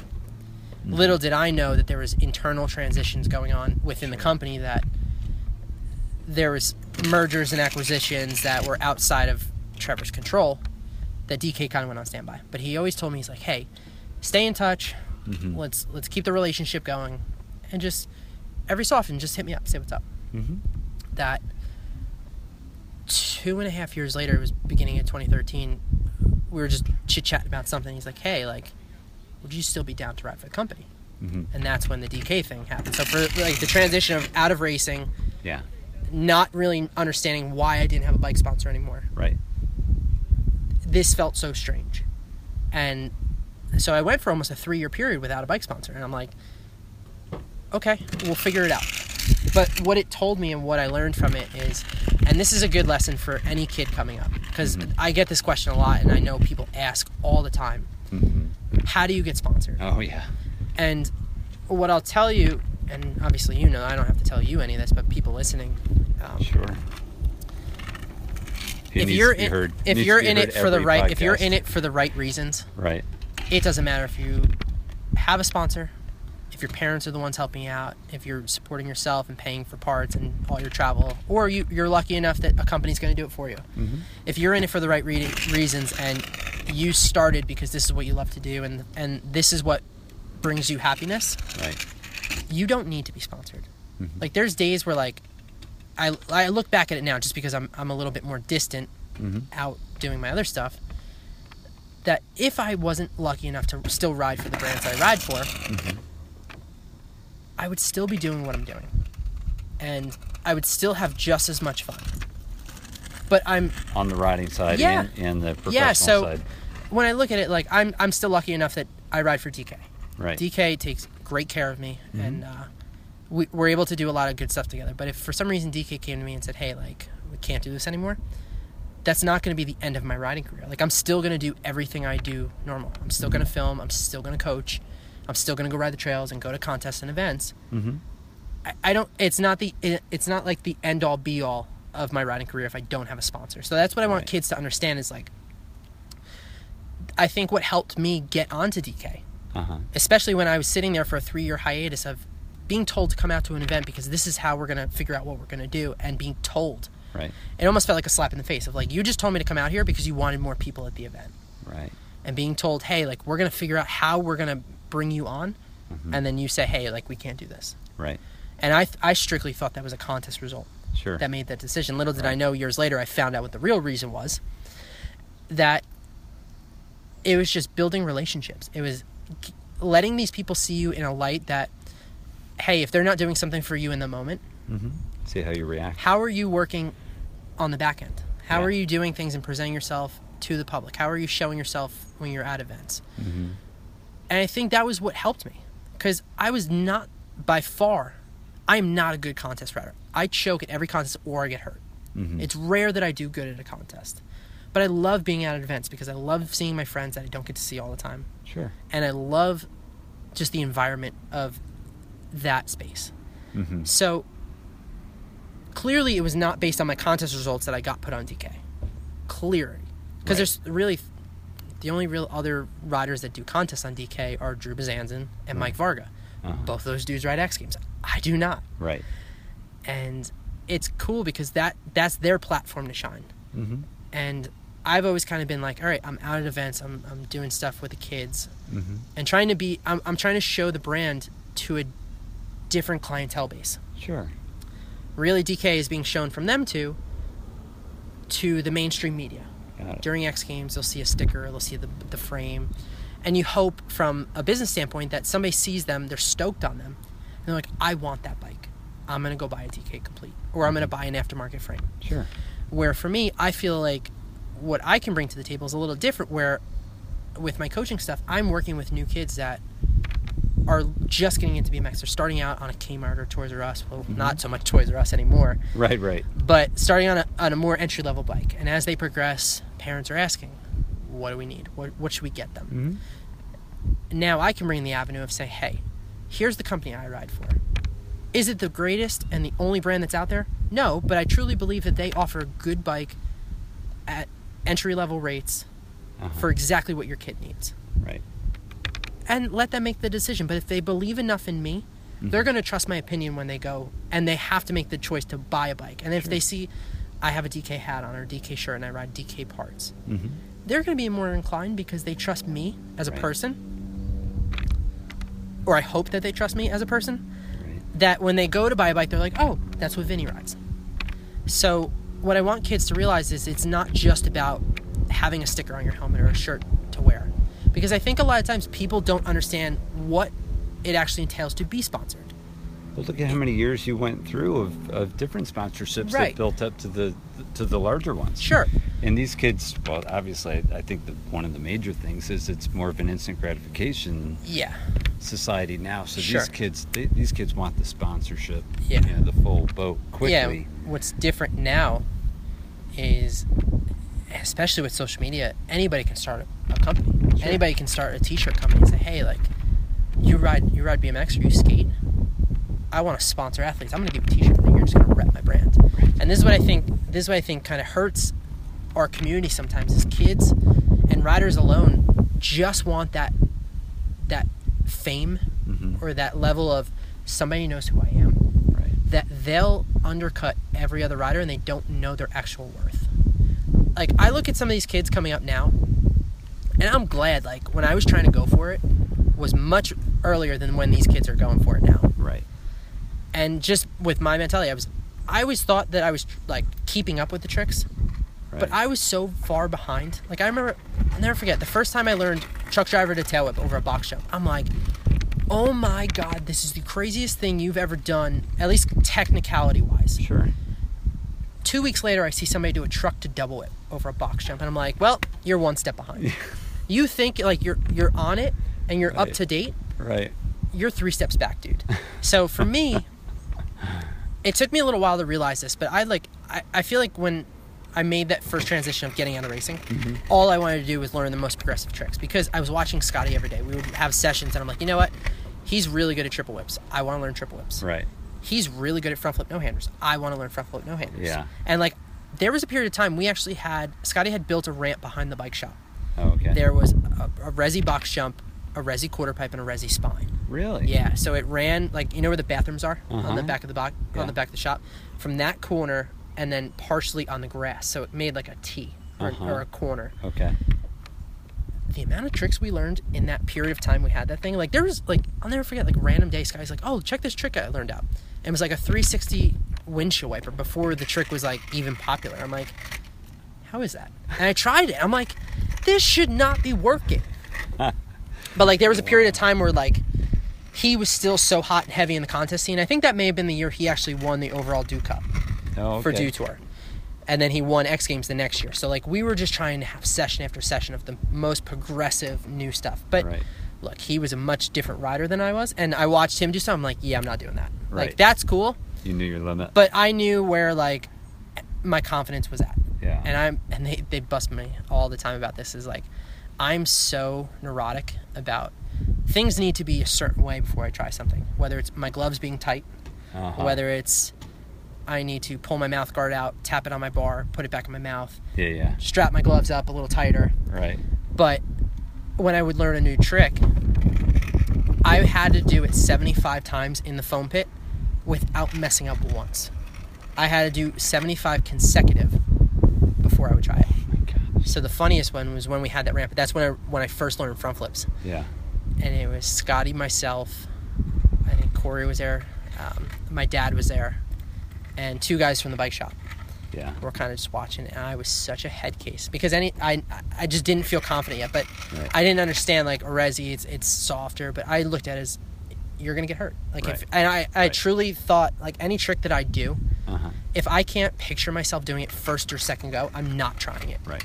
Mhm. Little did I know that there was internal transitions going on within the company that there was mergers and acquisitions that were outside of Trevor's control that DK kind of went on standby. But he always told me he's like, "Hey, stay in touch. Mhm. Let's let's keep the relationship going, and just every so often just hit me up, say what's up." Mhm. That two and a half years later, it was beginning of 2013. We were just chit chatting about something. He's like, "Hey, like, would you still be down to ride for the company?" Mhm. And that's when the DK thing happened. So for like the transition of out of racing, Yeah. not really understanding why I didn't have a bike sponsor anymore, Right. this felt so strange. And so I went for almost a three year period without a bike sponsor. And I'm like, okay, we'll figure it out. But what it told me and what I learned from it is, and this is a good lesson for any kid coming up, because Mhm. I get this question a lot and I know people ask all the time Mhm. how do you get sponsored? Oh yeah. And what I'll tell you, and obviously you know, I don't have to tell you any of this, but people listening, um, Sure. It if you're in, heard- if you're in it for the right, if you're in it for the right reasons, Right. it doesn't matter if you have a sponsor, if your parents are the ones helping you out, if you're supporting yourself and paying for parts and all your travel, or you, you're lucky enough that a company's going to do it for you. Mm-hmm. If you're in it for the right re- reasons and you started because this is what you love to do and and this is what brings you happiness, Right. you don't need to be sponsored. Mhm. Like there's days where like I I look back at it now just because I'm I'm a little bit more distant Mhm. out doing my other stuff. That if I wasn't lucky enough to still ride for the brands I ride for, Mhm. I would still be doing what I'm doing. And I would still have just as much fun. But I'm On the riding side Yeah. and, and the professional Yeah, so- side. when I look at it like I'm I'm still lucky enough that I ride for DK. Right. DK takes great care of me, Mhm. and uh, we, we're able to do a lot of good stuff together. But if for some reason DK came to me and said, "Hey, like we can't do this anymore," that's not going to be the end of my riding career. Like I'm still going to do everything I do normal. I'm still going to film. I'm still going to coach. I'm still going to go ride the trails and go to contests and events. mm-hmm. I, I don't. It's not the. It, it's not like the end all be all of my riding career if I don't have a sponsor. So that's what I want Right. kids to understand is like. I think what helped me get onto DK Uh-huh. especially when I was sitting there for a three year hiatus of being told to come out to an event because this is how we're gonna figure out what we're gonna do, and being told. Right. It almost felt like a slap in the face of like you just told me to come out here because you wanted more people at the event, Right. and being told, hey, like we're gonna figure out how we're gonna bring you on, Mm-hmm. and then you say, hey, like we can't do this. Right. And I, I strictly thought that was a contest result Sure. that made that decision. Little did I know years later, I found out what the real reason was that it was just building relationships. It was letting these people see you in a light that, hey, if they're not doing something for you in the moment, mm-hmm. See how you react. how are you working on the back end? How Yeah. are you doing things and presenting yourself to the public? How are you showing yourself when you're at events? Mm-hmm. And I think that was what helped me because I was not by far, I am not a good contest rider. I choke at every contest or I get hurt. Mm-hmm. It's rare that I do good at a contest. But I love being at events because I love seeing my friends that I don't get to see all the time. Sure. And I love just the environment of that space. Mm-hmm. So clearly it was not based on my contest results that I got put on DK. Clearly. Because Right. there's really the only real other riders that do contests on DK are Drew Bezanson and Mike Varga. Uh-huh. Both those dudes ride X Games. I do not. Right. And it's cool because that that's their platform to shine. Mm-hmm. And I've always kind of been like, all right, I'm out at events, I'm, I'm doing stuff with the kids, Mm-hmm. and trying to be, I'm, I'm trying to show the brand to a different clientele base. Sure. Really, DK is being shown from them to to the mainstream media. During X Games, they'll see a sticker, they'll see the, the frame, and you hope from a business standpoint that somebody sees them, they're stoked on them, and they're like, I want that bike. I'm gonna go buy a DK complete, or I'm gonna mm-hmm. buy an aftermarket frame. Sure. Where for me, I feel like what I can bring to the table is a little different. Where with my coaching stuff, I'm working with new kids that are just getting into BMX. They're starting out on a Kmart or Toys R Us. Well, mm-hmm. not so much Toys R Us anymore, Right. Right. but starting on a, on a more entry level bike. And as they progress, parents are asking, "What do we need? What what should we get them?" Mm-hmm. now I can bring the avenue of say, hey, here's the company I ride for. Is it the greatest and the only brand that's out there? No, but I truly believe that they offer a good bike at entry level rates Uh-huh. for exactly what your kid needs. Right. And let them make the decision. But if they believe enough in me, they're going to trust my opinion when they go and they have to make the choice to buy a bike. And if they see I have a DK hat on or a DK shirt and I ride DK parts, Mm-hmm. they're going to be more inclined because they trust me as a Right. person. Or I hope that they trust me as a person. Right. That when they go to buy a bike, they're like, oh, that's what Vinny rides. So, what I want kids to realize is it's not just about having a sticker on your helmet or a shirt to wear. Because I think a lot of times people don't understand what it actually entails to be sponsored. Well, look at how many years you went through of, of different sponsorships Right. that built up to the to the larger ones. Sure. And these kids, well, obviously, I, think that one of the major things is it's more of an instant gratification Yeah. society now. So Sure. these kids, they, these kids want the sponsorship, Yeah. you know, the full boat quickly. Yeah, what's different now is, especially with social media, anybody can start a, a company. Sure. Anybody can start a T-shirt company and say, "Hey, like, you ride you ride BMX or you skate. I want to sponsor athletes. I'm going to give a T-shirt, and you're just going to rep my brand." And this is what I think. This is what I think kind of hurts our community sometimes. Is kids and riders alone just want that that fame Mhm. or that level of somebody knows who I am Right. that they'll undercut every other rider and they don't know their actual worth. Like I look at some of these kids coming up now, and I'm glad. Like when I was trying to go for it, was much earlier than when these kids are going for it now. Right. And just with my mentality, I was, I always thought that I was like keeping up with the tricks, Right. but I was so far behind. Like I remember, I'll never forget the first time I learned truck driver to tail whip over a box jump. I'm like, oh my god, this is the craziest thing you've ever done, at least technicality wise. sure. Two weeks later, I see somebody do a truck to double whip over a box jump, and I'm like, well, you're one step behind. you think like you're you're on it and you're up to date. Right. You're three steps back, dude. So for me, it took me a little while to realize this, but I like I, I feel like when I made that first transition of getting out of racing, mm-hmm. all I wanted to do was learn the most progressive tricks because I was watching Scotty every day. We would have sessions, and I'm like, you know what? He's really good at triple whips. I want to learn triple whips. Right. He's really good at front flip no handers. I want to learn front flip no handers. Yeah. And like, there was a period of time we actually had Scotty had built a ramp behind the bike shop. Oh, okay. There was a, a resi box jump, a resi quarter pipe, and a resi spine. Really? Yeah, so it ran like you know where the bathrooms are on Uh-huh. the back of the box Yeah. on the back of the shop, from that corner and then partially on the grass. So it made like a T or, Uh-huh. or a corner. Okay. The amount of tricks we learned in that period of time we had that thing, like there was like I'll never forget like random day. Sky's like, oh check this trick I learned out. And it was like a 360 windshield wiper before the trick was like even popular. I'm like, how is that? And I tried it. I'm like, this should not be working. but like there was a period of time where like he was still so hot and heavy in the contest scene. I think that may have been the year he actually won the overall Dew Cup Oh, okay. for Dew Tour. And then he won X Games the next year. So like we were just trying to have session after session of the most progressive new stuff. But Right. look, he was a much different rider than I was, and I watched him do something. I'm like, yeah, I'm not doing that. Like that's cool, You knew your limit. but I knew where like my confidence was at yeah. and I'm and they, they bust me all the time about this is like I'm so neurotic about things need to be a certain way before I try something. Whether it's my gloves being tight, Uh-huh. whether it's I need to pull my mouth guard out, tap it on my bar, put it back in my mouth, Yeah, yeah. strap my gloves up a little tighter. Right. But when I would learn a new trick, I had to do it 75 times in the foam pit without messing up once. I had to do 75 consecutive before I would try it. So the funniest one was when we had that ramp. That's when I when I first learned front flips, Yeah. and it was Scotty, myself, I think Corey was there, um, my dad was there, and two guys from the bike shop Yeah. were kind of just watching. And I was such a head case because any I I just didn't feel confident yet, but Right. I didn't understand like Orezi, it's it's softer, but I looked at it as you're gonna get hurt. Like if and I I Right. truly thought like any trick that I do, Uh-huh. if I can't picture myself doing it first or second go, I'm not trying it. Right.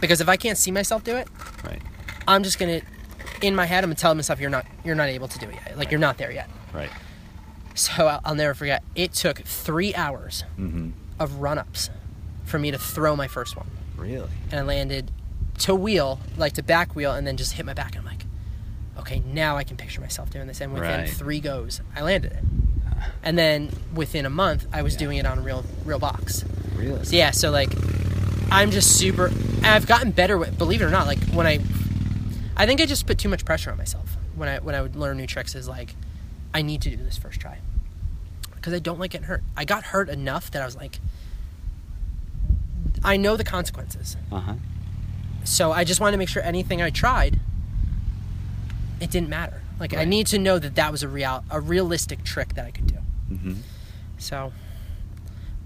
Because if I can't see myself do it, Right. I'm just gonna, in my head, I'm gonna tell myself you're not you're not able to do it yet. Like Right. you're not there yet. Right. So I'll, I'll never forget. It took three hours Mm-hmm. of run-ups for me to throw my first one, Really? and I landed to wheel, like to back wheel, and then just hit my back. And I'm like, okay, now I can picture myself doing this. And within Right. three goes, I landed it. And then within a month, I was Yeah. doing it on real real box. Really? So yeah, so like I'm just super I've gotten better with believe it or not, like when I I think I just put too much pressure on myself when I when I would learn new tricks is like I need to do this first try. Because I don't like getting hurt. I got hurt enough that I was like I know the consequences. Uh-huh. So I just wanted to make sure anything I tried it didn't matter. Like I need to know that that was a real a realistic trick that I could do. Mm-hmm. So,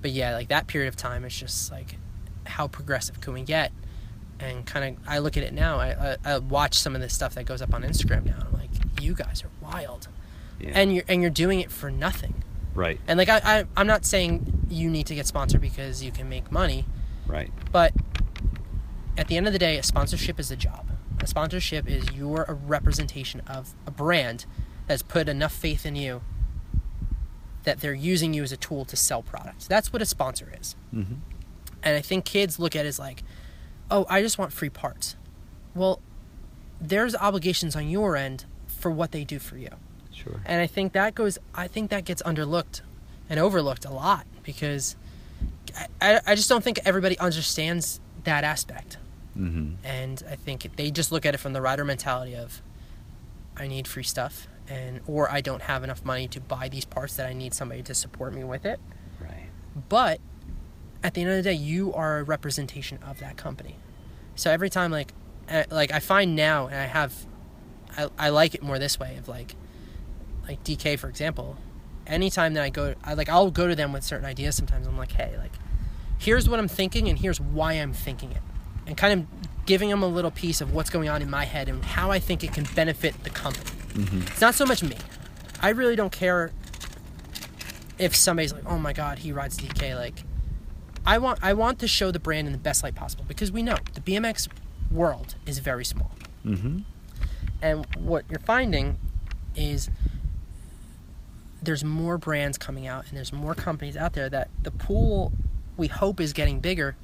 but yeah, like that period of time is just like, how progressive can we get? And kind of, I look at it now. I, I, I watch some of the stuff that goes up on Instagram now. And I'm like, you guys are wild, Yeah. and you're and you're doing it for nothing. right. And like, I, I I'm not saying you need to get sponsored because you can make money, Right. but at the end of the day, a sponsorship is a job. A sponsorship is you're a representation of a brand that's put enough faith in you that they're using you as a tool to sell products. That's what a sponsor is. Mm-hmm. And I think kids look at it as like, oh, I just want free parts. Well, there's obligations on your end for what they do for you. Sure. And I think that goes, I think that gets underlooked and overlooked a lot because I, I, I just don't think everybody understands that aspect. Mm-hmm. And I think they just look at it from the rider mentality of, I need free stuff, and or I don't have enough money to buy these parts that I need somebody to support me with it. Right. But at the end of the day, you are a representation of that company. So every time, like, uh, like I find now, and I have, I, I like it more this way of like, like DK for example. Anytime that I go, I like I'll go to them with certain ideas. Sometimes I'm like, hey, like, here's what I'm thinking, and here's why I'm thinking it, and kind of giving them a little piece of what's going on in my head and how I think it can benefit the company. Mm-hmm. It's not so much me. I really don't care if somebody's like, "Oh my god, he rides DK." Like, I want I want to show the brand in the best light possible because we know the BMX world is very small, Mm-hmm. and what you're finding is there's more brands coming out and there's more companies out there that the pool we hope is getting bigger,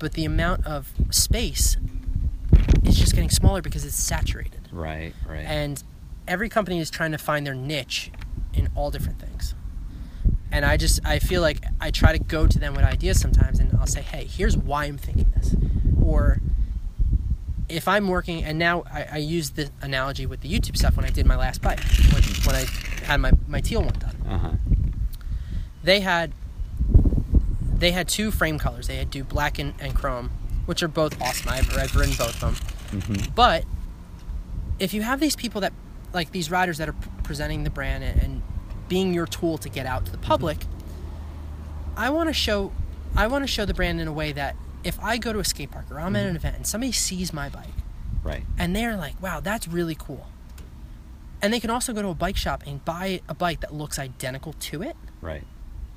but the amount of space is just getting smaller because it's saturated. Right. Right. And every company is trying to find their niche in all different things. And I just I feel like I try to go to them with ideas sometimes and I'll say, "Hey, here's why I'm thinking this." Or if I'm working, and now I, I use the analogy with the YouTube stuff when I did my last bike, when, when I had my, my teal one done. Uh huh. They had they had two frame colors. They had do black and, and chrome, which are both awesome. I've, I've ridden both of them. Mm-hmm. But if you have these people that, like these riders that are p- presenting the brand and, and being your tool to get out to the public, I want to show, I want to show the brand in a way that if I go to a skate park or I'm at an event and somebody sees my bike Right. and they're like, "Wow, that's really cool," and they can also go to a bike shop and buy a bike that looks identical to it. Right.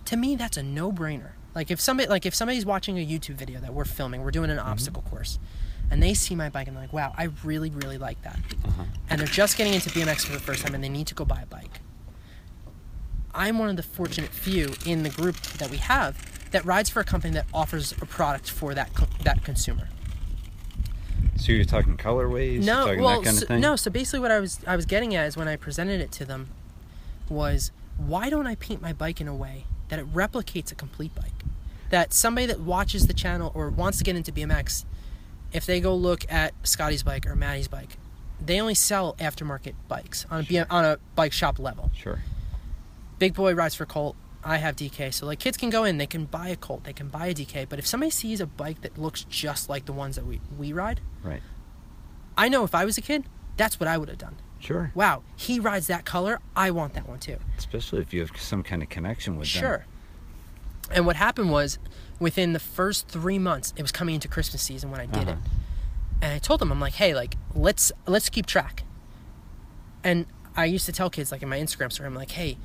To me, that's a no-brainer. Like if somebody, like if somebody's watching a YouTube video that we're filming, we're doing an obstacle course, and they see my bike and they're like, "Wow, I really, really like that." Uh-huh. and they're just getting into BMX for the first time and they need to go buy a bike. I'm one of the fortunate few in the group that we have that rides for a company that offers a product for that co- that consumer. So you're talking colorways? no, talking well, that kind so, of thing? no. So basically, what I was I was getting at is when I presented it to them was why don't I paint my bike in a way that it replicates a complete bike? That somebody that watches the channel or wants to get into BMX, if they go look at Scotty's bike or Maddie's bike, they only sell aftermarket bikes on a BM, on a bike shop level. Sure. Big Boy rides for Colt. I have DK. So like kids can go in, they can buy a Colt, they can buy a DK. But if somebody sees a bike that looks just like the ones that we, we ride, Right. I know if I was a kid, that's what I would have done. Sure. Wow, he rides that color. I want that one too. Especially if you have some kind of connection with them. Sure. And what happened was, within the first three months, it was coming into Christmas season when I did it, Uh-huh. and I told them, I'm like, hey, like let's let's keep track. And I used to tell kids, like in my Instagram story, I'm like, hey,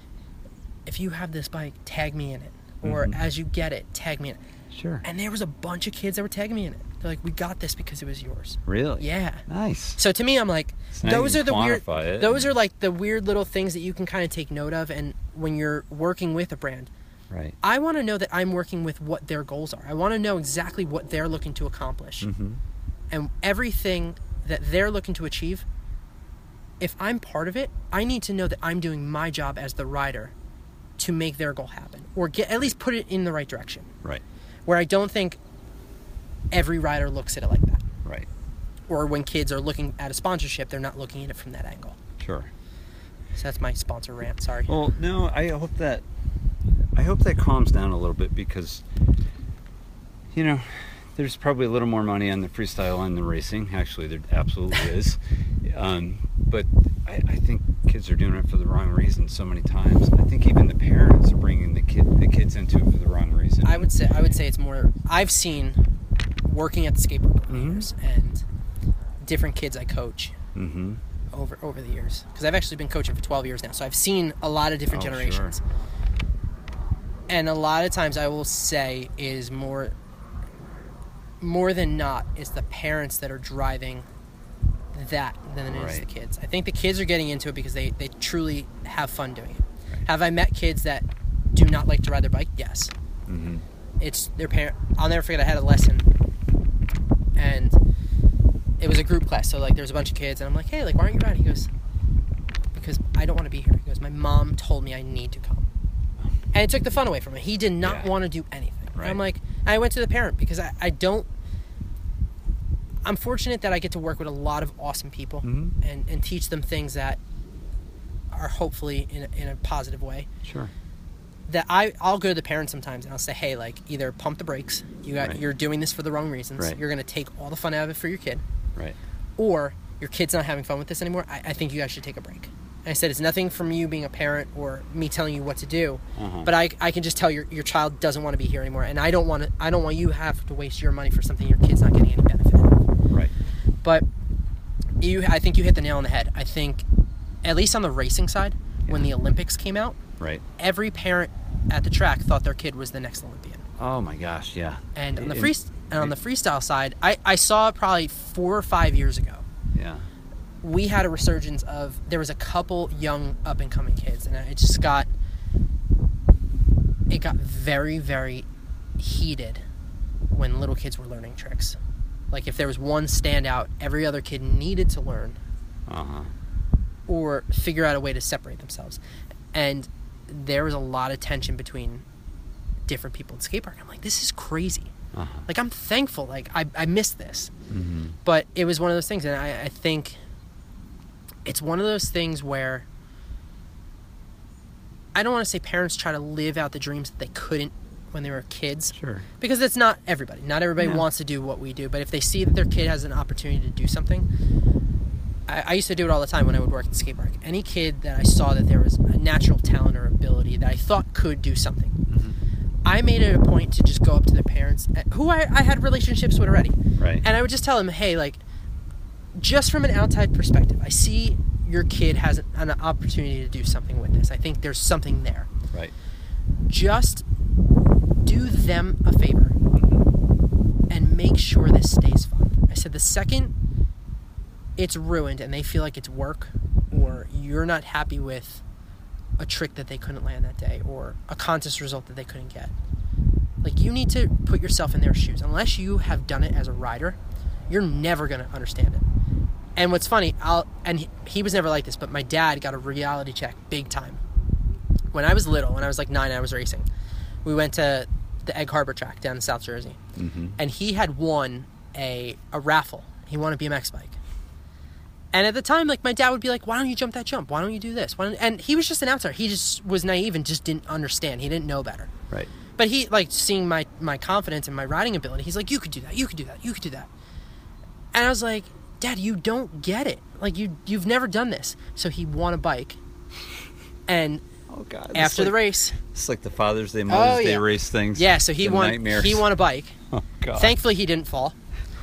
if you have this bike, tag me in it, or Mhm. as you get it, tag me in it. Sure. And there was a bunch of kids that were tagging me in it. They're like, we got this because it was yours. Really? Yeah. Nice. So to me, I'm like, So those are the weird. it. Those are like the weird little things that you can kind of take note of, and when you're working with a brand, Right. I want to know that I'm working with what their goals are. I want to know exactly what they're looking to accomplish, Mm-hmm. and everything that they're looking to achieve. If I'm part of it, I need to know that I'm doing my job as the rider to make their goal happen, or get at least put it in the right direction. Right. Where I don't think every rider looks at it like that, Right. or when kids are looking at a sponsorship, they're not looking at it from that angle. Sure. So that's my sponsor rant. Sorry. Well, no, I hope that I hope that calms down a little bit because you know, there's probably a little more money on the freestyle and the racing. Actually, there absolutely is. Um, but I, I think kids are doing it for the wrong reason so many times. I think even the parents are bringing the kid the kids into it for the wrong reason. I would say I would say it's more. I've seen working at the skateboard Mhm. years and different kids I coach Mm-hmm. over over the years because I've actually been coaching for 12 years now, so I've seen a lot of different Oh, sure. generations. And a lot of times, I will say is more more than not, it's the parents that are driving that than it is the kids. I think the kids are getting into it because they they truly have fun doing it. Right. Have I met kids that do not like to ride their bike? Yes Mm-hmm. it's their parent i'll never forget i had a lesson and it was a group class so like there was a bunch of kids and i'm like hey like why aren't you riding he goes because i don't want to be here. He goes my mom told me i need to come. And it took the fun away from him he did not Yeah. want to do anything. And i'm like i went to the parent because I, I don't i'm fortunate that i get to work with a lot of awesome people Mhm. and, and teach them things that are hopefully in a, in a positive way. Sure. That I I'll go to the parents sometimes and I'll say, hey, like either pump the brakes. You got Right. you're doing this for the wrong reasons. Right. You're gonna take all the fun out of it for your kid, Right. or your kid's not having fun with this anymore. I, I think you guys should take a break. And I said it's nothing from you being a parent or me telling you what to do, Uh-huh. but I, I can just tell your, your child doesn't want to be here anymore, and I don't want to I don't want you have to waste your money for something your kid's not getting any benefit of. Right. But you I think you hit the nail on the head. I think at least on the racing side, when the Olympics came out, Right. every parent at the track thought their kid was the next Olympian. Oh my gosh. Yeah. And on the It- and on the freestyle side, I, I saw probably four or five years ago. Yeah. We had a resurgence of there was a couple young up and coming kids, and it just got it got very very heated when little kids were learning tricks. Like if there was one standout, every other kid needed to learn Uh huh. or figure out a way to separate themselves. And there was a lot of tension between different people at skate park. I'm like, this is crazy. Uh-huh. Like I'm thankful. Like I I missed this, Mhm. but it was one of those things, and I I think it's one of those things where I don't want to say parents try to live out the dreams that they couldn't when they were kids Sure. because it's not everybody. Not everybody No. wants to do what we do, but if they see that their kid has an opportunity to do something, I, I used to do it all the time when I would work at the skate park. Any kid that I saw that there was a natural talent or ability that I thought could do something, Mm-hmm. I made it a point to just go up to the parents uh, who I, I had relationships with already, Right. and I would just tell them, hey, like, just from an outside perspective, I see your kid has an opportunity to do something with this. I think there's something there. right. Just do them a favor and make sure this stays fun. I said the second it's ruined and they feel like it's work or you're not happy with a trick that they couldn't land that day or a contest result that they couldn't get. Like you need to put yourself in their shoes. Unless you have done it as a rider, you're never going to understand it. And what's funny, I'll and he, he was never like this, but my dad got a reality check big time. When I was little, when I was like 9, I was racing. We went to the Egg Harbor track down in South Jersey Mm-hmm. and he had won a a raffle. He won a BMX bike. And at the time, like my dad would be like, "Why don't you jump that jump? Why don't you do this?" Why don't, and he was just an outsider. He just was naive and just didn't understand. He didn't know better. Right. But he like seeing my my confidence and my riding ability. He's like, "You could do that. You could do that. You could do that." And I was like, "Dad, you don't get it. Like you you've never done this." So he won a bike. And Oh God. after the race, it's like the Father's Day, oh, Mother's Day yeah. race things. yeah, so he won Nightmares. he won a bike. Oh God. Thankfully he didn't fall.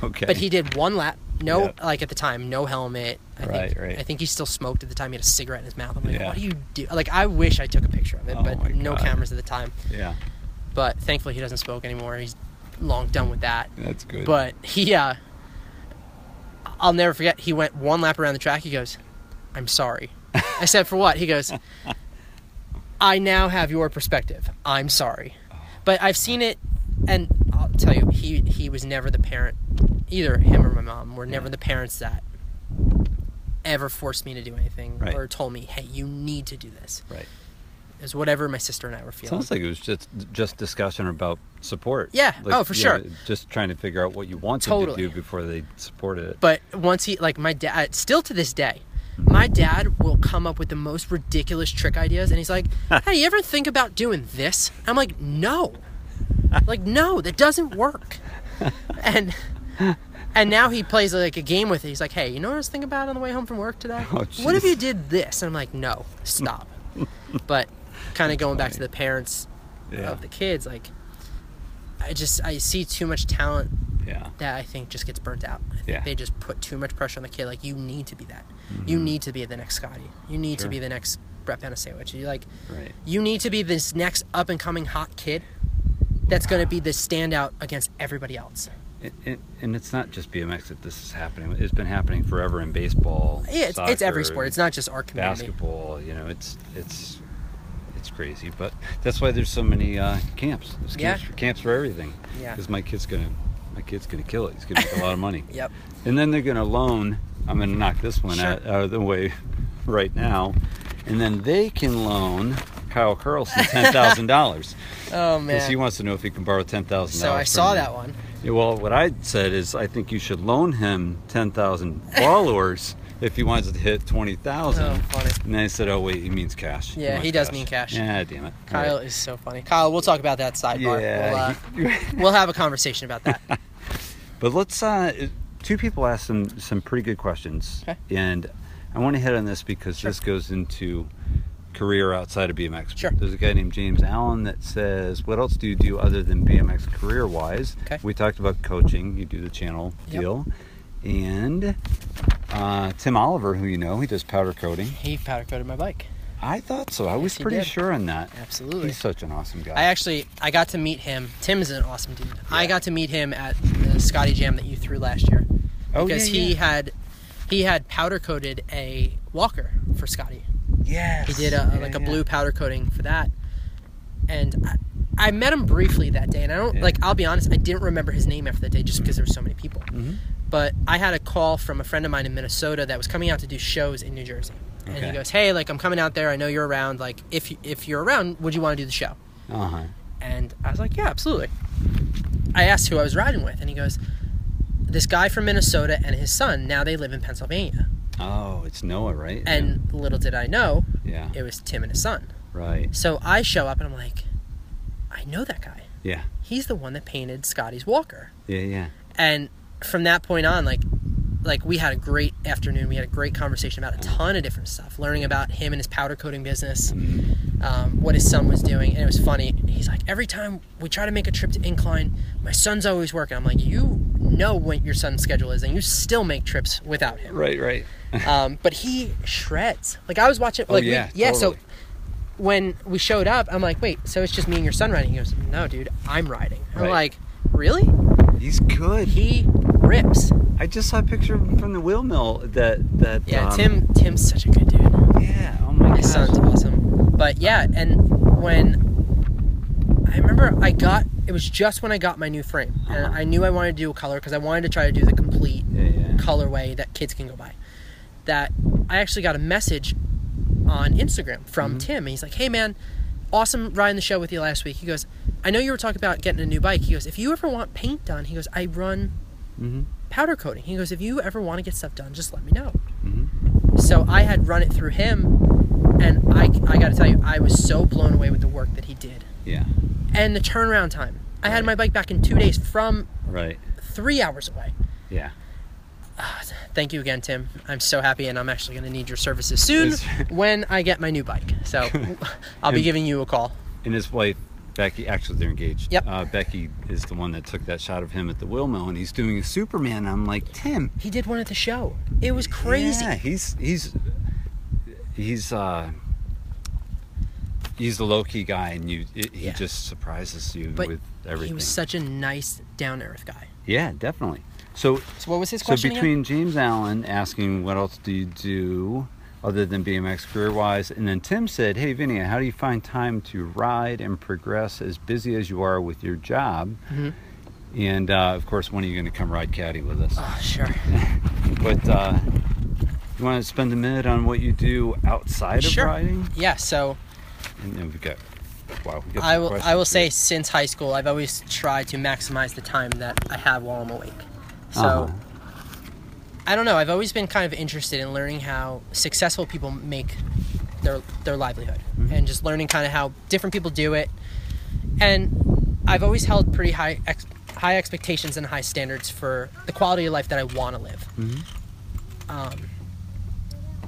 Okay. But he did one lap. No, like at the time, no helmet. I Right, think, right. I think he still smoked at the time. He had a cigarette in his mouth. I'm like, Yeah. what do you do? Like, I wish I took a picture of it, Oh but no God. cameras at the time. Yeah. But thankfully, he doesn't smoke anymore. He's long done with that. That's good. But he, uh, I'll never forget. He went one lap around the track. He goes, "I'm sorry." I said, "For what?" He goes, "I now have your perspective. I'm sorry." But I've seen it, and tell you, he he was never the parent. Either him or my mom were never Yeah. the parents that ever forced me to do anything Right. or told me, "Hey, you need to do this." right. It was whatever my sister and I were feeling. Sounds like it was just just discussion about support. Yeah. Like, Oh, for sure. know, just trying to figure out what you wanted Totally. to do before they supported it. But once he, like my dad, still to this day, my dad will come up with the most ridiculous trick ideas, and he's like, "Hey, you ever think about doing this?" I'm like, "No, like no, that doesn't work." and and now he plays like a game with it. He's like, "Hey, you know what I was thinking about on the way home from work today? Oh, what if you did this?" And I'm like, "No, stop." but kind of going back to the parents Yeah. of the kids, like I just I see too much talent yeah. that I think just gets burnt out. I think Yeah. they just put too much pressure on the kid. Like you need to be that. You need to be the next Scotty. You need to be the next Brett Banasiewicz. You like Right. you need to be this next up and coming hot kid that's going to be the standout against everybody else. It, it, and it's not just BMX that this is happening. It's been happening forever in baseball. Yeah, it's, it's every sport. It's not just our community. basketball. You know, it's it's it's crazy. But that's why there's so many uh, camps. There's Yeah. camps, for, camps for everything. Yeah. Because my kid's gonna my kid's gonna kill it. He's gonna make a lot of money. Yep. And then they're gonna loan. I'm gonna knock this one Sure. out, out of the way right now, and then they can loan Kyle Carlson ten thousand dollars Oh man! because he wants to know if he can borrow ten thousand so. I saw that one. Yeah, well, what I said is I think you should loan him ten thousand followers if he wants to hit twenty thousand. Oh, funny. And then I said, "Oh wait, he means cash." Yeah, wants he does mean cash. Yeah, damn it. Kyle right. is so funny. Kyle, we'll talk about that sidebar. Yeah. We'll, uh, we'll have a conversation about that. but let's. Uh, two people asked some some pretty good questions, Okay. and I want to hit on this because Sure. this goes into career outside of BMX. Sure. There's a guy named James Allen that says, "What else do you do other than BMX career wise?" Okay. We talked about coaching. You do the channel Yep. deal, and uh, Tim Oliver, who you know, he does powder coating. he powder coated my bike. I thought so. I was Yes, he pretty sure on that. Absolutely. He's such an awesome guy. I actually I got to meet him. Tim's an awesome dude. I got to meet him at the Scotty Jam that you threw last year oh because yeah, he had he had powder coated a walker for Scotty. Yes. He did a, Yeah, like a yeah. blue powder coating for that, and I, I met him briefly that day. And I don't Yeah. like I'll be honest, I didn't remember his name after that day just because there were so many people. Mhm. But I had a call from a friend of mine in Minnesota that was coming out to do shows in New Jersey. And he goes, "Hey, like I'm coming out there. I know you're around. Like if you- if you're around, would you want to do the show?" Uh-huh. And I was like, yeah, absolutely. I asked who I was riding with, and he goes, "This guy from Minnesota and his son. Now they live in Pennsylvania." Oh, it's Noah, right? And little did I know, yeah, it was Tim and his son. right. So I show up and I'm like, I know that guy. Yeah, He's the one that painted Scotty's Walker. yeah, yeah. And from that point on, like, like we had a great afternoon. We had a great conversation about a ton of different stuff, learning about him and his powder coating business, um, what his son was doing, and it was funny. He's like, every time we try to make a trip to Incline, my son's always working. I'm like, you know what your son's schedule is, and you still make trips without him. Right, right. Um, but he shreds. Like I was watching. Like we- yeah, yeah. So when we showed up, I'm like, wait, so it's just me and your son riding? He goes, no, dude, I'm riding. I'm Right. like, really? He's good. He rips. I just saw a picture from the wheel mill. That that. Yeah, um, Tim. Tim's such a good dude. Yeah. Oh my His gosh. son's awesome. But yeah, and when I remember I got it was just when I got my new frame, and Uh-huh. I knew I wanted to do a color because I wanted to try to do the complete Yeah, yeah. colorway that kids can go by. That I actually got a message on Instagram from Mm-hmm. Tim. And he's like, "Hey man, awesome riding the show with you last week." He goes, "I know you were talking about getting a new bike." He goes, "If you ever want paint done," he goes, "I run Mm-hmm. powder coating." He goes, "If you ever want to get stuff done, just let me know." Mm-hmm. So I had run it through him, and I I got to tell you, I was so blown away with the work that he did Yeah. and the turnaround time. I had my bike back in two days from Right. three hours away. Yeah. Thank you again, Tim. I'm so happy, and I'm actually going to need your services soon when I get my new bike. So I'll be giving you a call. And his wife, Becky, actually they're engaged. Yep. Uh, Becky is the one that took that shot of him at the wheel mill, and he's doing a Superman. I'm like, Tim. He did one at the show. It was crazy. Yeah, he's he's he's uh he's the low key guy, and you it, he Yeah. just surprises you But with everything. He was such a nice, down earth guy. yeah, definitely. So So what was his so question again? between James Allen asking what else do you do other than BMX career wise, and then Tim said, "Hey, Vinny, how do you find time to ride and progress as busy as you are with your job?" Mhm. And uh, of course, when are you going to come ride caddy with us? Oh, sure. But uh, you want to spend a minute on what you do outside of Sure. riding? Yeah. So And then we got wow. We got I will. I will say, since high school, I've always tried to maximize the time that I have while I'm awake. So Uh-huh. I don't know. I've always been kind of interested in learning how successful people make their their livelihood, Mhm. and just learning kind of how different people do it. And I've always held pretty high ex- high expectations and high standards for the quality of life that I want to live. Mhm. Um,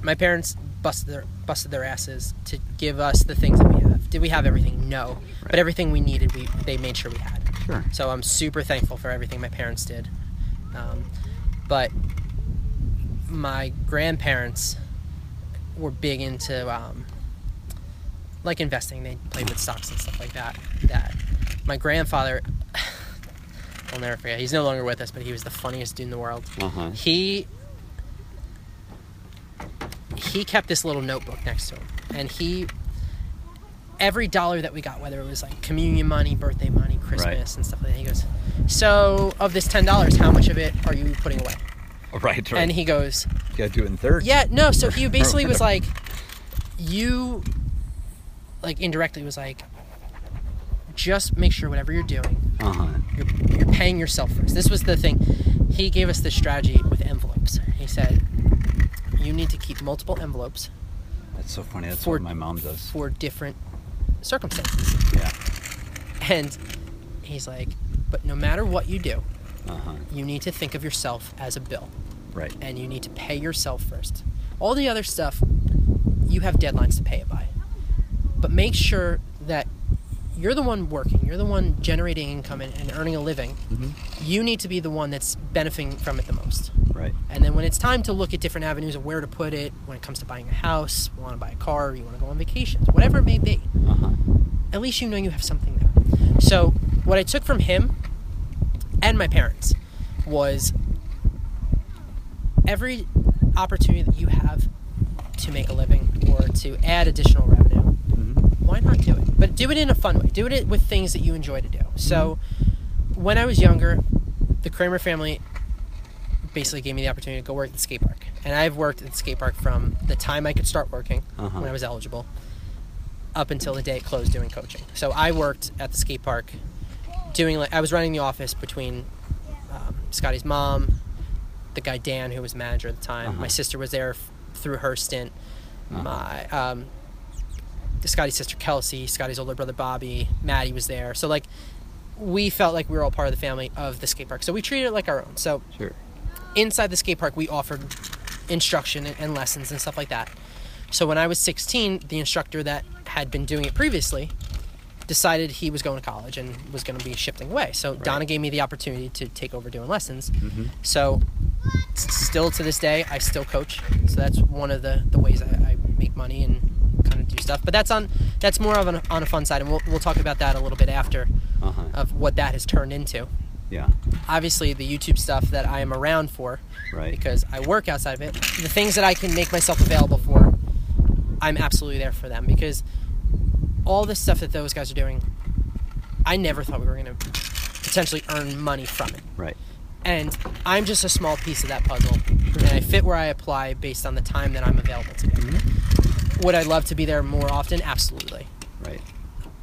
my parents busted their busted their asses to give us the things that we have. Did we have everything? No, Right. but everything we needed, we they made sure we had. Sure. So I'm super thankful for everything my parents did. Um, but my grandparents were big into um, like investing. They played with stocks and stuff like that. That my grandfather, I'll never forget. He's no longer with us, but he was the funniest dude in the world. Uh huh. He he kept this little notebook next to him, and he every dollar that we got, whether it was like communion money, birthday money, Christmas, and stuff like that, he goes, "So of this ten dollars, how much of it are you putting away?" Right. Right. And he goes, you gotta do it in thirds. "Yeah, no." So he basically was like, "You." Like indirectly was like, just make sure whatever you're doing, Uh huh. you're, you're paying yourself first. This was the thing. He gave us this strategy with envelopes. He said, you need to keep multiple envelopes That's so funny. That's For- what my mom does. for different circumstances. Yeah. And he's like, but no matter what you do, Uh huh. you need to think of yourself as a bill Right. and you need to pay yourself first. All the other stuff, you have deadlines to pay it by. But make sure that you're the one working, you're the one generating income and, and earning a living. Mhm. You need to be the one that's benefiting from it the most. Right. And then when it's time to look at different avenues of where to put it, when it comes to buying a house, you want to buy a car, you want to go on vacations, whatever it may be, Uh huh. at least you know you have something there. So, what I took from him and my parents was every opportunity that you have to make a living or to add additional revenue, Mm-hmm. Why not do it? But do it in a fun way. Do it with things that you enjoy to do. So, when I was younger, the Cranmer family basically gave me the opportunity to go work at the skate park. And I've worked at the skate park from the time I could start working Uh-huh. when I was eligible up until the day it closed doing coaching. So I worked at the skate park doing like I was running the office between um, Scotty's mom, the guy Dan who was manager at the time. Uh-huh. My sister was there f- through her stint. Uh-huh. My um, Scotty's sister Kelsey, Scotty's older brother Bobby, Maddie was there. So like we felt like we were all part of the family of the skate park. So we treated it like our own. So Sure. inside the skate park we offered instruction and, lessons and stuff like that so when i was 16 the instructor that had been doing it previously decided he was going to college and was going to be shifting away so donna gave me the opportunity to take over doing lessons Mm-hmm. so still to this day i still coach so that's one of the, the ways I, I make money and kind of do stuff but that's on that's more of an, on a fun side and we'll, we'll talk about that a little bit after Uh huh. of what that has turned into Yeah. obviously the youtube stuff that i am around for Right. because I work outside of it. The things that I can make myself available for, I'm absolutely there for them because all this stuff that those guys are doing, I never thought we were going to potentially earn money from it. Right. And I'm just a small piece of that puzzle. And I fit where I apply based on the time that I'm available to them. Would I love to be there more often? Absolutely. Right.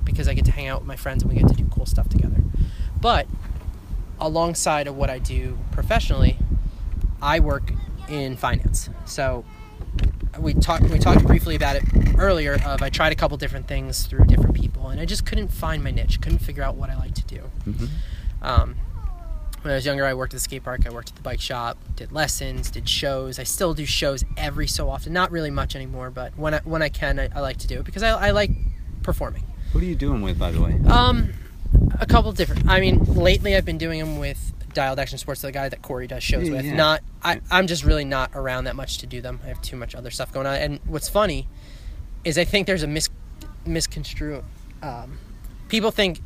Because I get to hang out with my friends and we get to do cool stuff together. But alongside of what I do professionally, I work in finance. So we talked we talked briefly about it earlier of I tried a couple different things through different people and I just couldn't find my niche, couldn't figure out what I like to do. Mhm. Um, when I was younger, I worked at the skate park. I worked at the bike shop, did lessons, did shows. I still do shows every so often. Not really much anymore, but when I, when I can, I, I like to do it because I, I like performing. What are you doing with, by the way? Um, a couple different. I mean, lately I've been doing them with Dialed Action Sports, the guy that Corey does shows Yeah, with. yeah. Not, I, I'm just really not around that much to do them. I have too much other stuff going on. And what's funny is I think there's a mis misconstrue. Um, people think,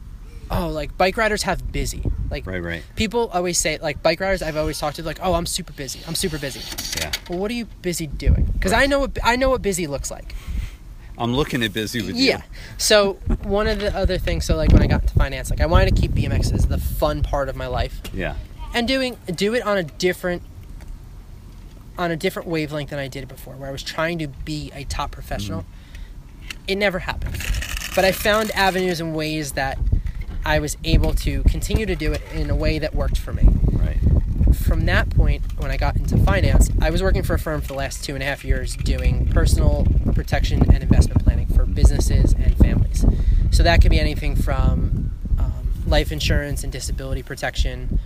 oh, like bike riders have busy. Like Right. Right. people always say, like bike riders I've always talked to, like, oh, I'm super busy. I'm super busy. Yeah. Well, what are you busy doing? Because I know what I know what busy looks like. I'm looking at busy with you. Yeah. So one of the other things, so like when I got into finance, like I wanted to keep BMX as the fun part of my life, Yeah. and doing do it on a different on a different wavelength than I did before, where I was trying to be a top professional. Mm. It never happened, but I found avenues and ways that I was able to continue to do it in a way that worked for me. Right. From that point, when I got into finance, I was working for a firm for the last two and a half years doing personal protection and investment planning for businesses and families. So that could be anything from um, life insurance and disability protection.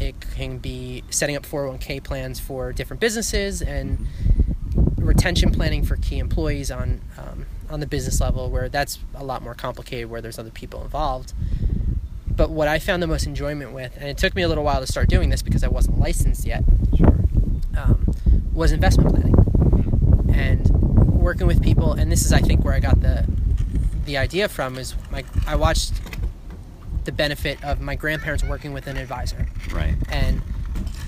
It can be setting up 401k plans for different businesses and retention planning for key employees on um, on the business level, where that's a lot more complicated, where there's other people involved. But what I found the most enjoyment with, and it took me a little while to start doing this because I wasn't licensed yet, Sure. um, was investment planning and working with people. And this is, I think, where I got the the idea from. Is my I watched the benefit of my grandparents working with an advisor Right. and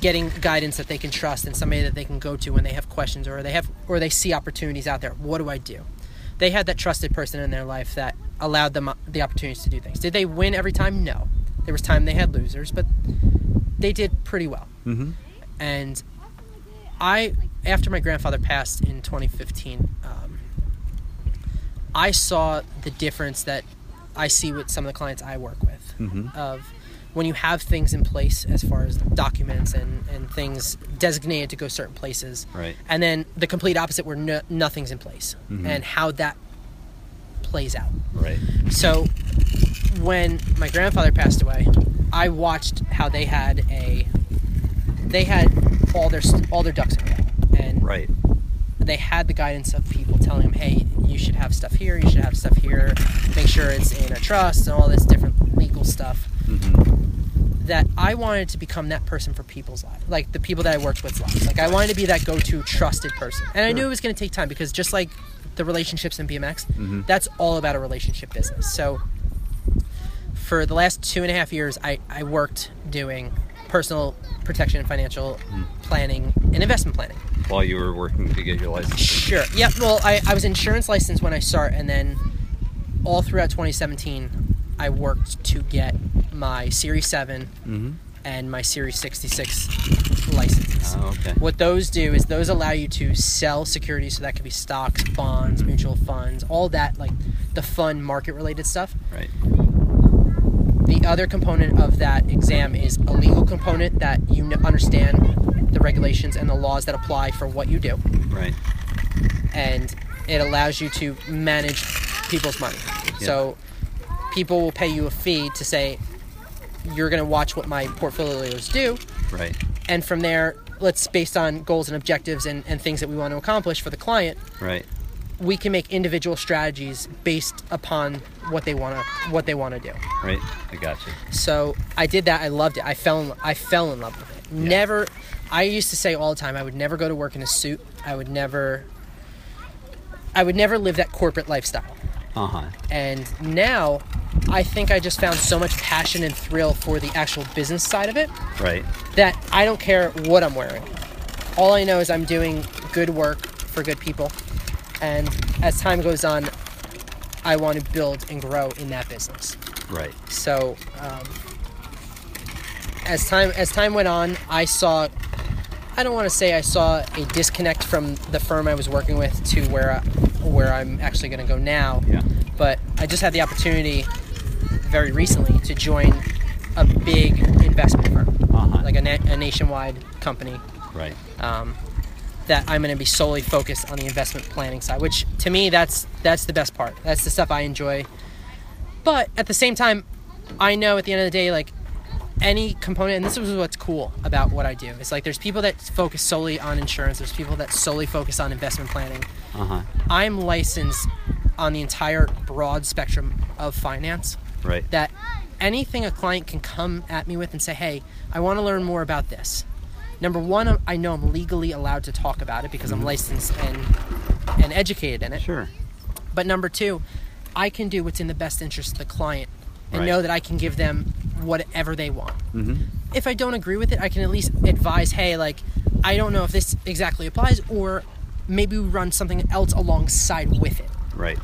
getting guidance that they can trust and somebody that they can go to when they have questions or they have or they see opportunities out there. What do I do? They had that trusted person in their life that allowed them the opportunities to do things. Did they win every time? No. There was time they had losers, but they did pretty well. Mm-hmm. And I, after my grandfather passed in 2015, um, I saw the difference that I see with some of the clients I work with. Mhm. Of when you have things in place as far as documents and, and things designated to go certain places, Right. and then the complete opposite where no, nothing's in place, Mhm. and how that plays out. Right. So when my grandfather passed away, I watched how they had a they had all their all their ducks in a row, and Right. they had the guidance of people telling them, "Hey, you should have stuff here. You should have stuff here. Make sure it's in a trust and all this different legal stuff." Mm-hmm. That I wanted to become that person for people's lives, like the people that I worked with lives. Like I wanted to be that go-to trusted person, and I knew it was going to take time because just like the relationships in BMX, Mhm. that's all about a relationship business. So for the last two and a half years, I, I worked doing personal protection and financial planning and investment planning. While you were working to get your license. Sure. Yeah. Well, I, I was insurance licensed when I start, and then all throughout 2017, I worked to get my Series 7 Mm-hmm. and my Series 66 licenses. Oh, okay. What those do is those allow you to sell securities, so that could be stocks, bonds, mutual funds, all that like the fun market related stuff. Right. the other component of that exam is a legal component that you understand the regulations and the laws that apply for what you do, Right. and it allows you to manage people's money. So people will pay you a fee to say you're going to watch what my portfolios do, Right. and from there, let's based on goals and objectives and, and things that we want to accomplish for the client, Right. we can make individual strategies based upon what they want to what they want to do. Right. I got you. So I did that. I loved it. I fell in, I fell in love with it. Never. I used to say all the time I would never go to work in a suit. I would never. I would never live that corporate lifestyle. Uh huh. And now, I think I just found so much passion and thrill for the actual business side of it Right. that I don't care what I'm wearing. All I know is I'm doing good work for good people. And as time goes on, I want to build and grow in that business. Right. So, um, as time as time went on, I saw. I don't want to say I saw a disconnect from the firm I was working with to where I, where I'm actually going to go now. Yeah. But I just had the opportunity very recently to join a big investment firm, Uh-huh. like a, na- a nationwide company Right. um, that I'm going to be solely focused on the investment planning side, which to me that's that's the best part. That's the stuff I enjoy. But at the same time, I know at the end of the day, like any component, and this is what's cool about what I do. It's like there's people that focus solely on insurance. There's people that solely focus on investment planning. Uh huh. I'm licensed on the entire broad spectrum of finance Right. that anything a client can come at me with and say, "Hey, I want to learn more about this." Number one, I know I'm legally allowed to talk about it because I'm licensed and and educated in it. Sure. But number two, I can do what's in the best interest of the client and Right. know that I can give them whatever they want. Mm-hmm. If I don't agree with it, I can at least advise, "Hey, like I don't know if this exactly applies, or maybe we run something else alongside with it." Right.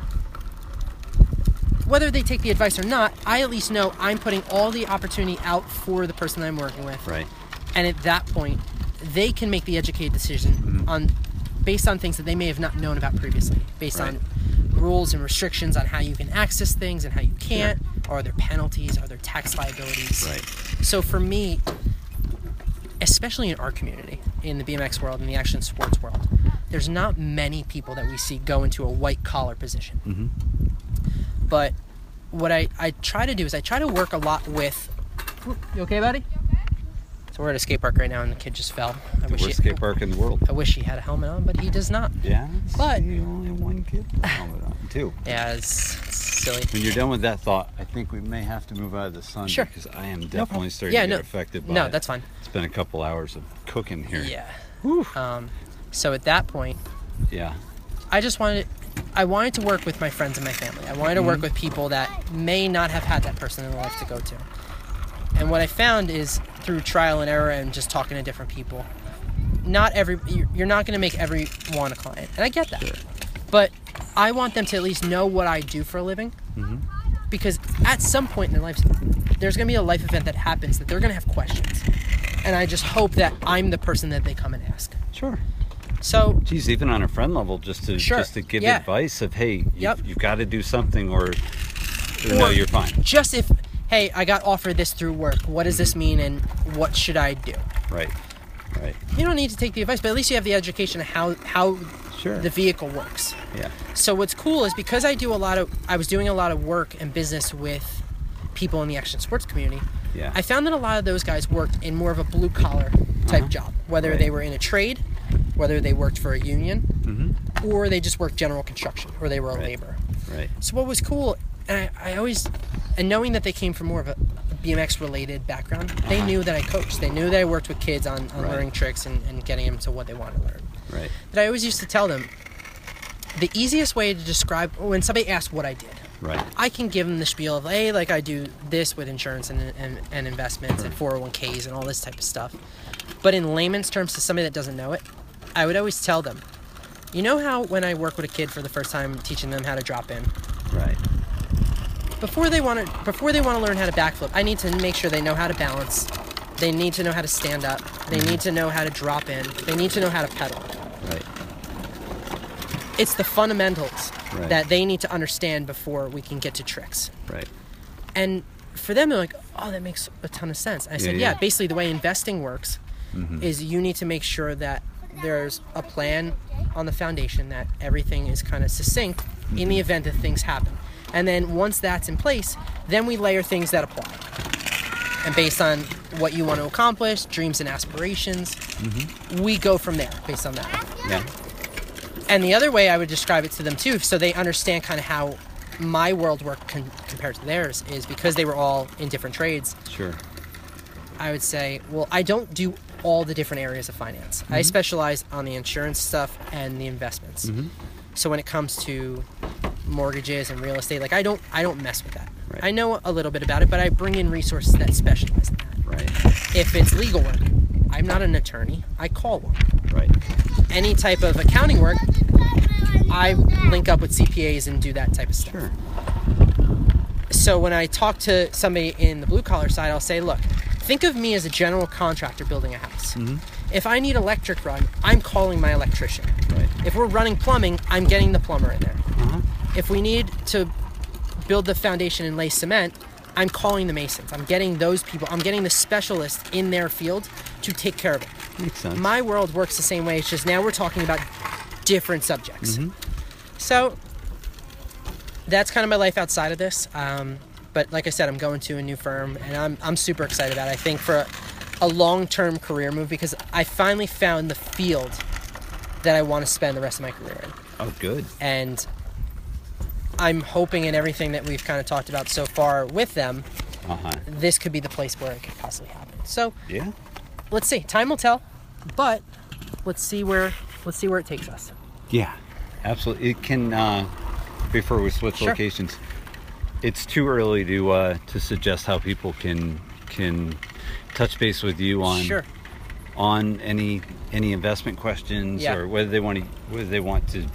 whether they take the advice or not, I at least know I'm putting all the opportunity out for the person I'm working with. Right. And at that point, they can make the educated decision Mm-hmm. on based on things that they may have not known about previously, based Right. on rules and restrictions on how you can access things and how you can't, or are there penalties, are there tax liabilities? Right. So for me, especially in our community, in the BMX world, in the action sports world, there's not many people that we see go into a white collar position. Mm-hmm. But what I, I try to do is I try to work a lot with. You okay, buddy? So we're at a skate park right now, and the kid just fell. I The wish worst he, skate park in the world. I wish he had a helmet on, but he does not. Yeah. But- see, only one kid. with a helmet on, Two. Yeah, it's, it's silly. When you're done with that thought, I think we may have to move out of the sun Sure. because I am definitely problem. starting yeah, to get no, affected by no, it. that's fine. It's been a couple hours of cooking here. Yeah. Whew. Um, so at that point, Yeah. I just wanted, I wanted to work with my friends and my family. I wanted to work with people that may not have had that person in their life to go to. And what I found is through trial and error and just talking to different people, not every you're not going to make everyone a client, and I get that. Sure. But I want them to at least know what I do for a living, Mhm. because at some point in their lives, there's going to be a life event that happens that they're going to have questions, and I just hope that I'm the person that they come and ask. Sure. So Geez, even on a friend level, just to Sure. just to give Yeah. advice of, hey, you've, Yep. you've got to do something, or, or no, you're fine. just if hey i got offered this through work what does this mean and what should i do Right. Right. you don't need to take the advice but at least you have the education of how how Sure. the vehicle works yeah. so what's cool is because i do a lot of i was doing a lot of work and business with people in the action sports community Yeah. i found that a lot of those guys worked in more of a blue collar type Uh-huh. job whether Right. they were in a trade whether they worked for a union mm-hmm. or they just worked general construction or they were a Right. laborer Right. So what was cool, and I, I always, and knowing that they came from more of a BMX related background, they knew that I coached. They knew that I worked with kids on, on Right. learning tricks and, and getting them to what they want to learn. Right. But I always used to tell them, the easiest way to describe when somebody asked what I did, Right. I can give them the spiel of, hey, like I do this with insurance and, and, and investments and 401ks and all this type of stuff. But in layman's terms, to somebody that doesn't know it, I would always tell them, you know how when I work with a kid for the first time, teaching them how to drop in, Right. Before they want to before they want to learn how to backflip i need to make sure they know how to balance they need to know how to stand up they need to know how to drop in they need to know how to pedal Right. it's the fundamentals Right. that they need to understand before we can get to tricks Right. and for them, they're like, "Oh, that makes a ton of sense." I said, Yeah, "Yeah, yeah. basically the way investing works Mhm. is you need to make sure that there's a plan on the foundation that everything is kind of succinct in the event that things happen. And then once that's in place, then we layer things that apply. And based on what you want to accomplish, dreams and aspirations, mm-hmm. we go from there based on that. Yeah. And the other way I would describe it to them too, so they understand kind of how my world worked con- compared to theirs, is because they were all in different trades. Sure. I would say, well, I don't do all the different areas of finance. I mm-hmm. specialize on the insurance stuff and the investments. Mm-hmm. So when it comes to mortgages and real estate, like I don't I don't mess with that. Right. I know a little bit about it, but I bring in resources that specialize in that. Right. If it's legal work, I'm not an attorney. I call one. Right. Any type of accounting work, I link up with CPAs and do that type of stuff. Sure. So when I talk to somebody in the blue collar side, I'll say, look, think of me as a general contractor building a house. If I need electric run, I'm calling my electrician. Right. If we're running plumbing, I'm getting the plumber in there. Uh-huh. If we need to build the foundation and lay cement, I'm calling the masons. I'm getting those people. I'm getting the specialists in their field to take care of it. Makes sense. My world works the same way. It's just now we're talking about different subjects. So that's kind of my life outside of this. Um, but like I said, I'm going to a new firm, and I'm I'm super excited about it. I think for a, a long-term career move because I finally found the field that I want to spend the rest of my career in, oh, good. and I'm hoping in everything that we've kind of talked about so far with them, Uh huh. this could be the place where it could possibly happen. So Yeah. let's see. Time will tell, but let's see where let's see where it takes us. Yeah. Absolutely. It can. Uh, before we switch Sure. locations, it's too early to uh, to suggest how people can can touch base with you on Sure. On any any investment questions Yeah. or whether they want to whether they want to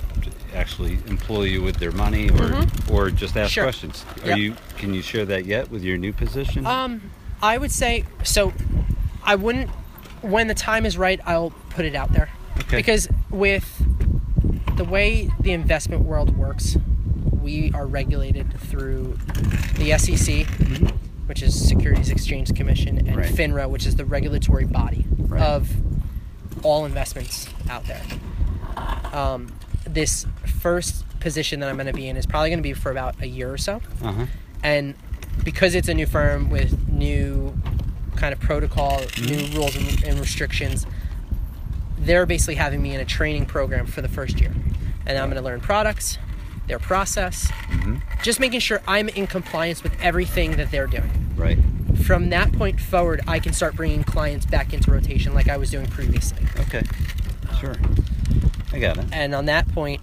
actually employ you with their money or or just ask Mm-hmm. Sure. questions. Are Yep. you can you share that yet with your new position? Um, I would say so. I wouldn't. When the time is right, I'll put it out there. Okay. Because with the way the investment world works, we are regulated through the SEC, which is Securities Exchange Commission, and Mm-hmm. Right. FINRA, which is the regulatory body Right. of all investments out there. Um, this first position that I'm going to be in is probably going to be for about a year or so uh huh. and because it's a new firm with new kind of protocol, new rules and, and restrictions, they're basically having me in a training program for the first year, and I'm going to learn products, their process, just making sure I'm in compliance with everything that they're doing. Right. From that point forward, I can start bringing clients back into rotation like I was doing previously. Okay. Sure. I got it. And on that point,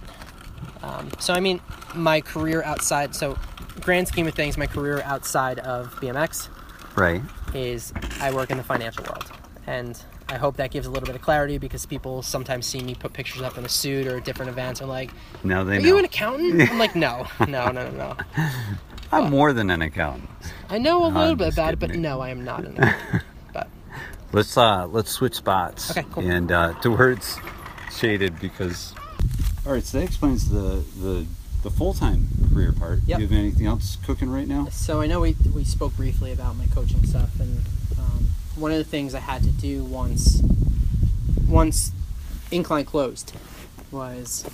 um, so I mean, my career outside, so grand scheme of things, my career outside of BMX Right. is I work in the financial world. And I hope that gives a little bit of clarity because people sometimes see me put pictures up in a suit or different events and like, Now they Are know. you an accountant? I'm like, no, no, no, no, no. I'm more than an accountant. I know a I'm little bit about it, but kidding. no, I am not an accountant. But Let's uh let's switch spots. Okay, cool. And uh, to where it's shaded because. All right, so that explains the the the full time career part. Yep. Do you have anything else cooking right now? so I know we, we spoke briefly about my coaching stuff, and one of the things I had to do once once Incline closed was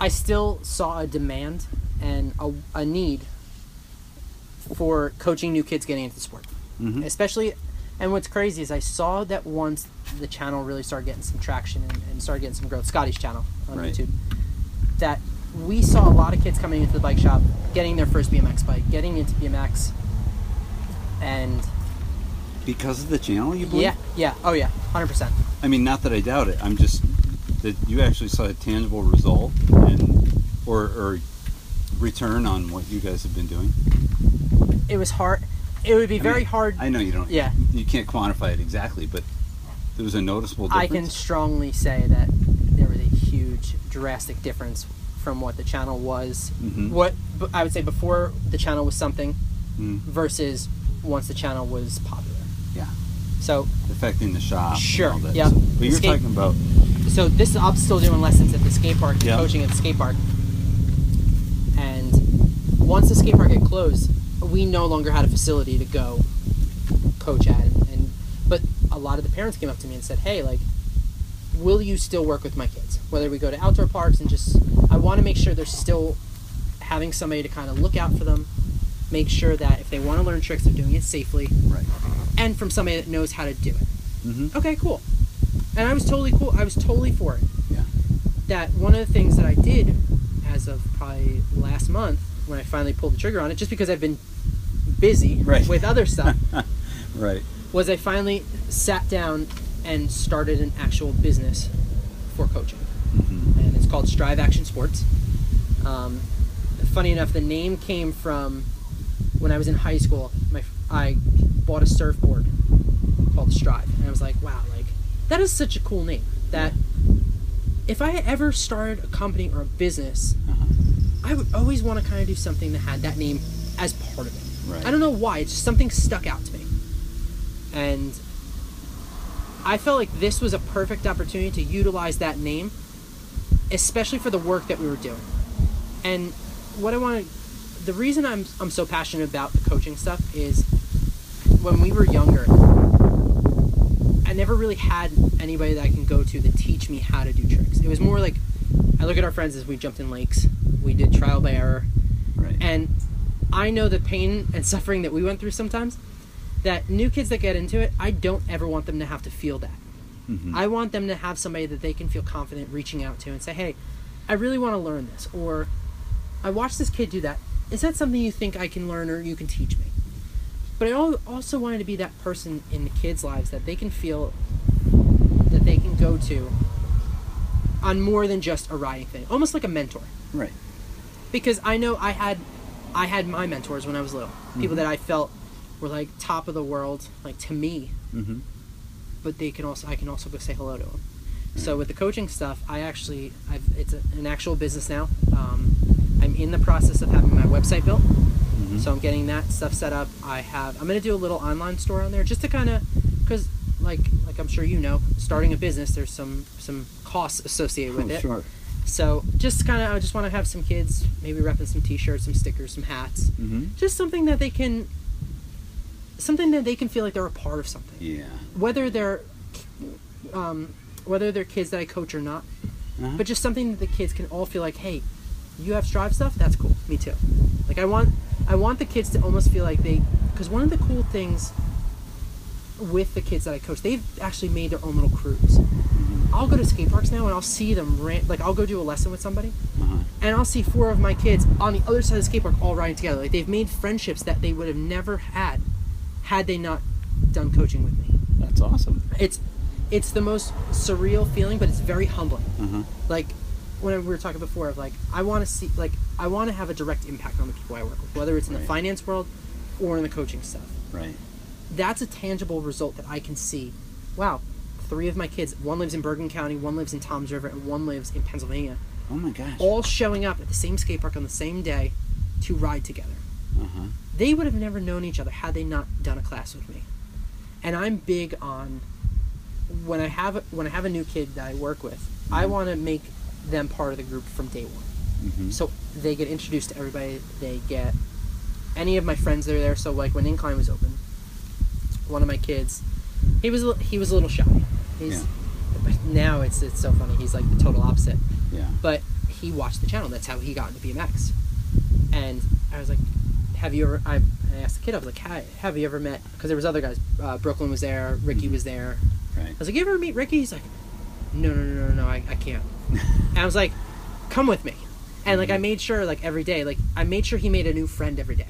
I still saw a demand and a, a need for coaching new kids getting into the sport. Mhm. Especially, and what's crazy is I saw that once the channel really started getting some traction and, and started getting some growth, Scotty's channel on Right. YouTube, that we saw a lot of kids coming into the bike shop, getting their first BMX bike, getting into BMX, and Because of the channel, you believe? yeah, yeah, oh yeah, hundred percent. I mean, not that I doubt it. I'm just that you actually saw a tangible result and or or return on what you guys have been doing. It was hard. It would be I very mean, hard. I know you don't. Yeah. You can't quantify it exactly, but there was a noticeable difference. I can strongly say that there was a huge, drastic difference from what the channel was. Mhm. What I would say before the channel was something Mm, versus once the channel was popular. So, Affecting the shop. Sure, all yeah. So- but you're Skate- talking about. so this I'm still doing lessons at the skate park, Yeah. coaching at the skate park. And once the skate park had closed, we no longer had a facility to go coach at, and, and but a lot of the parents came up to me and said, "Hey, like, will you still work with my kids? Whether we go to outdoor parks and just, I want to make sure they're still having somebody to kind of look out for them, make sure that if they want to learn tricks, they're doing it safely, Right. and from somebody that knows how to do it." Mm-hmm. Okay, cool. And I was totally cool. I was totally for it. Yeah. That one of the things that I did as of probably last month when I finally pulled the trigger on it, just because I've been busy Right. with other stuff, Right. was I finally sat down and started an actual business for coaching. Mm-hmm. And it's called Strive Action Sports. Um, funny enough, the name came from when I was in high school. My I bought a surfboard called Strive, and I was like, wow, like that is such a cool name. That if I ever started a company or a business, Uh-huh. I would always want to kind of do something that had that name as part of it. Right. I don't know why, it's just something stuck out to me. And I felt like this was a perfect opportunity to utilize that name, especially for the work that we were doing. And what I want to, the reason I'm, I'm so passionate about the coaching stuff is when we were younger, I never really had anybody that I can go to to teach me how to do tricks. It was more like I look at our friends as we jumped in lakes, we did trial by error, Right. and I know the pain and suffering that we went through sometimes. That new kids that get into it, I don't ever want them to have to feel that. Mhm. I want them to have somebody that they can feel confident reaching out to and say, "Hey, I really want to learn this," or "I watched this kid do that. Is that something you think I can learn or you can teach me?" But I also wanted to be that person in the kids' lives that they can feel that they can go to on more than just a riding thing, almost like a mentor right. because I know I had I had my mentors when I was little. People that I felt were like top of the world, like to me, Mm-hmm. but they can also I can also go say hello to them. So with the coaching stuff, I actually I've it's a, an actual business now. Um, I'm in the process of having my website built, Mm-hmm. so I'm getting that stuff set up. I have I'm gonna do a little online store on there just to kind of because like like I'm sure you know, starting a business there's some some costs associated with oh, it. sure. So just kind of, I just want to have some kids maybe repping some T-shirts, some stickers, some hats, Mm-hmm. just something that they can, something that they can feel like they're a part of something. Yeah. Whether they're, um, whether they're kids that I coach or not, Uh-huh. but just something that the kids can all feel like, hey, you have Strive stuff, that's cool. Me too. Like I want, I want the kids to almost feel like they, because one of the cool things with the kids that I coach, they've actually made their own little crews. Mhm. I'll go to skate parks now and I'll see them rant, like I'll go do a lesson with somebody Uh-huh. and I'll see four of my kids on the other side of the skate park all riding together. Like they've made friendships that they would have never had had they not done coaching with me. That's awesome. It's it's the most surreal feeling, but it's very humbling. Uh-huh. Like when we were talking before of like I want to see like I want to have a direct impact on the people I work with, whether it's in the finance world or in the coaching stuff. Right. That's a tangible result that I can see. Wow, three of my kids, one lives in Bergen County, one lives in Toms River, and one lives in Pennsylvania Oh my gosh. all showing up at the same skate park on the same day to ride together. Uh-huh. They would have never known each other had they not done a class with me. And I'm big on when I have when I have a new kid that I work with, I want to make them part of the group from day one. Mm-hmm. So they get introduced to everybody. They get any of my friends that are there. So like when Incline was open, one of my kids, he was he was a little shy. He's Yeah. but now it's it's so funny. He's like the total opposite Yeah. but he watched the channel. That's how he got into BMX. And I was like, "Have you ever?" I, I asked the kid. I was like, "Hi, have you ever met?" Because there was other guys. Uh, Brooklyn was there. Ricky was there. Right. I was like, "You ever meet Ricky?" He's like, "No, no, no, no, no. I, I can't." and I was like, "Come with me." And like I made sure, like every day, like I made sure he made a new friend every day,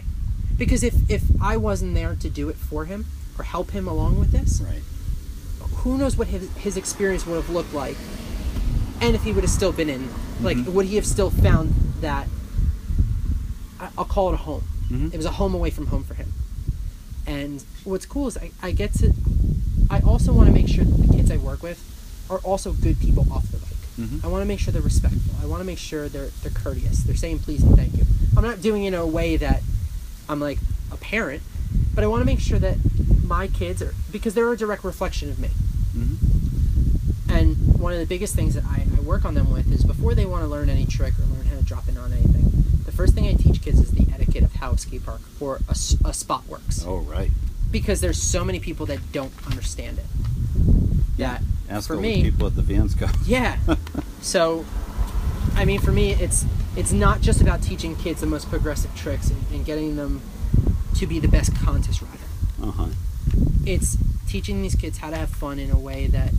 because if if I wasn't there to do it for him or help him along with this, Right. who knows what his, his experience would have looked like and if he would have still been in like Mhm. would he have still found that i'll call it a home Mhm. it was a home away from home for him and what's cool is i, I get to i also want to make sure that the kids i work with are also good people off the bike Mhm. i want to make sure they're respectful i want to make sure they're they're courteous they're saying please and thank you i'm not doing it in a way that i'm like a parent but i want to make sure that my kids are because they're a direct reflection of me Mm-hmm. and one of the biggest things that I, I work on them with is before they want to learn any trick or learn how to drop in on anything, the first thing I teach kids is the etiquette of how a skate park or a, a spot works. Oh right. Because there's so many people that don't understand it. Yeah. That Ask for me, people at the Vans Cup. yeah. so, I mean, for me, it's it's not just about teaching kids the most progressive tricks and, and getting them to be the best contest rider. Uh huh. It's teaching these kids how to have fun in a way that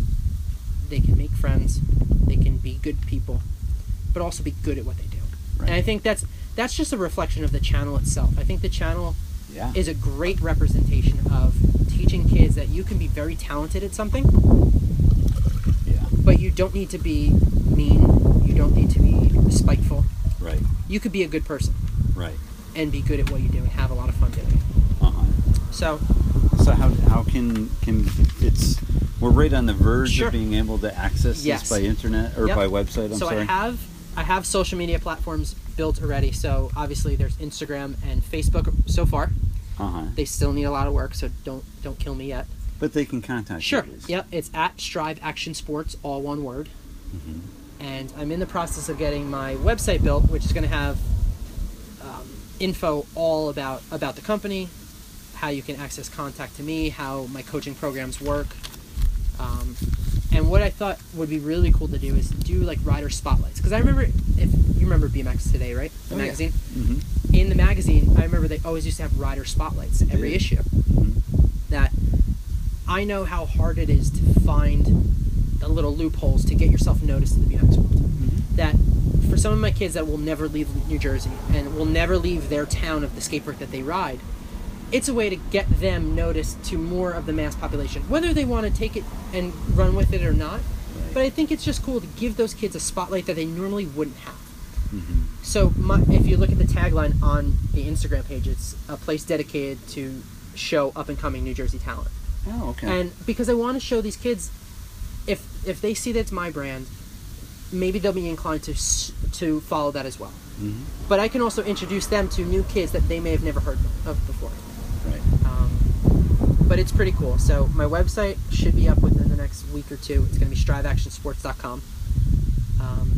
they can make friends, they can be good people, but also be good at what they do. Right. And I think that's that's just a reflection of the channel itself. I think the channel Yeah. is a great representation of teaching kids that you can be very talented at something, yeah. but you don't need to be mean, you don't need to be spiteful. Right. You could be a good person Right. and be good at what you do and have a lot of fun doing it. Uh huh. So, So how, how can can it's we're right on the verge Sure. of being able to access Yes. this by internet or Yep. by website. I'm so sorry. I have I have social media platforms built already. So obviously there's Instagram and Facebook so far. uh huh. They still need a lot of work, so don't don't kill me yet. But they can contact Sure. you. least. Yep. It's at Strive Action Sports, all one word. Mhm. And I'm in the process of getting my website built, which is going to have um, info all about about the company, how you can access contact to me, how my coaching programs work. Um, and what I thought would be really cool to do is do like rider spotlights. Because I remember, if you remember BMX Today, right? The Oh, yeah. magazine. Mhm. In the magazine, I remember they always used to have rider spotlights every did. issue. Mhm. That I know how hard it is to find the little loopholes to get yourself noticed in the BMX world. Mhm. That for some of my kids that will never leave New Jersey and will never leave their town of the skate park that they ride, it's a way to get them noticed to more of the mass population, whether they want to take it and run with it or not. Right. But I think it's just cool to give those kids a spotlight that they normally wouldn't have. Mhm. So, my, if you look at the tagline on the Instagram page, it's a place dedicated to show up and coming New Jersey talent. Oh, okay. And because I want to show these kids, if if they see that it's my brand, maybe they'll be inclined to to follow that as well. Mhm. But I can also introduce them to new kids that they may have never heard of before. But it's pretty cool. So my website should be up within the next week or two. It's going to be striveactionsports.com. Um,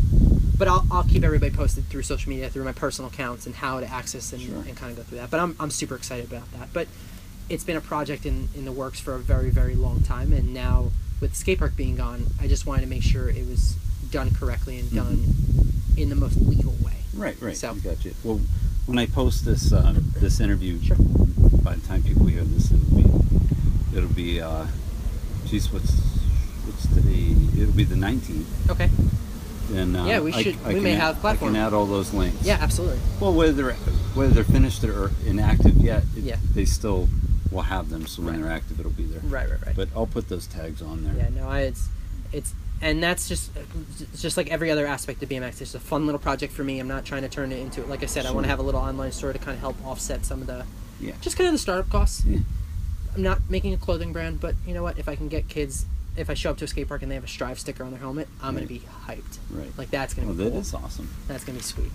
but I'll, I'll keep everybody posted through social media, through my personal accounts, and how to access and, Sure. and kind of go through that. But I'm, I'm super excited about that. But it's been a project in, in the works for a very, very long time. And now, with the skate park being gone, I just wanted to make sure it was done correctly and done in the most legal way. Right, right. So- you. Well, when I post this uh, this interview, Sure. By the time people hear this, it'll be it'll be. Uh, geez, what's what's today? It'll be the nineteenth. Okay. And uh, Yeah, we should- I we may add- have platform. I can add all those links. Yeah, absolutely. Well, whether they're whether they're finished or inactive yet, it, Yeah. they still will have them. So when they're active, it'll be there. Right, right, right. But I'll put those tags on there. Yeah, no, I, it's it's and that's just just like every other aspect of BMX. It's a fun little project for me. I'm not trying to turn it into like I said. I want to have a little online store to kind of help offset some of the Yeah. just kind of the startup costs. Yeah. I'm not making a clothing brand, but you know what? If I can get kids, if I show up to a skate park and they have a Strive sticker on their helmet, I'm Right. gonna be hyped. Right. Like that's gonna Oh, be that cool. is awesome. That's gonna be sweet.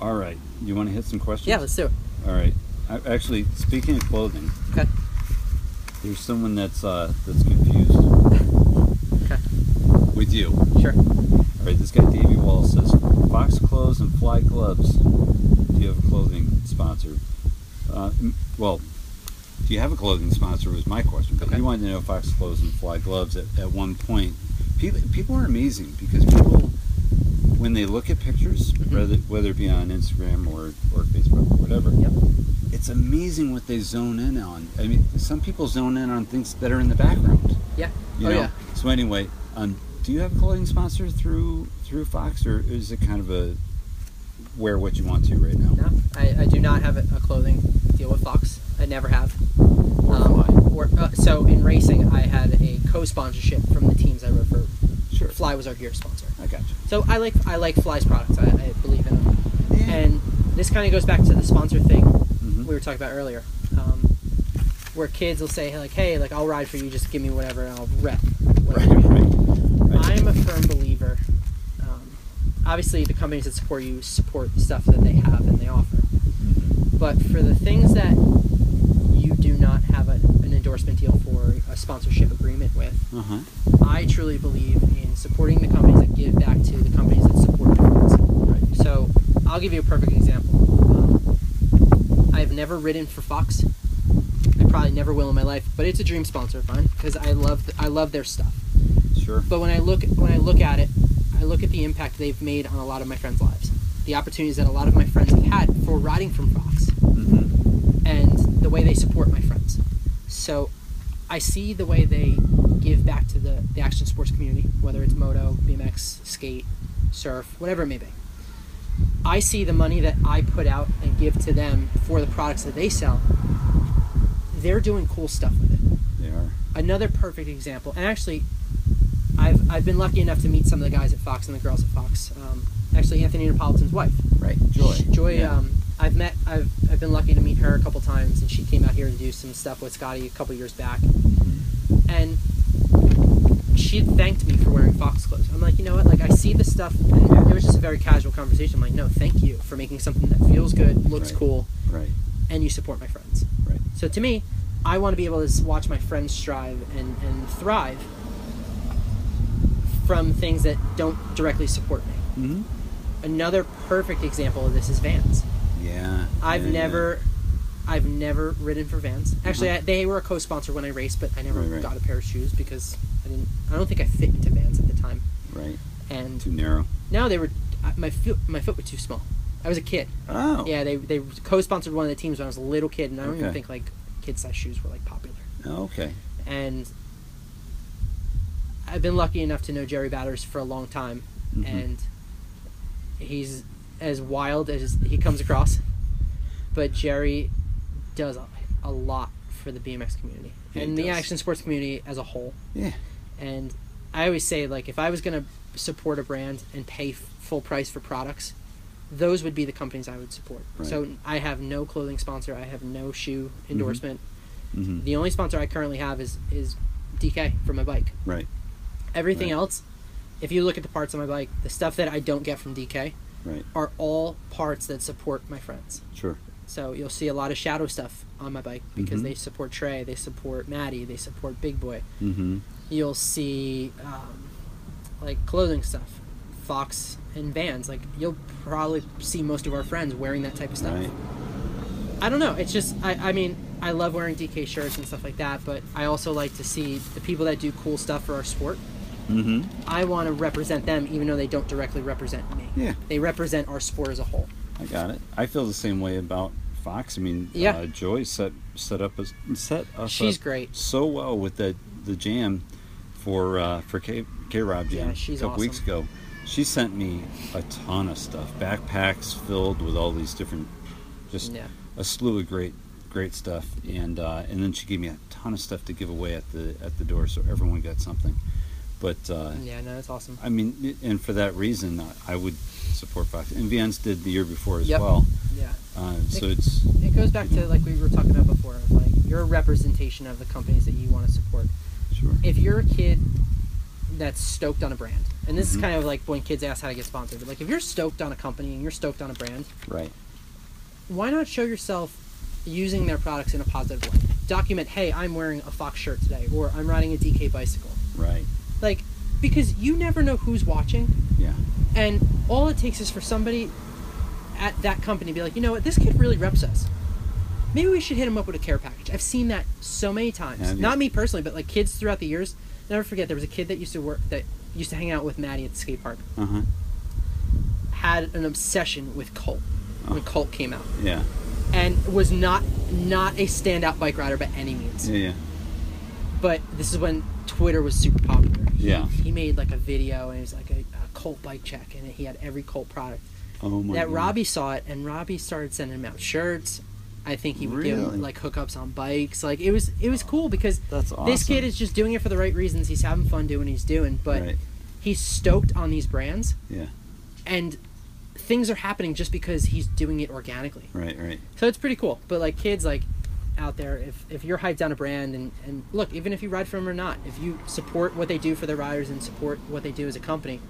All right. You want to hit some questions? Yeah, let's do it. All right. I, actually, speaking of clothing, Okay. there's someone that's uh, that's confused Okay. with you. Sure. All right. This guy Davey Wall says, "Fox clothes and Fly gloves. Do you have a clothing sponsor?" Uh, m- well, do you have a clothing sponsor? Was my question. But Okay. he wanted to know Fox clothes and Fly gloves at, at one point. People people are amazing because people when they look at pictures, Mhm. whether whether it be on Instagram or or Facebook or whatever, Yep. it's amazing what they zone in on. I mean, some people zone in on things that are in the background. Yeah. You oh know. yeah. So anyway, um, do you have a clothing sponsor through through Fox, or is it kind of a wear what you want to right now? No, I, I do not have a, clothing deal with Fox. I never have. Or Um, or, uh, so in racing, I had a co-sponsorship from the teams I rode for. Sure. Fly was our gear sponsor. I got you. So I like I like Fly's products. I, I believe in them. Yeah. And this kind of goes back to the sponsor thing Mhm. we were talking about earlier, um, where kids will say like, "Hey, like I'll ride for you. Just give me whatever, and I'll rep." Right, whatever want." right, right. I'm a firm believer. Obviously, the companies that support you support the stuff that they have and they offer. Mhm. But for the things that you do not have a, an endorsement deal for, a sponsorship agreement with, Uh-huh. I truly believe in supporting the companies that give back to the companies that support performance. Right. So I'll give you a perfect example. Um, I've never ridden for Fox. I probably never will in my life, but it's a dream sponsor of mine because I love I love their stuff. Sure. But when I look when I look at it, I look at the impact they've made on a lot of my friends' lives, the opportunities that a lot of my friends have had for riding from Fox, Mm-hmm. and the way they support my friends. So I see the way they give back to the, the action sports community, whether it's moto, BMX, skate, surf, whatever it may be. I see the money that I put out and give to them for the products that they sell. They're doing cool stuff with it. They are. Another perfect example, and actually, I've, I've been lucky enough to meet some of the guys at Fox and the girls at Fox. Um, actually, Anthony Napolitan's wife, Right. Joy. Joy, Yeah. um, I've met, I've, I've been lucky to meet her a couple times, and she came out here to do some stuff with Scotty a couple years back, and she had thanked me for wearing Fox clothes. I'm like, you know what? Like, I see the stuff, and it was just a very casual conversation. I'm like, no, thank you for making something that feels good, looks Right. cool, Right. and you support my friends. Right. So to me, I want to be able to watch my friends strive and, and thrive from things that don't directly support me. Mm-hmm. Another perfect example of this is Vans. Yeah. I've yeah, yeah. never, I've never ridden for Vans. Actually, I, they were a co-sponsor when I raced, but I never. Right, right. got a pair of shoes because I didn't. I don't think I fit into Vans at the time. Right. And Too narrow. now they were, my foot, my foot was too small. I was a kid. Oh. Yeah, they they co-sponsored one of the teams when I was a little kid, and I don't even think like kid-size shoes were like popular. Oh, okay. and I've been lucky enough to know Jerry Badders for a long time, Mhm. and he's as wild as he comes across. But Jerry does a, a lot for the BMX community he and the action sports community as a whole. Yeah. And I always say, like, if I was going to support a brand and pay f- full price for products, those would be the companies I would support. Right. So I have no clothing sponsor. I have no shoe endorsement. Mm-hmm. The only sponsor I currently have is is DK for my bike. Right. Everything Right. else, if you look at the parts on my bike, the stuff that I don't get from DK Right. are all parts that support my friends. Sure. So you'll see a lot of shadow stuff on my bike because Mhm. they support Trey, they support Maddie, they support Big Boy. Mm-hmm. You'll see um, like clothing stuff, Fox and Vans. Like you'll probably see most of our friends wearing that type of stuff. Right. I don't know. It's just I, I mean I love wearing DK shirts and stuff like that, but I also like to see the people that do cool stuff for our sport. Mm-hmm. I want to represent them, even though they don't directly represent me. Yeah. They represent our sport as a whole. I got it. I feel the same way about Fox. I mean, Yeah. uh, Joy set set up a, set us She's up great. so well with the the jam for uh, for K K Rob jam Yeah, she's a couple weeks ago. She sent me a ton of stuff, backpacks filled with all these different, just Yeah. a slew of great great stuff, and uh, and then she gave me a ton of stuff to give away at the at the door, so everyone got something. But uh, Yeah, no, that's awesome. I mean, and for that reason, I- I would support Fox. And Vans did the year before as Yep. well. Yeah. Uh, so it's It goes back to like we were talking about before, of like you're a representation of the companies that you want to support. sure. If you're a kid that's stoked on a brand, and this Mhm. is kind of like when kids ask how to get sponsored, but like if you're stoked on a company and you're stoked on a brand, Right. why not show yourself using their products in a positive way? Document, hey, I'm wearing a Fox shirt today, or I'm riding a DK bicycle. Right. Like, because you never know who's watching, Yeah. and all it takes is for somebody at that company to be like, you know what, this kid really reps us. Maybe we should hit him up with a care package. I've seen that so many times. You? Not me personally, but like kids throughout the years. Never forget, there was a kid that used to work that used to hang out with Maddie at the skate park. Uh huh. Had an obsession with Cult when Oh. Cult came out, Yeah. and was not not a standout bike rider by any means. Yeah. Yeah. But this is when Twitter was super popular. Yeah. He made like a video and it was like a, a Cult bike check, and he had every Cult product. Oh my. that God. Robbie saw it, and Robbie started sending him out shirts. I think he would give like hookups on bikes. Like it was, it was cool because awesome. this kid is just doing it for the right reasons. He's having fun doing what he's doing, but Right. he's stoked on these brands, Yeah. and things are happening just because he's doing it organically. Right. Right. So it's pretty cool. But like kids, like out there, if if you're hyped on a brand, and and look, even if you ride for them or not, if you support what they do for their riders and support what they do as a company,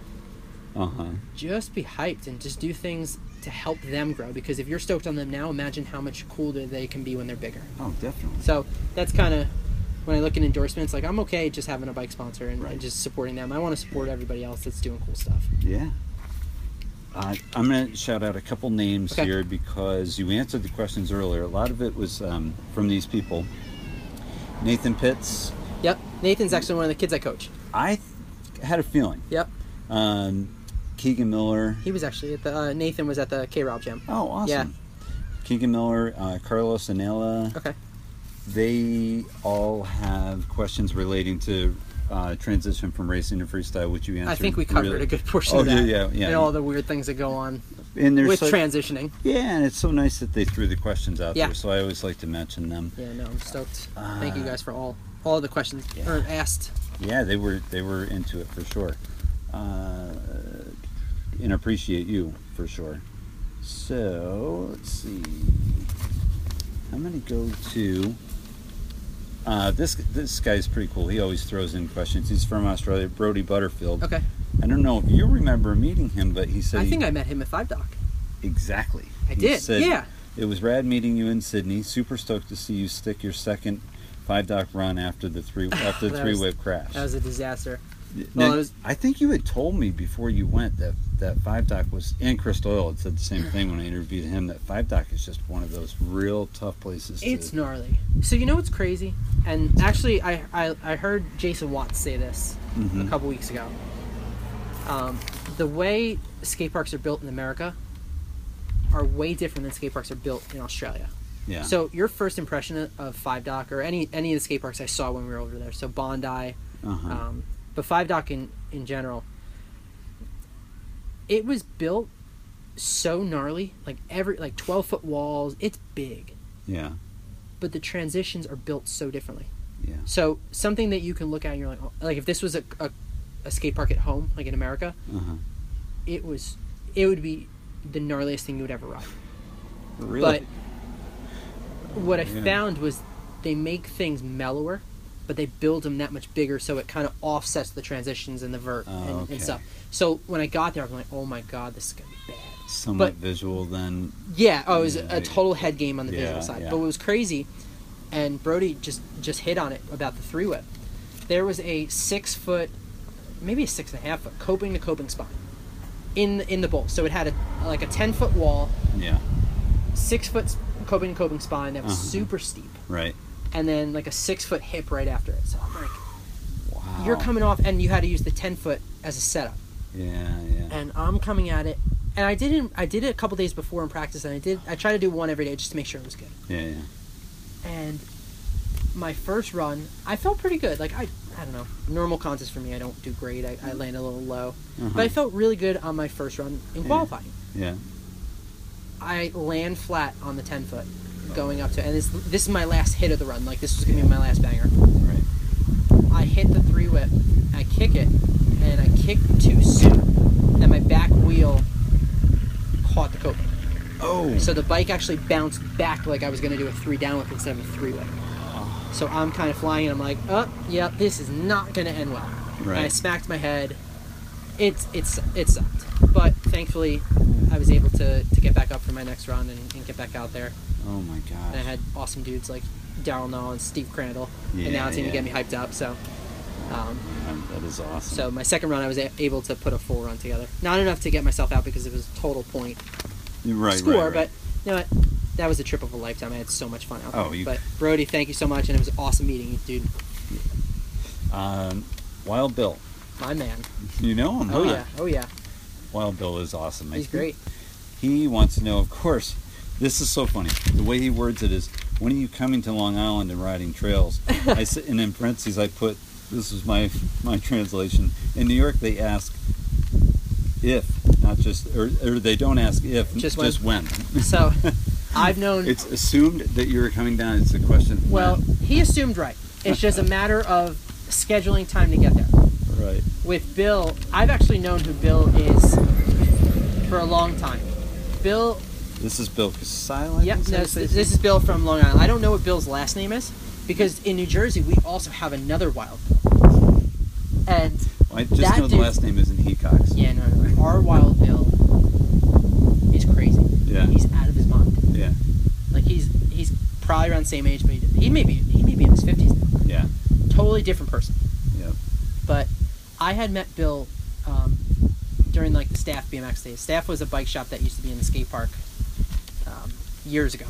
Uh huh. just be hyped and just do things to help them grow because if you're stoked on them now imagine how much cooler they can be when they're bigger Oh, definitely. so that's kind of when i look at endorsements like i'm okay just having a bike sponsor and, Right. and just supporting them i want to support everybody else that's doing cool stuff Yeah. Uh, I'm going to shout out a couple names Okay. here because you answered the questions earlier. A lot of it was um, from these people. Nathan Pitts, Yep. Nathan's actually one of the kids I coach. I had a feeling. Yep. Um, Keegan Miller. He was actually at the uh, Nathan was at the K Rob Jam. Oh, awesome. Yeah. Keegan Miller, uh, Carlos Anela. Okay. They all have questions relating to uh, transition from racing to freestyle, which you answered. I think we covered really- a good portion Oh, of that. yeah, yeah, yeah. And all the weird things that go on And with so- transitioning. Yeah, and it's so nice that they threw the questions out Yeah. there. So I always like to mention them. Yeah, no, I'm stoked. Thank you Uh, guys for all all the questions yeah. or asked. Yeah, they were they were into it for sure, uh, and appreciate you for sure. So let's see. I'm gonna go to. Uh, this this guy's pretty cool. He always throws in questions. He's from Australia, Brody Butterfield. Okay. I don't know if you remember meeting him, but he said I he- think I met him at Five Dock. exactly. I He did. said, yeah. It was rad meeting you in Sydney. Super stoked to see you stick your second five dock run after the three after the three was- whip crash. That was a disaster. Well, was- I think you had told me before you went that that five dock was and Chris Doyle had said the same thing when I interviewed him that five dock is just one of those real tough places. It's to, gnarly. So you know what's crazy? And actually, I I, I heard Jason Watts say this Mhm. a couple weeks ago. Um, the way skate parks are built in America are way different than skate parks are built in Australia. yeah. So your first impression of- of Five Dock or any any of the skate parks I saw when we were over there, so Bondi, uh-huh. um, but Five Dock in in general, it was built so gnarly, like every like twelve foot walls. It's big, yeah. but the transitions are built so differently. Yeah. So something that you can look at and you're like, oh, like if this was a, a, a skate park at home, like in America, Uh-huh. it was, it would be the gnarliest thing you would ever ride. Really? But what I Yeah. found was they make things mellower, but they build them that much bigger, so it kind of offsets the transitions and the vert Oh, and, okay. and stuff. So when I got there, I'm like, oh my god, this is gonna be bad. Somewhat but- visual then. Yeah, oh, it was Yeah, a total head game on the Yeah, visual side. yeah. But what was crazy, and Brody just just hit on it about the three whip. There was a six foot, maybe a six and a half foot coping to coping spine in in the bowl. So it had a like a ten foot wall, Yeah. six foot coping to coping spine that was Uh-huh. super steep, Right. And then like a six foot hip right after it. So I'm like, Wow. you're coming off, and you had to use the ten foot as a setup. Yeah, yeah. and I'm coming at it. And I didn't. I did it a couple days before in practice, and I did. I tried to do one every day just to make sure it was good. Yeah, yeah. And my first run, I felt pretty good. Like I, I don't know, normal contest for me, I don't do great. I, I land a little low, Uh-huh. but I felt really good on my first run in Yeah. qualifying. Yeah. I land flat on the ten foot, going up to, and this this is my last hit of the run. Like this was gonna be my last banger. Right. I hit the three whip, I kick it, and I kick too soon, and my back wheel caught the coping. Oh. So the bike actually bounced back like I was to do a three down whip instead of a three whip. So I'm kind of flying and I'm like, oh, yeah, this is not to end well. And I smacked my head. It's it's it sucked, but thankfully I was able to, to get back up for my next run and, and get back out there. oh my god! And I had awesome dudes like Daryl Null and Steve Crandall Yeah, announcing yeah. to get me hyped up. So um, Um, that is awesome. so my second run I was a- able to put a full run together. Not enough to get myself out because it was a total point right, score, right, right. but you know what? That was a trip of a lifetime. I had so much fun out there. Oh, you- But Brody, thank you so much, and it was awesome meeting you, dude. Um, Wild Bill. My man. You know him, Oh huh? yeah, oh yeah. Wild Bill is awesome. He's think great. He wants to know, of course, this is so funny. The way he words it is, when are you coming to Long Island and riding trails? I s- and in parentheses I put, this is my my translation. In New York, they ask if, not just, or, or they don't ask if, Just just, when. when. So, I've known. it's assumed that you're coming down. It's a question. well, when. he assumed right. It's just a matter of scheduling time to get there. Right. With Bill, I've actually known who Bill is for a long time. Bill, This is Bill Casile. I yep, no, this, this is Bill from Long Island. I don't know what Bill's last name is because in New Jersey we also have another wild Bill. And I just that know the dude- last name isn't Hecox. Yeah, no, no, no. Our Wild Bill is crazy. Yeah. He's out of his mind. Yeah. Like he's he's probably around the same age, but he, he may be he may be in his fifties now. Yeah. Totally different person. Yeah. But I had met Bill um, during like the Staff BMX days. Staff was a bike shop that used to be in the skate park um, years ago,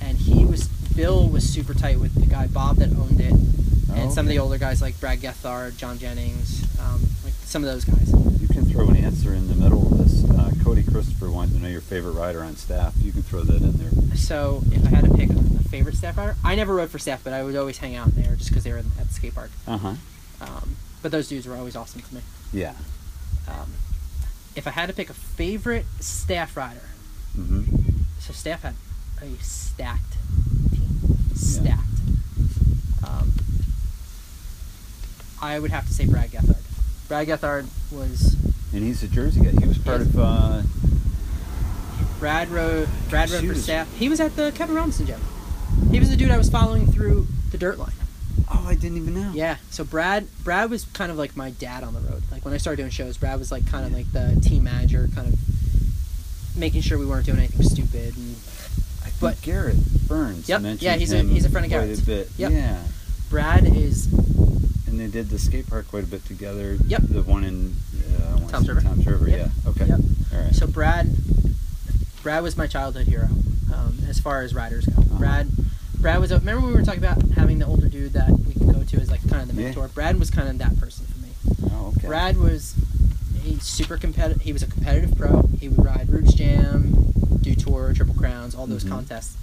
and he was Bill was super tight with the guy Bob that owned it, and Oh, some of the older guys like Brad Gethard, John Jennings, um, like some of those guys. You can throw an answer in the middle of this. Uh, Cody Christopher wanted to know your favorite rider on staff. You can throw that in there. So if I had to pick a, a favorite staff rider, I never rode for staff, but I would always hang out there just because they were at the skate park. Uh huh. Um, but those dudes were always awesome to me. Yeah. Um, if I had to pick a favorite staff rider, hmm so staff had a stacked team, stacked. Um, I would have to say Brad Gethard. Brad Gethard was And he's a Jersey guy. He was part of. Uh, Brad rode Brad rode for staff. He was at the Kevin Robinson Jam. He was the dude I was following through the dirt line. Oh, I didn't even know. Yeah. So Brad Brad was kind of like my dad on the road. Like when I started doing shows, Brad was like kind of like the team manager, kind of making sure we weren't doing anything stupid. And I think But- Garrett Burns. Yep. mentioned Yeah, he's a- he's a friend of quite Garrett's. A bit. Yep. Yeah. Brad is And they did the skate park quite a bit together. Yep. The one in uh, Toms River. Toms River. Yep. Yeah. Okay. Yep. All right. so Brad. Brad was my childhood hero, um, as far as riders go. Uh-huh. Brad, Brad was. A, remember we were talking about having the older dude that we could go to as like kind of the Yeah. mentor. Brad was kind of that person for me. oh, okay. Brad was a super competitive. He was a competitive pro. He would ride Roots Jam, Dew Tour, Triple Crowns, all those Mhm. contests.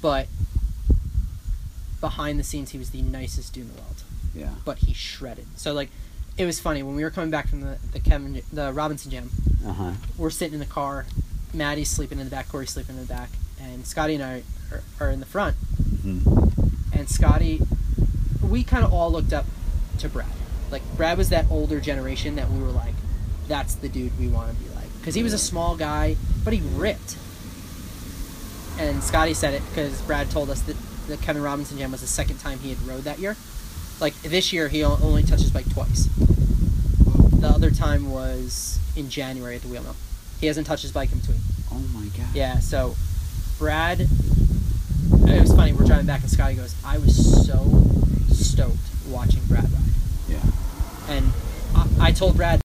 But behind the scenes, he was the nicest dude in the world. Yeah. But he shredded. So like, it was funny when we were coming back from the the Kevin the Robinson Jam. Uh huh. We're sitting in the car. Maddie's sleeping in the back. Corey's sleeping in the back, and Scotty and I are, are in the front. hmm And Scotty, we kind of all looked up to Brad. Like Brad was that older generation that we were like, that's the dude we want to be like. Because he was a small guy, but he ripped. And Scotty said it because Brad told us that the Kevin Robinson Jam was the second time he had rode that year. Like this year, he only touched his bike twice. The other time was in January at the wheel mill. He hasn't touched his bike in between. Oh my god. Yeah, so Brad, it was funny. We're driving back, and Scotty goes, "I was so stoked watching Brad ride." Yeah. And I, I told Brad,